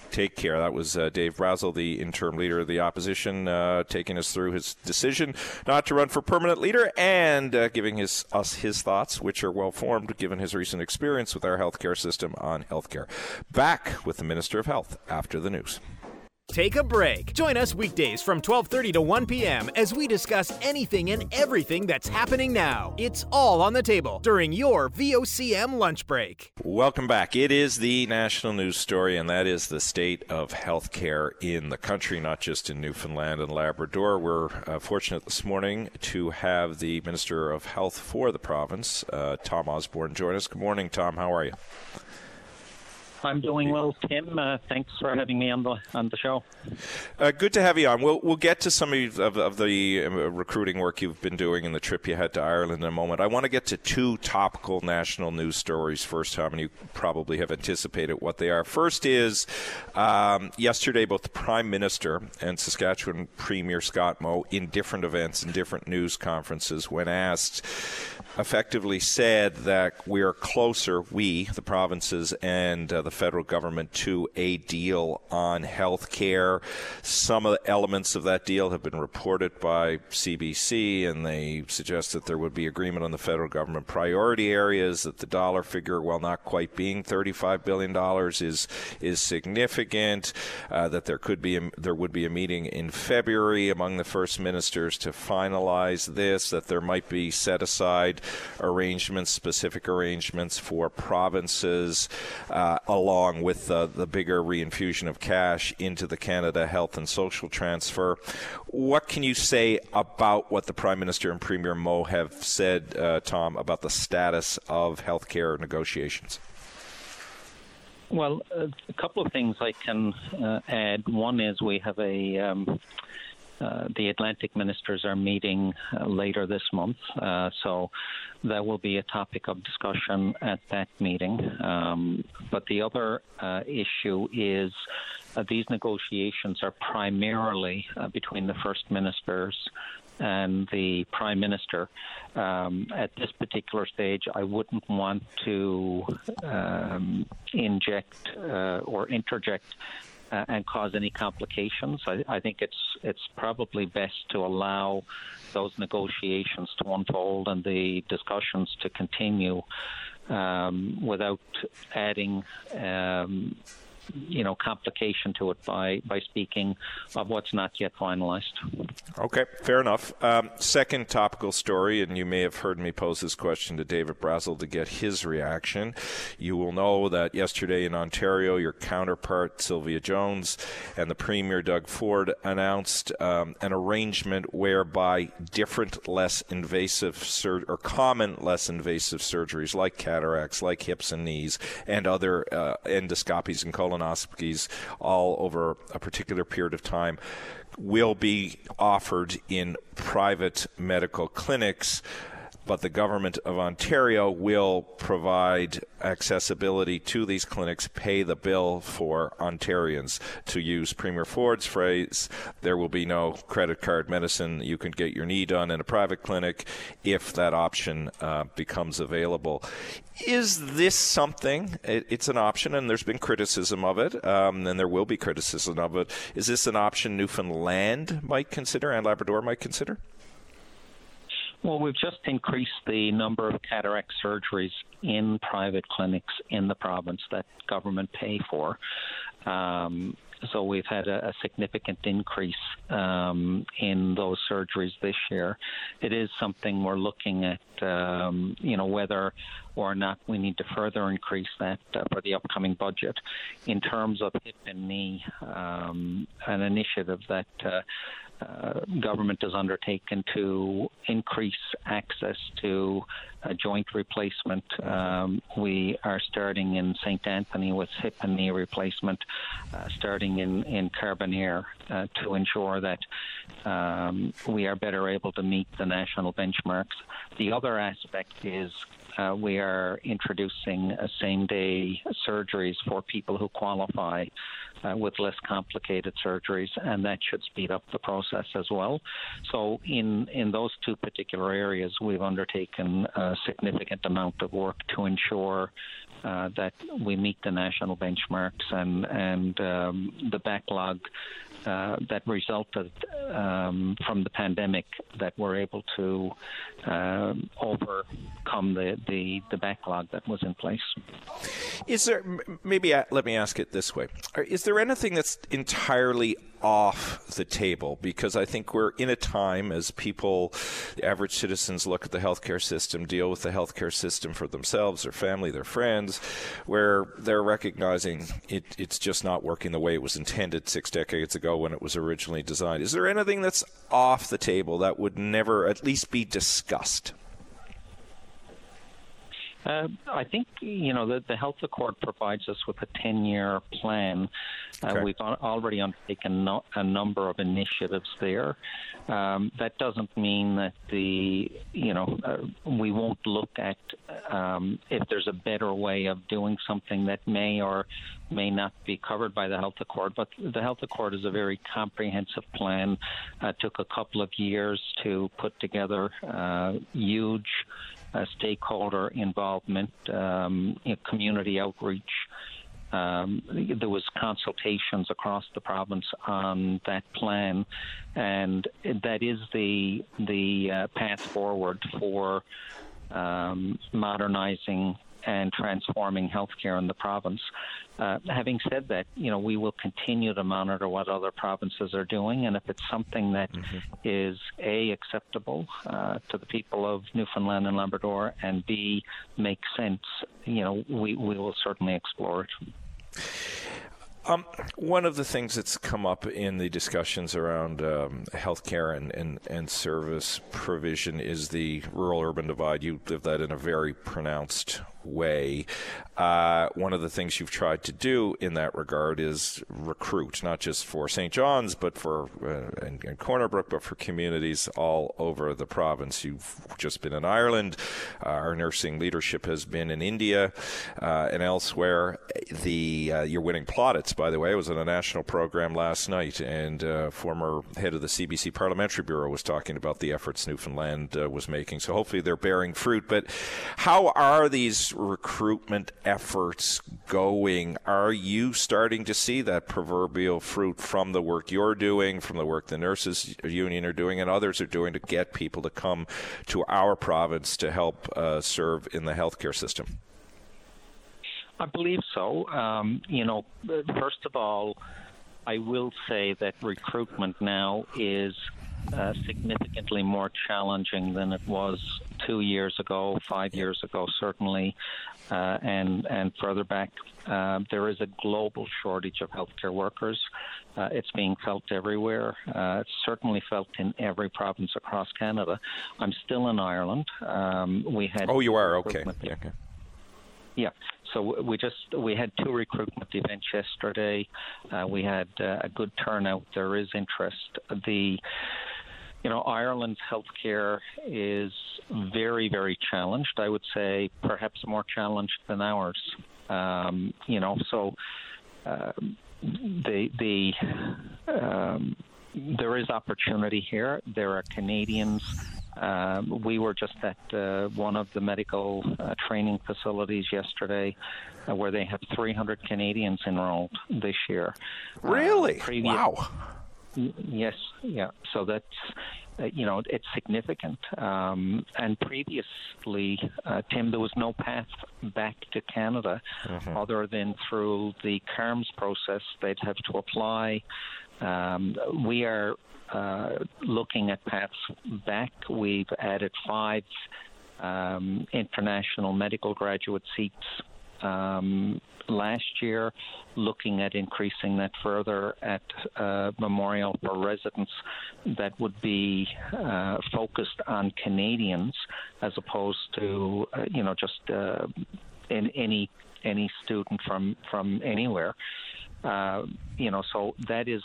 Take care. That was uh, Dave Brazil, the interim leader of the opposition, uh, taking us through his decision not to run for permanent leader and uh, giving his, us his thoughts, which are well formed given his recent experience with our healthcare system on healthcare. Back with the Minister of Health after the news. Take a break. Join us weekdays from 12:30 to 1 p.m. as we discuss anything and everything that's happening now. It's all on the table during your VOCM lunch break. Welcome back. It is the national news story and that is the state of healthcare in the country, not just in Newfoundland and Labrador. We're uh, fortunate this morning to have the Minister of Health for the province, uh, Tom Osborne, join us. Good morning, Tom. How are you? I'm doing well, Tim. Uh, thanks for having me on the on the show. Uh, good to have you on. We'll we'll get to some of, of, the uh, recruiting work you've been doing and the trip you had to Ireland in a moment. I want to get to two topical national news stories first, Tom, and you probably have anticipated what they are. First is um, yesterday, both the Prime Minister and Saskatchewan Premier Scott Moe, in different events and different news conferences, when asked effectively said that we are closer, we, the provinces and uh, the federal government to a deal on health care. Some of the elements of that deal have been reported by CBC, and they suggest that there would be agreement on the federal government priority areas, that the dollar figure, while not quite being $35 billion, is, is significant, uh, that there could be a, there would be a meeting in February among the first ministers to finalize this, that there might be set aside arrangements, specific arrangements for provinces, uh, along with uh, the bigger reinfusion of cash into the Canada Health and Social Transfer. What can you say about what the Prime Minister and Premier Moe have said, uh, Tom, about the status of healthcare negotiations? Well, uh, a couple of things I can uh, add. One is we have a um, uh, the Atlantic ministers are meeting uh, later this month, uh, so that will be a topic of discussion at that meeting. Um, but the other uh, issue is uh, these negotiations are primarily between the first ministers and the prime minister. Um, at this particular stage, I wouldn't want to um, inject or interject uh, and cause any complications. I, I, think it's it's probably best to allow those negotiations to unfold and the discussions to continue um, without adding um, you know complication to it by by speaking of what's not yet finalized. Okay, fair enough. Um, second topical story, and you may have heard me pose this question to David Brazil to get his reaction. You will know that yesterday in Ontario, your counterpart Sylvia Jones and the Premier Doug Ford announced um, an arrangement whereby different less invasive sur- or common less invasive surgeries like cataracts, like hips and knees, and other uh, endoscopies and colon colonoscopies all over a particular period of time will be offered in private medical clinics but the government of Ontario will provide accessibility to these clinics, pay the bill for Ontarians. To use Premier Ford's phrase, there will be no credit card medicine. You can get your knee done in a private clinic if that option uh, becomes available. Is this something? It, it's an option, and there's been criticism of it, um, and there will be criticism of it. Is this an option Newfoundland might consider and Labrador might consider? Well, we've just increased the number of cataract surgeries in private clinics in the province that government pay for. Um, so we've had a, a significant increase um, in those surgeries this year. It is something we're looking at, um, you know, whether or not we need to further increase that uh, for the upcoming budget. In terms of hip and knee, um, an initiative that uh, uh, government has undertaken to increase access to a joint replacement. Um, we are starting in St. Anthony with hip and knee replacement, uh, starting in, in Carbonear uh, to ensure that um, we are better able to meet the national benchmarks. The other aspect is uh, we are introducing same day surgeries for people who qualify uh, with less complicated surgeries, and that should speed up the process as well. So, in, in those two particular areas, we've undertaken a significant amount of work to ensure uh, that we meet the national benchmarks and and um, the backlog uh, that resulted um, from the pandemic that we're able to um, overcome the, the, the backlog that was in place. Is there maybe uh, let me ask it this way: Is there anything that's entirely off the table because I think we're in a time as people, the average citizens, look at the healthcare system, deal with the healthcare system for themselves, their family, their friends, where they're recognizing it, it's just not working the way it was intended six decades ago when it was originally designed. Is there anything that's off the table that would never at least be discussed? Uh, I think you know the, the health accord provides us with a ten-year plan. Uh. We've already undertaken no, a number of initiatives there. Um, that doesn't mean that the you know uh, we won't look at um, if there's a better way of doing something that may or may not be covered by the health accord. But the health accord is a very comprehensive plan. Uh, took a couple of years to put together. Uh, huge uh, stakeholder involvement, um, you know, community outreach. um, there was consultations across the province on that plan, and that is the the uh, path forward for um, modernizing and transforming healthcare in the province. Uh, having said that, you know, we will continue to monitor what other provinces are doing, and if it's something that mm-hmm. is a acceptable uh, to the people of Newfoundland and Labrador, and b makes sense, you know, we we will certainly explore it. Um, one of the things that's come up in the discussions around um, healthcare and, and, and service provision is the rural urban divide. You live that in a very pronounced way. Uh, one of the things you've tried to do in that regard is recruit, not just for St. John's, but for uh, and, and Corner Brook, but for communities all over the province. You've just been in Ireland. Uh, our nursing leadership has been in India uh, and elsewhere. The uh, you're winning plaudits, by the way. I was on a national program last night, and uh, former head of the CBC Parliamentary Bureau was talking about the efforts Newfoundland was making. So hopefully they're bearing fruit. But how are these recruitment efforts going? Are you starting to see that proverbial fruit from the work you're doing, from the work the nurses union are doing, and others are doing to get people to come to our province to help uh, serve in the healthcare system? I believe so. Um, you know, first of all, I will say that recruitment now is uh, significantly more challenging than it was two years ago, five years ago, certainly, uh, and and further back. Uh, there is a global shortage of healthcare workers. Uh, it's being felt everywhere. Uh, it's certainly felt in every province across Canada. I'm still in Ireland. Um, we had. Oh, you are okay. Yeah, okay. Yeah. So we just we had two recruitment events yesterday. Uh, we had uh, a good turnout. There is interest. The you know, Ireland's healthcare is very, very challenged. I would say perhaps more challenged than ours. Um, you know, so uh, the the um, there is opportunity here. There are Canadians. Uh, we were just at uh, one of the medical uh, training facilities yesterday, uh, where they have 300 Canadians enrolled this year. Really? Previous, wow Yes, yeah. So that's uh, you know it's significant. Um, and previously, uh, Tim, there was no path back to Canada mm-hmm. other than through the CARMS process. They'd have to apply. Um, we are uh, looking at paths back. We've added five um, international medical graduate seats um, last year, looking at increasing that further at uh, Memorial for residents that would be uh, focused on Canadians as opposed to, uh, you know, just uh, in any any student from from anywhere. Uh, you know, so that is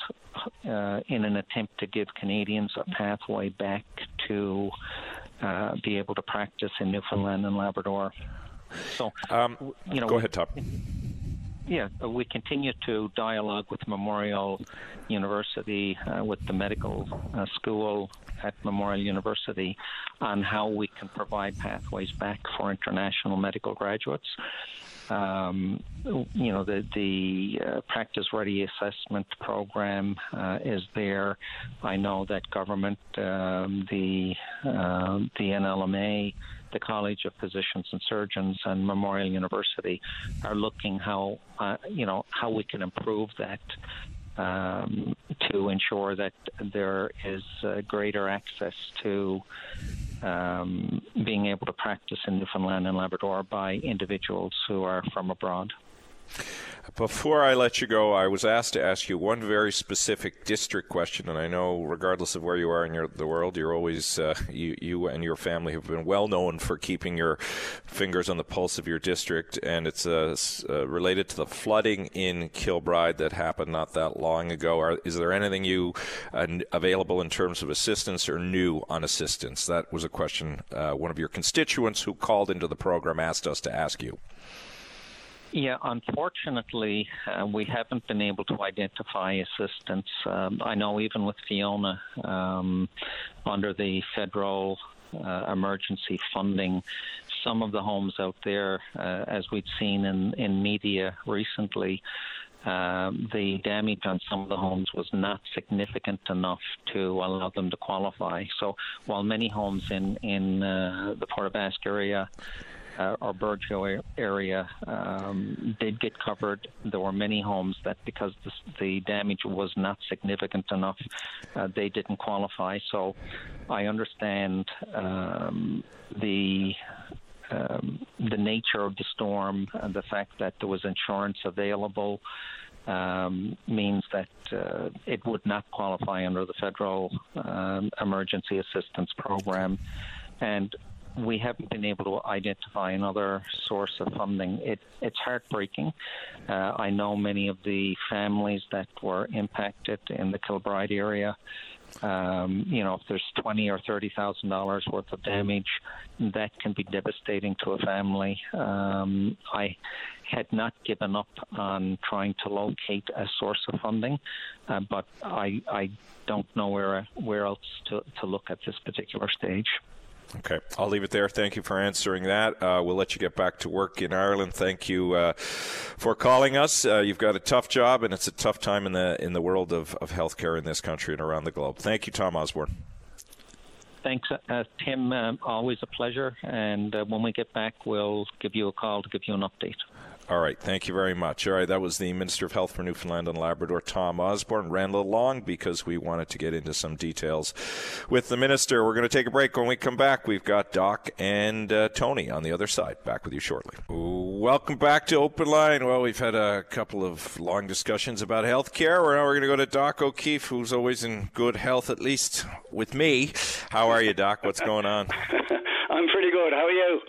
uh, in an attempt to give Canadians a pathway back to uh, be able to practice in Newfoundland and Labrador. So, um, you know, go ahead, Tom. Yeah, we continue to dialogue with Memorial University, uh, with the medical uh, school at Memorial University, on how we can provide pathways back for international medical graduates. Um, you know, the the uh, practice ready assessment program uh, is there. I know that government, um, the uh, the NLMA the College of Physicians and Surgeons and Memorial University are looking how uh, you know how we can improve that um, to ensure that there is uh, greater access to um, being able to practice in Newfoundland and Labrador by individuals who are from abroad. Before I let you go, I was asked to ask you one very specific district question, and I know, regardless of where you are in your, the world, you're always uh, you, you and your family have been well known for keeping your fingers on the pulse of your district, and it's uh, uh, related to the flooding in Kilbride that happened not that long ago. Are, is there anything you uh, available in terms of assistance or new on assistance? That was a question uh, one of your constituents who called into the program asked us to ask you. Yeah, unfortunately, uh, we haven't been able to identify assistance. Um, I know even with Fiona, um, under the federal uh, emergency funding, some of the homes out there, uh, as we've seen in, in media recently, um, the damage on some of the homes was not significant enough to allow them to qualify. So while many homes in in uh, the Port aux area uh, or Burgeo area um, did get covered. There were many homes that, because the, the damage was not significant enough, uh, they didn't qualify. So I understand um, the um, the nature of the storm and the fact that there was insurance available um, means that uh, it would not qualify under the federal um, emergency assistance program. And we haven't been able to identify another source of funding. It, it's heartbreaking. Uh, I know many of the families that were impacted in the Kilbride area. Um, you know, if there's twenty or thirty thousand dollars worth of damage, that can be devastating to a family. Um, I had not given up on trying to locate a source of funding, uh, but I I don't know where where else to to look at this particular stage. Okay, I'll leave it there. Thank you for answering that. Uh, we'll let you get back to work in Ireland. Thank you uh, for calling us. Uh, you've got a tough job, and it's a tough time in the in the world of, of healthcare in this country and around the globe. Thank you, Tom Osborne. Thanks, uh, Tim. Um, always a pleasure. And uh, when we get back, we'll give you a call to give you an update. All right, thank you very much. All right, that was the Minister of Health for Newfoundland and Labrador, Tom Osborne. Ran a little long because we wanted to get into some details with the Minister. We're going to take a break. When we come back, we've got Doc and uh, Tony on the other side. Back with you shortly. Welcome back to Open Line. Well, we've had a couple of long discussions about health care. Now we're going to go to Doc O'Keefe, who's always in good health, at least with me. How are you, Doc? What's going on? I'm pretty good. How are you?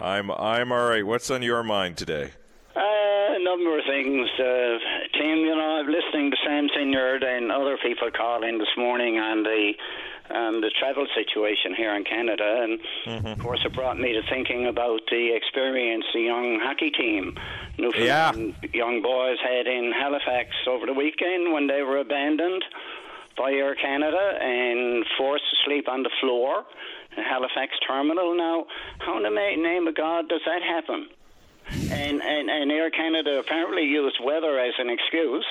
I'm I'm all right. What's on your mind today? Uh, a number of things, uh, Tim. You know, I'm listening to Sam Senior and other people calling this morning on the um, the travel situation here in Canada, and mm-hmm. of course, it brought me to thinking about the experience the young hockey team, Newfoundland yeah. young boys had in Halifax over the weekend when they were abandoned by Air Canada and forced to sleep on the floor Halifax terminal. Now, how in the name of God does that happen? And, and, and Air Canada apparently used weather as an excuse,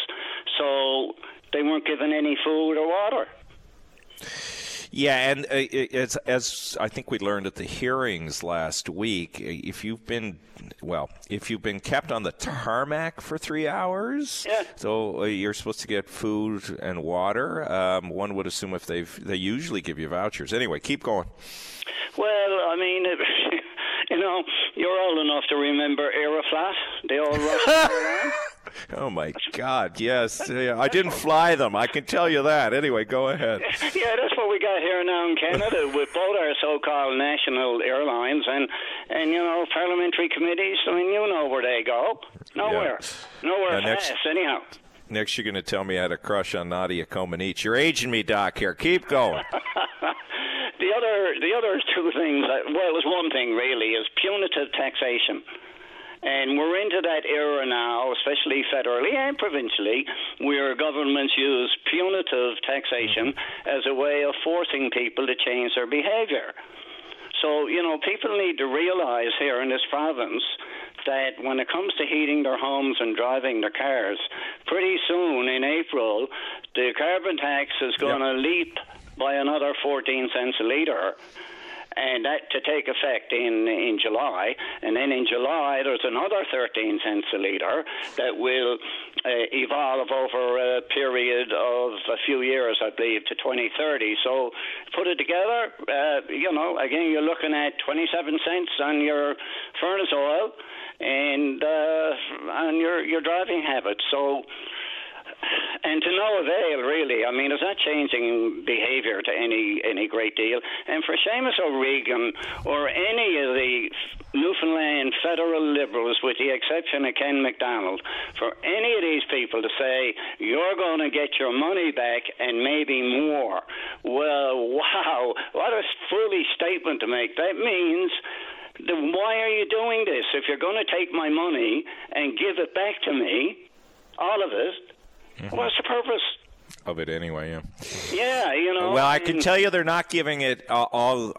so they weren't given any food or water. Yeah, and uh, as I think we learned at the hearings last week, if you've been well, if you've been kept on the tarmac for three hours, yeah. so uh, you're supposed to get food and water. Um, one would assume if they've they usually give you vouchers. Anyway, keep going. Well, I mean. It, you know, you're old enough to remember Aeroflot, the old Russian Oh my God! Yes, I didn't fly them. I can tell you that. Anyway, go ahead. Yeah, that's what we got here now in Canada with both our so-called national airlines and and you know parliamentary committees. I mean, you know where they go. Nowhere. Yeah. Nowhere next, fast. Anyhow. Next, you're going to tell me I had a crush on Nadia Comaneci. You're aging me, Doc. Here, keep going. the other, the other two things. Well, it was one thing really is punitive taxation. And we're into that era now, especially federally and provincially, where governments use punitive taxation mm-hmm. as a way of forcing people to change their behavior. So, you know, people need to realize here in this province that when it comes to heating their homes and driving their cars, pretty soon in April, the carbon tax is going to yep. leap by another 14 cents a litre and that to take effect in in July. And then in July, there's another 13 cents a litre that will uh, evolve over a period of a few years, I believe, to 2030. So put it together, uh, you know, again, you're looking at 27 cents on your furnace oil and uh, on your your driving habits. So and to no avail, really. I mean, it's not changing behaviour to any any great deal. And for Seamus O'Regan or any of the Newfoundland federal liberals, with the exception of Ken McDonald, for any of these people to say you're going to get your money back and maybe more, well, wow, what a foolish statement to make. That means then why are you doing this? If you're going to take my money and give it back to me, all of it, Mm-hmm. What's the purpose? of it anyway. Yeah. Yeah, you know. Well, I can tell you they're not giving it all, all,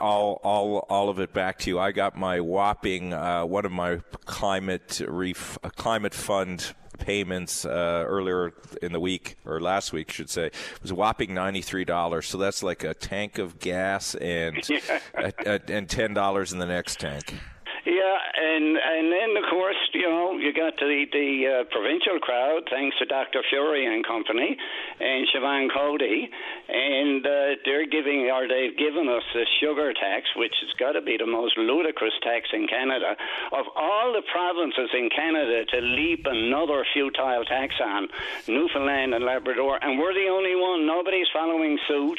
all, all of it back to you. I got my whopping uh, one of my climate ref, uh, climate fund payments uh, earlier in the week or last week, should say, was a whopping ninety three dollars. So that's like a tank of gas and yeah. and ten dollars in the next tank. Yeah, and and then of course you know you got the the uh, provincial crowd, thanks to Dr. Furey and company, and Siobhan Coady, and uh, they're giving or they've given us the sugar tax, which has got to be the most ludicrous tax in Canada. Of all the provinces in Canada to leap another futile tax on, Newfoundland and Labrador, and we're the only one. Nobody's following suit,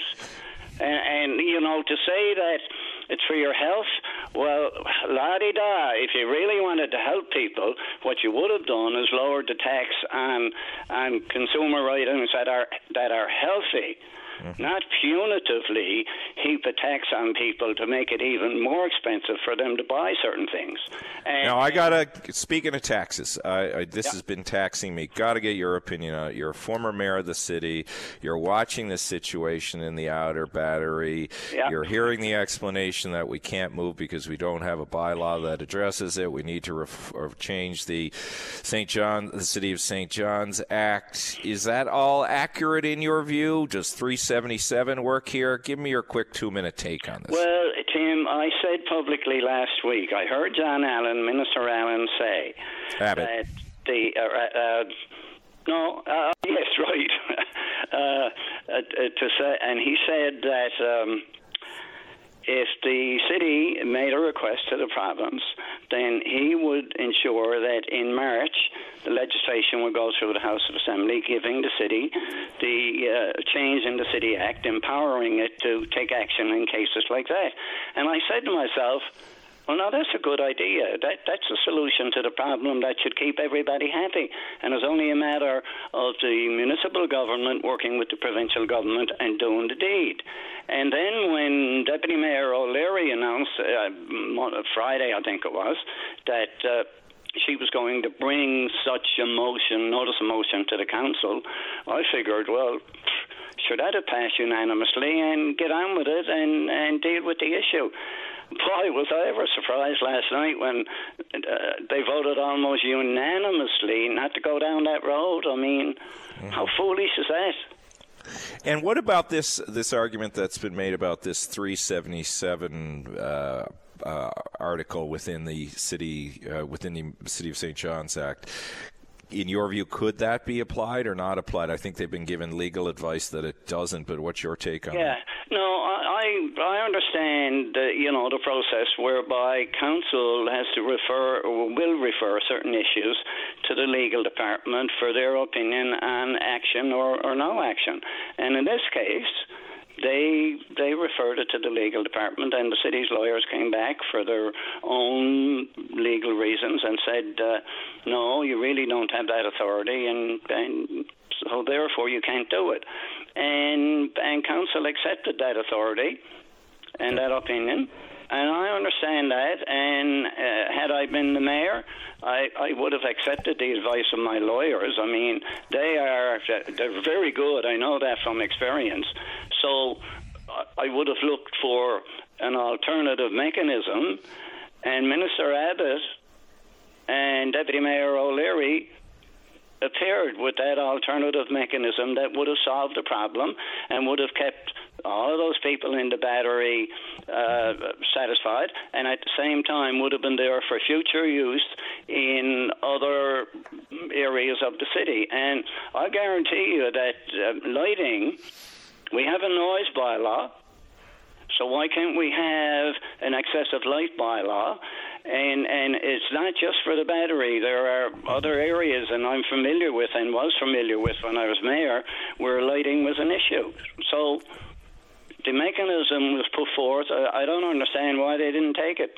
and, and you know to say that it's for your health. Well, la di da. If you really wanted to help people, what you would have done is lowered the tax on on consumer items that are that are healthy mm-hmm. not punitively heap a tax on people to make it even more expensive for them to buy certain things. And, now, I gotta. Speaking of taxes, I, I, this yeah. has been taxing me. Got to get your opinion on it. You're a former mayor of the city. You're watching the situation in the outer battery. Yeah. You're hearing the explanation that we can't move because we don't have a bylaw that addresses it. We need to ref- change the St. John, the City of St. John's Act. Is that all accurate in your view? Just three 77 work here? Give me your quick two minute take on this. Well, Tim, I said publicly last week, I heard John Allen, Minister Allen, say Abbott. that the. Uh, uh, no, uh, yes, right. Uh, uh, to say, and he said that um, if the city made a request to the province, then he would ensure that in March the legislation would go through the House of Assembly, giving the city the uh, change in the City Act, empowering it to take action in cases like that. And I said to myself, well, now that's a good idea. That that's a solution to the problem that should keep everybody happy. And it's only a matter of the municipal government working with the provincial government and doing the deed. And then when Deputy Mayor O'Leary announced uh, Friday, I think it was, that. Uh, she was going to bring such a motion, notice a motion to the council. I figured, well, should that have passed unanimously and get on with it and, and deal with the issue? Boy, was I ever surprised last night when uh, they voted almost unanimously not to go down that road. I mean, mm-hmm. how foolish is that? And what about this this argument that's been made about this 377 uh, uh, article within the city uh, within the City of St. John's Act? In your view, could that be applied or not applied? I think they've been given legal advice that it doesn't, but what's your take on yeah. that? No, I I understand you know the process whereby council has to refer or will refer certain issues to the legal department for their opinion on action or, or no action, and in this case they they referred it to the legal department, and the city's lawyers came back for their own legal reasons and said, uh, "No, you really don't have that authority, and and so therefore you can't do it." And and council accepted that authority and that opinion. And I understand that. And uh, had I been the mayor, I, I would have accepted the advice of my lawyers. I mean, they are they're very good. I know that from experience. So I would have looked for an alternative mechanism, and Minister Abbott and Deputy Mayor O'Leary appeared with that alternative mechanism that would have solved the problem and would have kept all of those people in the battery uh, satisfied, and at the same time would have been there for future use in other areas of the city. And I guarantee you that uh, lighting we have a noise bylaw, so why can't we have an excessive light bylaw? And and it's not just for the battery. There are other areas, and I'm familiar with and was familiar with when I was mayor, where lighting was an issue. So the mechanism was put forth. I, I don't understand why they didn't take it.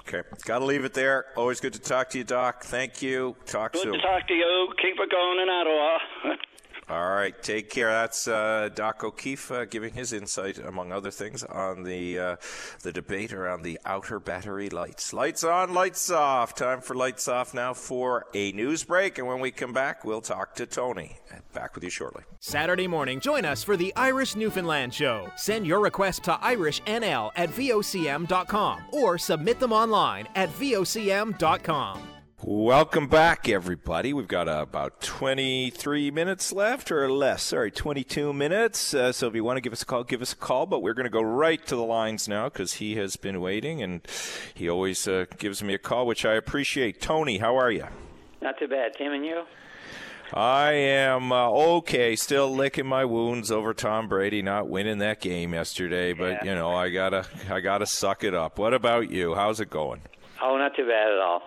Okay, got to leave it there. Always good to talk to you, Doc. Thank you. Talk good soon. Good to talk to you. Keep it going in Ottawa. All right. take care. That's uh, Doc O'Keefe uh, giving his insight, among other things, on the uh, the debate around the outer battery lights. Lights on, lights off. Time for lights off now for a news break, and when we come back, we'll talk to Tony. Back with you shortly. Saturday morning, join us for the Irish Newfoundland Show. Send your request to irishnl at vocm.com or submit them online at vocm.com. Welcome back, everybody. We've got uh, about 23 minutes left, or less. Sorry, 22 minutes. Uh, so if you want to give us a call, give us a call. But we're going to go right to the lines now because he has been waiting, and he always uh, gives me a call, which I appreciate. Tony, how are you? Not too bad. Tim and you? I am uh, okay, still licking my wounds over Tom Brady not winning that game yesterday, but Yeah. you know I gotta I gotta suck it up. What about you? How's it going? Oh, not too bad at all.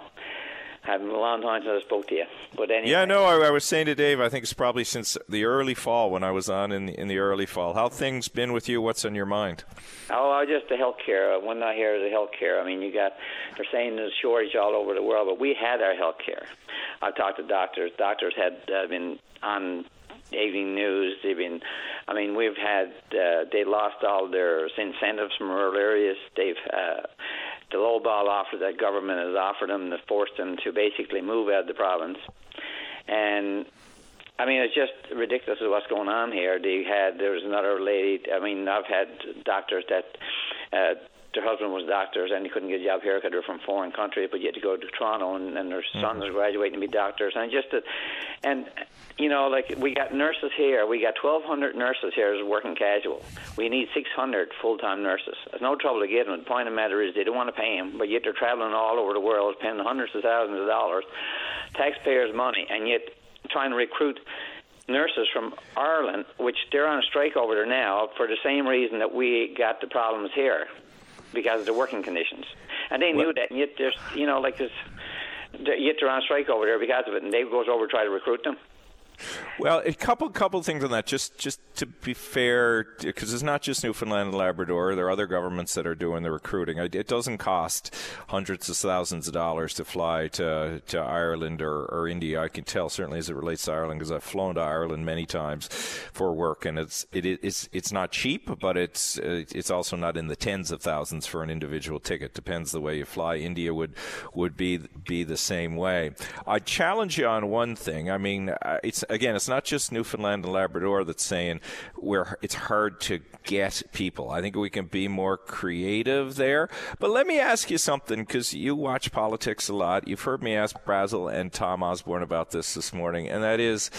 Had a long time since I spoke to you. But anyway, Yeah, no, I, I was saying to Dave, I think it's probably since the early fall when I was on in the, in the early fall. How things been with you? What's on your mind? Oh, just the healthcare. Uh, One not here is the healthcare. I mean, you got they're saying there's a shortage all over the world, but we had our healthcare. I've talked to doctors. Doctors had uh, been on evening news. They've been. I mean, we've had. Uh, they lost all their incentives from rural areas. They've. Uh, the low ball offer that government has offered them that forced them to basically move out of the province. And I mean, it's just ridiculous what's going on here. They had there was another lady. I mean, I've had doctors that uh, their husband was doctors and they couldn't get a job here because they're from foreign countries, but you had to go to Toronto and, and their sons mm-hmm. are graduating to be doctors. And just to, and you know, like we got nurses here. We got 1,200 nurses here as working casual. We need 600 full-time nurses. There's no trouble to get them. The point of the matter is they don't want to pay them, but yet they're traveling all over the world, paying hundreds of thousands of dollars, taxpayers' money, and yet trying to recruit nurses from Ireland, which they're on a strike over there now for the same reason that we got the problems here, because of the working conditions. And they knew that, and yet there's, you know, like this, yet they're on strike over there because of it, and Dave goes over to try to recruit them. Well, a couple couple things on that. Just just to be fair, because it's not just Newfoundland and Labrador. There are other governments that are doing the recruiting. It doesn't cost hundreds of thousands of dollars to fly to to Ireland or, or India. I can tell certainly as it relates to Ireland because I've flown to Ireland many times for work, and it's it is it's not cheap, but it's uh, it's also not in the tens of thousands for an individual ticket. Depends the way you fly. India would would be be the same way. I challenge you on one thing. I mean, uh, it's again, it's not just Newfoundland and Labrador that's saying where it's hard to get people. I think we can be more creative there. But let me ask you something because you watch politics a lot. You've heard me ask Brazil and Tom Osborne about this this morning, and that is.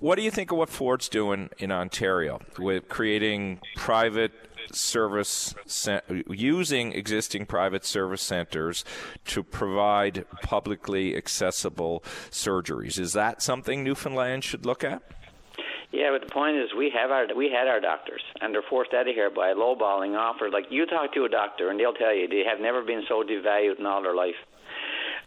What do you think of what Ford's doing in Ontario with creating private service using existing private service centers to provide publicly accessible surgeries. Is that something Newfoundland should look at? Yeah, but the point is, we have our we had our doctors, and they're forced out of here by lowballing offers. Like you talk to a doctor, and they'll tell you they have never been so devalued in all their life.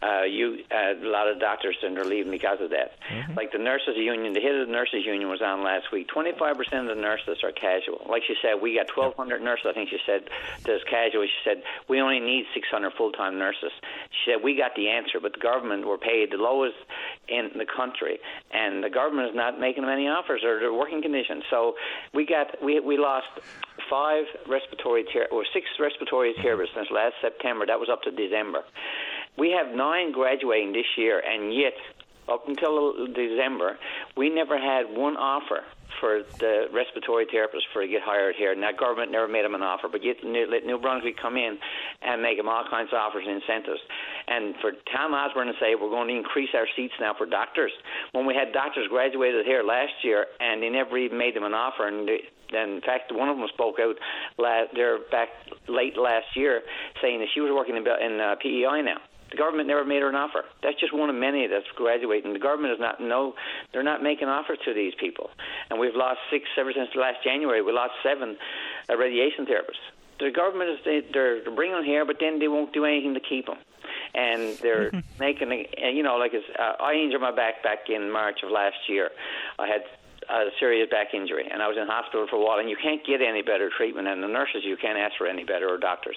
Uh, you uh, a lot of doctors and they're leaving because of that. Like the nurses union, the head of the nurses union was on last week. Twenty five percent of the nurses are casual. Like she said, we got twelve hundred nurses. I think she said that's casual. She said we only need six hundred full time nurses. She said we got the answer, but the government were paid the lowest in the country, and the government is not making them any offers or their working conditions. So we got we we lost five respiratory ter- or six respiratory therapists since last September. That was up to December. We have nine graduating this year, and yet up until December, we never had one offer for the respiratory therapists for to get hired here. And that government never made them an offer, but yet let New Brunswick come in and make them all kinds of offers and incentives. And for Tom Osborne to say we're going to increase our seats now for doctors, when we had doctors graduated here last year and they never even made them an offer, and they, and in fact, one of them spoke out la there back late last year saying that she was working in, in uh, PEI now. The government never made her an offer. That's just one of many that's graduating. The government is not no, they're not making offers to these people, and we've lost six ever since last January. We lost seven uh, radiation therapists. The government is they, they're bringing them here, but then they won't do anything to keep them, and they're making you know like it's, uh, I injured my back back in March of last year. I had a serious back injury, and I was in hospital for a while. And you can't get any better treatment, and the nurses you can't ask for any better, or doctors.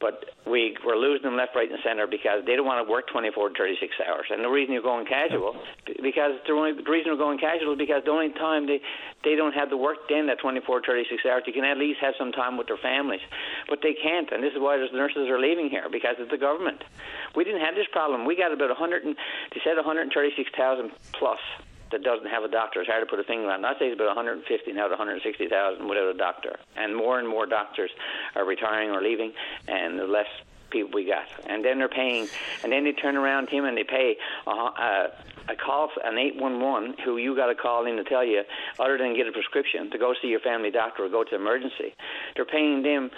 But we were losing them left, right, and center because they don't want to work 24 to 36 hours. And the reason you're going casual, because the only the reason we're going casual is because the only time they they don't have the work done that 24 36 hours, you can at least have some time with their families. But they can't, and this is why the nurses are leaving here because it's the government. We didn't have this problem. We got about 100. And, they said 136,000 plus that doesn't have a doctor. It's hard to put a finger on. I say it's about 150 now to 160,000 without a doctor, and more and more doctors are retiring or leaving, and the less people we got. And then they're paying, and then they turn around to him and they pay a, a, uh, a call, an 811, who you got to call in to tell you, other than get a prescription, to go see your family doctor or go to emergency. They're paying them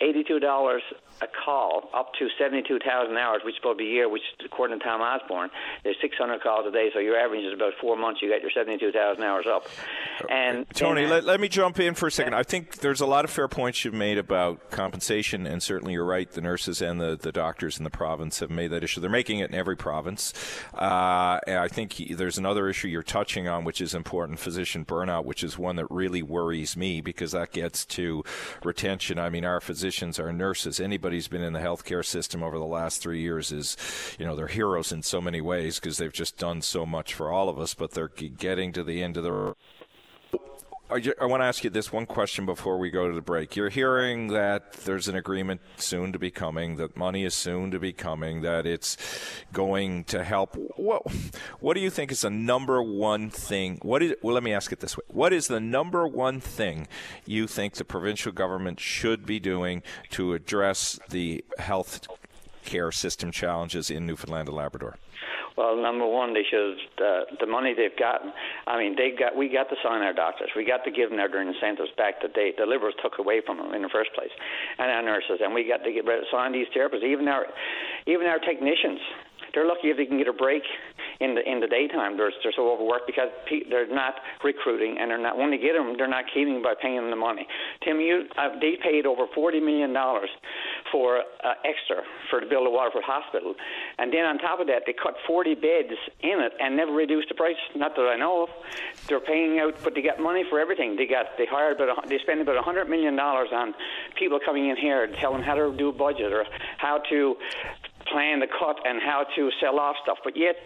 $82 a call up to 72,000 hours, which is supposed to be a year, which according to Tom Osborne, there's 600 calls a day, so your average is about four months. You get your 72,000 hours up. And Tony, then, let, let me jump in for a second. I think there's a lot of fair points you've made about compensation, and certainly you're right. The nurses and the, the doctors in the province have made that issue. They're making it in every province. Uh, and I think there's another issue you're touching on, which is important physician burnout, which is one that really worries me because that gets to retention. I mean, our physicians, our nurses, anybody who's been in the healthcare system over the last three years is, you know, they're heroes in so many ways because they've just done so much for all of us, but they're getting to the end of the I want to ask you this one question before we go to the break. You're hearing that there's an agreement soon to be coming, that money is soon to be coming, that it's going to help. What, what do you think is the number one thing? What is, well, let me ask it this way. What is the number one thing you think the provincial government should be doing to address the health care system challenges in Newfoundland and Labrador? Well, number one, they should uh, the money they've gotten. I mean, they got we got to sign our doctors. We got to give them their incentives back that they the Liberals took away from them in the first place, and our nurses, and we got to get sign these therapists. Even our even our technicians they're lucky if they can get a break in the in the daytime. They're they're so overworked because pe- they're not recruiting and they're not when they get them, they're not keeping by paying them the money. Tim, you uh, they paid over forty million dollars for uh, extra for to build a Waterford hospital, and then on top of that, they cut forty beds in it and never reduced the price. Not that I know of. They're paying out, but they got money for everything. They got they hired, but they spend about hundred million dollars on people coming in here to tell them how to do a budget or how to plan the cut and how to sell off stuff. But yet,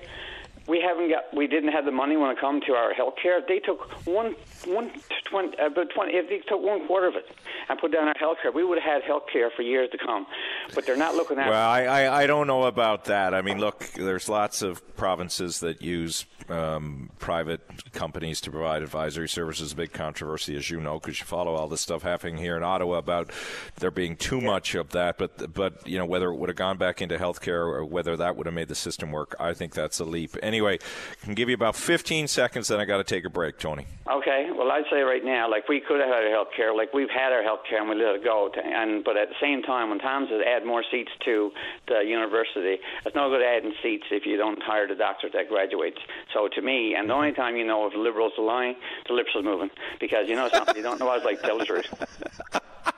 we haven't got we didn't have the money when it come to our health care. They took one one twenty about twenty if they took one quarter of it and put down our health care, we would have had health care for years to come. But they're not looking at Well, I, I, I don't know about that. I mean look, there's lots of provinces that use um, private companies to provide advisory services. A big controversy, as you know, because you follow all this stuff happening here in Ottawa about there being too much of that. But but you know whether it would have gone back into healthcare or whether that would have made the system work, I think that's a leap. Anyway, I can give you about 15 seconds, then I got to take a break, Tony. Okay. Well, I'd say right now, like we could have had our health care, like we've had our health care and we let it go. To, and but at the same time, when Tom says add more seats to the university, it's no good adding seats if you don't hire the doctor that graduates. So to me, and the only time you know if the liberals are lying, the lips are moving because you know something you don't know. I was like tell the truth.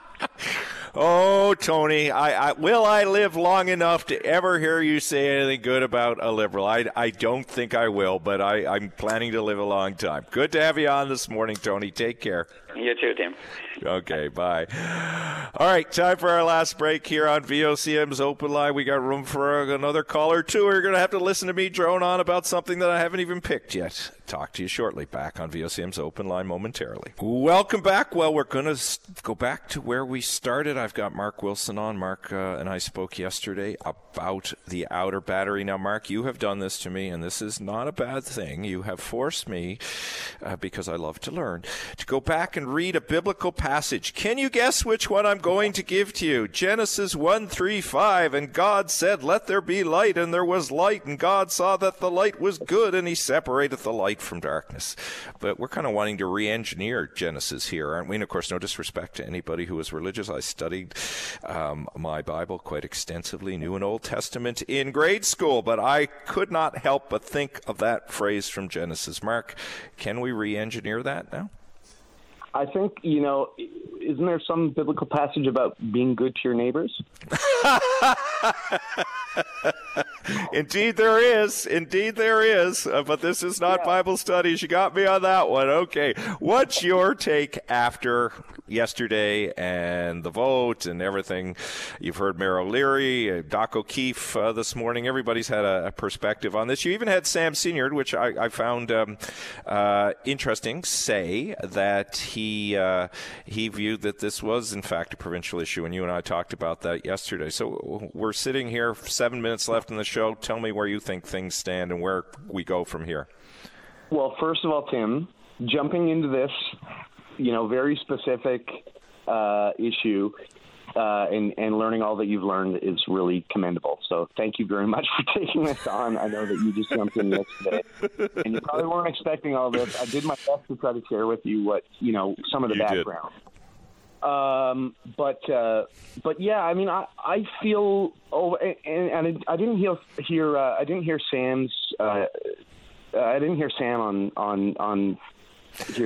Oh, Tony, I, I, will I live long enough to ever hear you say anything good about a liberal? I, I don't think I will, but I, I'm planning to live a long time. Good to have you on this morning, Tony. Take care. You too, Tim. Okay, bye. All right, time for our last break here on VOCM's Open Line. We got room for another call or two. You're going to have to listen to me drone on about something that I haven't even picked yet. Talk to you shortly. Back on VOCM's Open Line momentarily. Welcome back. Well, we're going to go back to where we started. I've got Mark Wilson on. Mark uh, and I spoke yesterday about the outer battery. Now, Mark, you have done this to me, and this is not a bad thing. You have forced me, uh, because I love to learn, to go back and read a biblical passage. Can you guess which one I'm going to give to you? Genesis 1 3 5. And God said, Let there be light, and there was light. And God saw that the light was good, and he separated the light from darkness. But we're kind of wanting to re engineer Genesis here, aren't we? And of course, no disrespect to anybody who is religious. I studied um, my Bible quite extensively, New and Old Testament, in grade school, but I could not help but think of that phrase from Genesis. Mark, can we re engineer that now? I think, you know, isn't there some biblical passage about being good to your neighbors? Indeed, there is. Indeed, there is. Uh, but this is not yeah. Bible studies. You got me on that one. Okay. What's your take after yesterday and the vote and everything? You've heard Mayor O'Leary, uh, Doc O'Keefe uh, this morning. Everybody's had a, a, perspective on this. You even had Sam Synyard, which I, I found um, uh, interesting, say that he uh, he viewed that this was in fact a provincial issue, and you and I talked about that yesterday. So we're sitting here, seven minutes left in the show. Tell me where you think things stand and where we go from here. Well, first of all, Tim, jumping into this, you know, very specific uh, issue uh, and, and learning all that you've learned is really commendable. So thank you very much for taking this on. I know that you just jumped in yesterday, and you probably weren't expecting all this. I did my best to try to share with you what you know some of the you background. Did. Um, but uh, but yeah, I mean, I I feel oh, and, and I didn't hear hear uh, I didn't hear Sam's uh, I didn't hear Sam on on on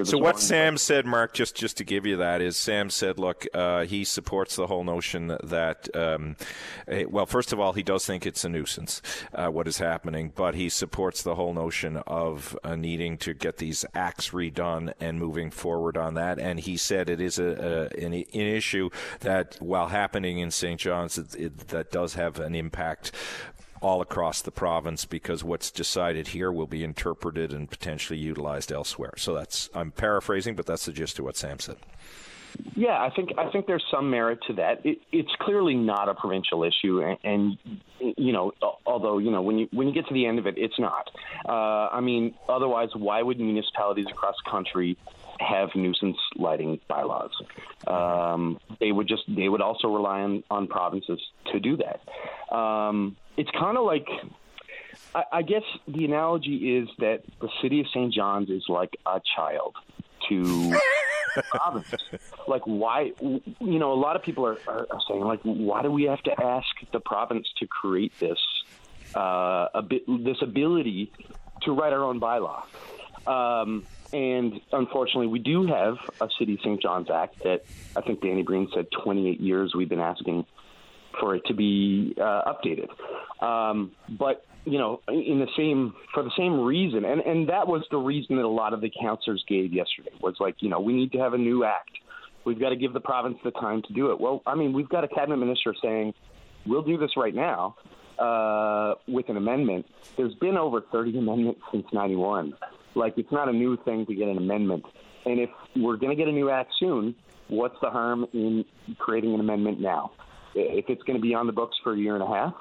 so what Sam said, Mark, just just to give you that, is Sam said, look, uh, he supports the whole notion that, um, eh, well, first of all, he does think it's a nuisance uh, what is happening, but he supports the whole notion of uh, needing to get these acts redone and moving forward on that. And he said it is a, a an, an, issue that, while happening in St. John's, it, it, that does have an impact all across the province because what's decided here will be interpreted and potentially utilized elsewhere. So that's I'm paraphrasing, but that's the gist of what Sam said. Yeah, I think I think there's some merit to that. It, it's clearly not a provincial issue, and, and, you know, although you know when you when you get to the end of it, it's not. Uh, I mean, otherwise, why would municipalities across the country have nuisance lighting bylaws? Um, they would just they would also rely on on provinces to do that. Um, it's kind of like I, I guess the analogy is that the city of St. John's is like a child to the province. Like, why? You know, a lot of people are, are, saying, like, why do we have to ask the province to create this uh, a bit, this ability to write our own bylaw? Um, and unfortunately, we do have a City St. John's Act that I think Danny Breen said 28 years we've been asking for it to be uh, updated. Um, but you know, in the same for the same reason, and and that was the reason that a lot of the councillors gave yesterday was like, you know, we need to have a new act. We've got to give the province the time to do it. Well, I mean, we've got a cabinet minister saying we'll do this right now uh, with an amendment. There's been over 30 amendments since '91. Like, it's not a new thing to get an amendment. And if we're going to get a new act soon, what's the harm in creating an amendment now? if it's going to be on the books for a year and a half,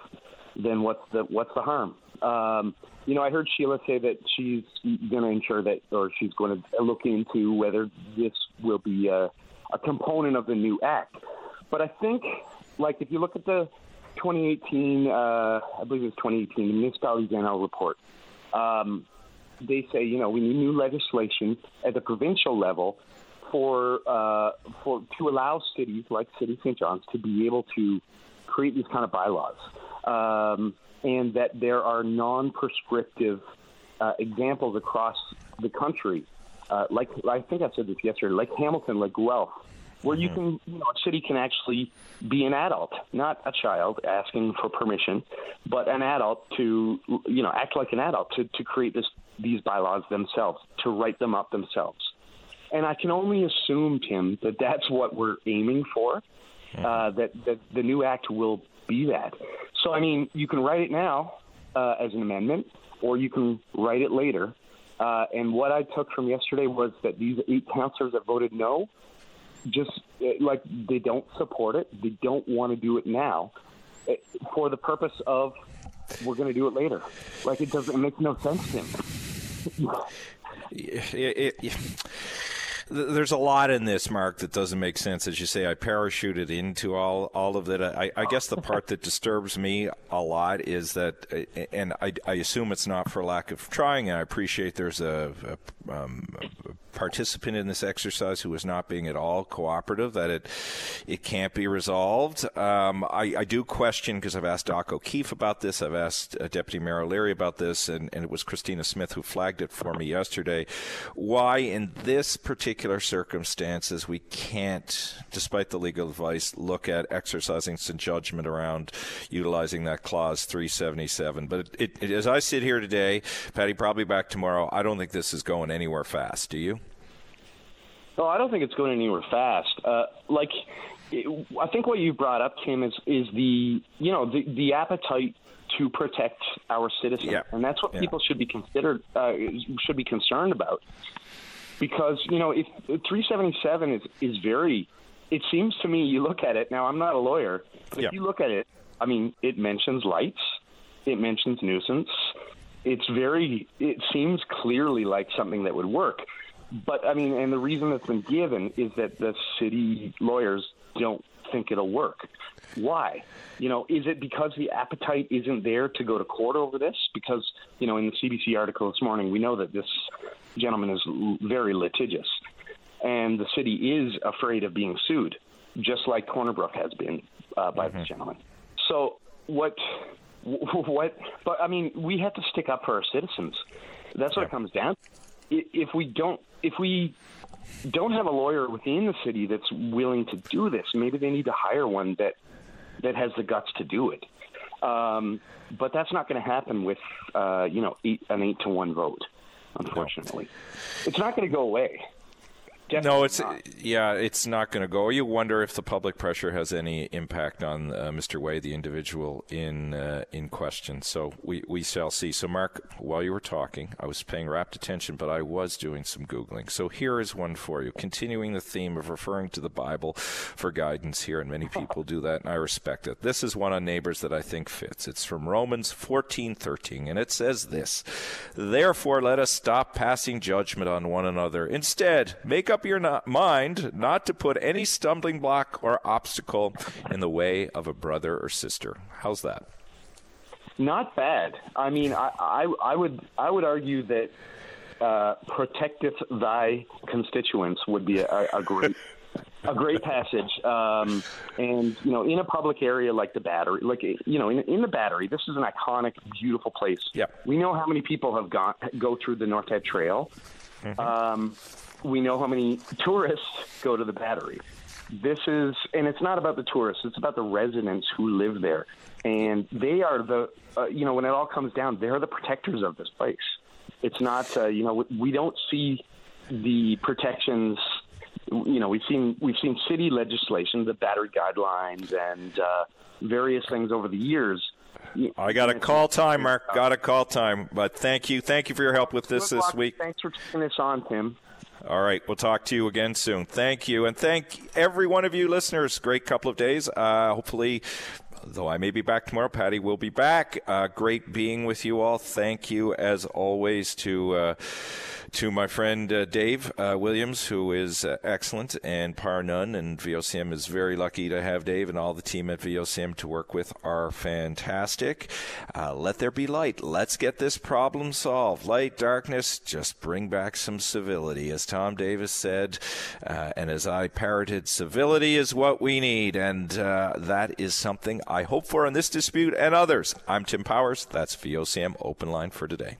then what's the what's the harm? Um, you know, I heard Sheila say that she's going to ensure that, or she's going to look into whether this will be a, a component of the new act. But I think, like, if you look at the 2018, uh, I believe it was 2018, the Municipalities Annual Report, um, they say, you know, we need new legislation at the provincial level for uh, for to allow cities like City St. John's to be able to create these kind of bylaws, um, and that there are non-prescriptive uh, examples across the country, uh, like I think I said this yesterday, like Hamilton, like Guelph, where you mm-hmm. can, you know, a city can actually be an adult, not a child asking for permission, but an adult to, you know, act like an adult to, to create this, these bylaws themselves, to write them up themselves. And I can only assume, Tim, that that's what we're aiming for. Uh, that, that the new act will be that. So, I mean, you can write it now uh, as an amendment, or you can write it later. Uh, and what I took from yesterday was that these eight councillors that voted no, just uh, like they don't support it, they don't want to do it now, uh, for the purpose of we're going to do it later. Like it doesn't it makes no sense to me. there's a lot in this, Mark, that doesn't make sense. As you say, I parachuted into all all of it. I, I guess the part that disturbs me a lot is that, and I, I assume it's not for lack of trying. And I appreciate there's a, a, um, a participant in this exercise who was not being at all cooperative. That it it can't be resolved. Um, I, I do question because I've asked Doc O'Keefe about this. I've asked uh, Deputy Mayor O'Leary about this, and, and it was Christina Smith who flagged it for me yesterday. Why in this particular circumstances, we can't, despite the legal advice, look at exercising some judgment around utilizing that clause 377. But it, it, it, as I sit here today, Paddy, probably back tomorrow, I don't think this is going anywhere fast. Do you? No, I don't think it's going anywhere fast. Uh, like, I think what you brought up, Tim, is is the you know the the appetite to protect our citizens, yeah. and that's what yeah. people should be considered uh, should be concerned about. Because you know, if 377 is is very, it seems to me. You look at it now. I'm not a lawyer, but yeah. if you look at it, I mean, it mentions lights, it mentions nuisance. It's very. It seems clearly like something that would work. But I mean, and the reason that's been given is that the city lawyers don't think it'll work. Why? You know, is it because the appetite isn't there to go to court over this? Because, you know, in the CBC article this morning, we know that this gentleman is very litigious. And the city is afraid of being sued, just like Corner Brook has been uh, by mm-hmm. this gentleman. So, what, what, but I mean, we have to stick up for our citizens. That's what yeah. it comes down to. If we don't, if we don't have a lawyer within the city that's willing to do this. Maybe they need to hire one that that has the guts to do it. Um, but that's not going to happen with uh, you know eight, an eight to one vote. Unfortunately, no. it's not going to go away. Definitely no, it's not. yeah, it's not going to go. You wonder if the public pressure has any impact on uh, Mr. Way, the individual in uh, in question. So we, we shall see. So Mark, while you were talking, I was paying rapt attention, but I was doing some googling. So here is one for you, continuing the theme of referring to the Bible for guidance here, and many people do that, and I respect it. This is one on neighbors that I think fits. It's from Romans fourteen thirteen, and it says this: Therefore, let us stop passing judgment on one another. Instead, make up your not mind not to put any stumbling block or obstacle in the way of a brother or sister. How's that? Not bad. I mean, I, I, I would I would argue that uh, protecteth thy constituents would be a, a great a great passage. Um, and you know, in a public area like the Battery, like you know, in, in the Battery, this is an iconic, beautiful place. Yeah. We know how many people have gone go through the North Head Trail. Mm-hmm. Um, we know how many tourists go to the battery. This is, and it's not about the tourists, it's about the residents who live there. And they are the, uh, you know, when it all comes down, they're the protectors of this place. It's not, uh, you know, we don't see the protections. You know, we've seen we've seen city legislation, the battery guidelines, and uh, various things over the years. I got a call time, Mark. Got a call time. But thank you, thank you for your help with this this week. Thanks for taking this on, Tim. All right. We'll talk to you again soon. Thank you. And thank every one of you listeners. Great couple of days. Uh, hopefully, though I may be back tomorrow, Paddy will be back. Uh, great being with you all. Thank you, as always, to. Uh, to my friend uh, Dave uh, Williams, who is uh, excellent and par none, and VOCM is very lucky to have Dave and all the team at VOCM to work with are fantastic. Uh, let there be light. Let's get this problem solved. Light, darkness, just bring back some civility, as Tom Davis said, uh, and as I parroted, civility is what we need, and uh, that is something I hope for in this dispute and others. I'm Tim Powers. That's VOCM Open Line for today.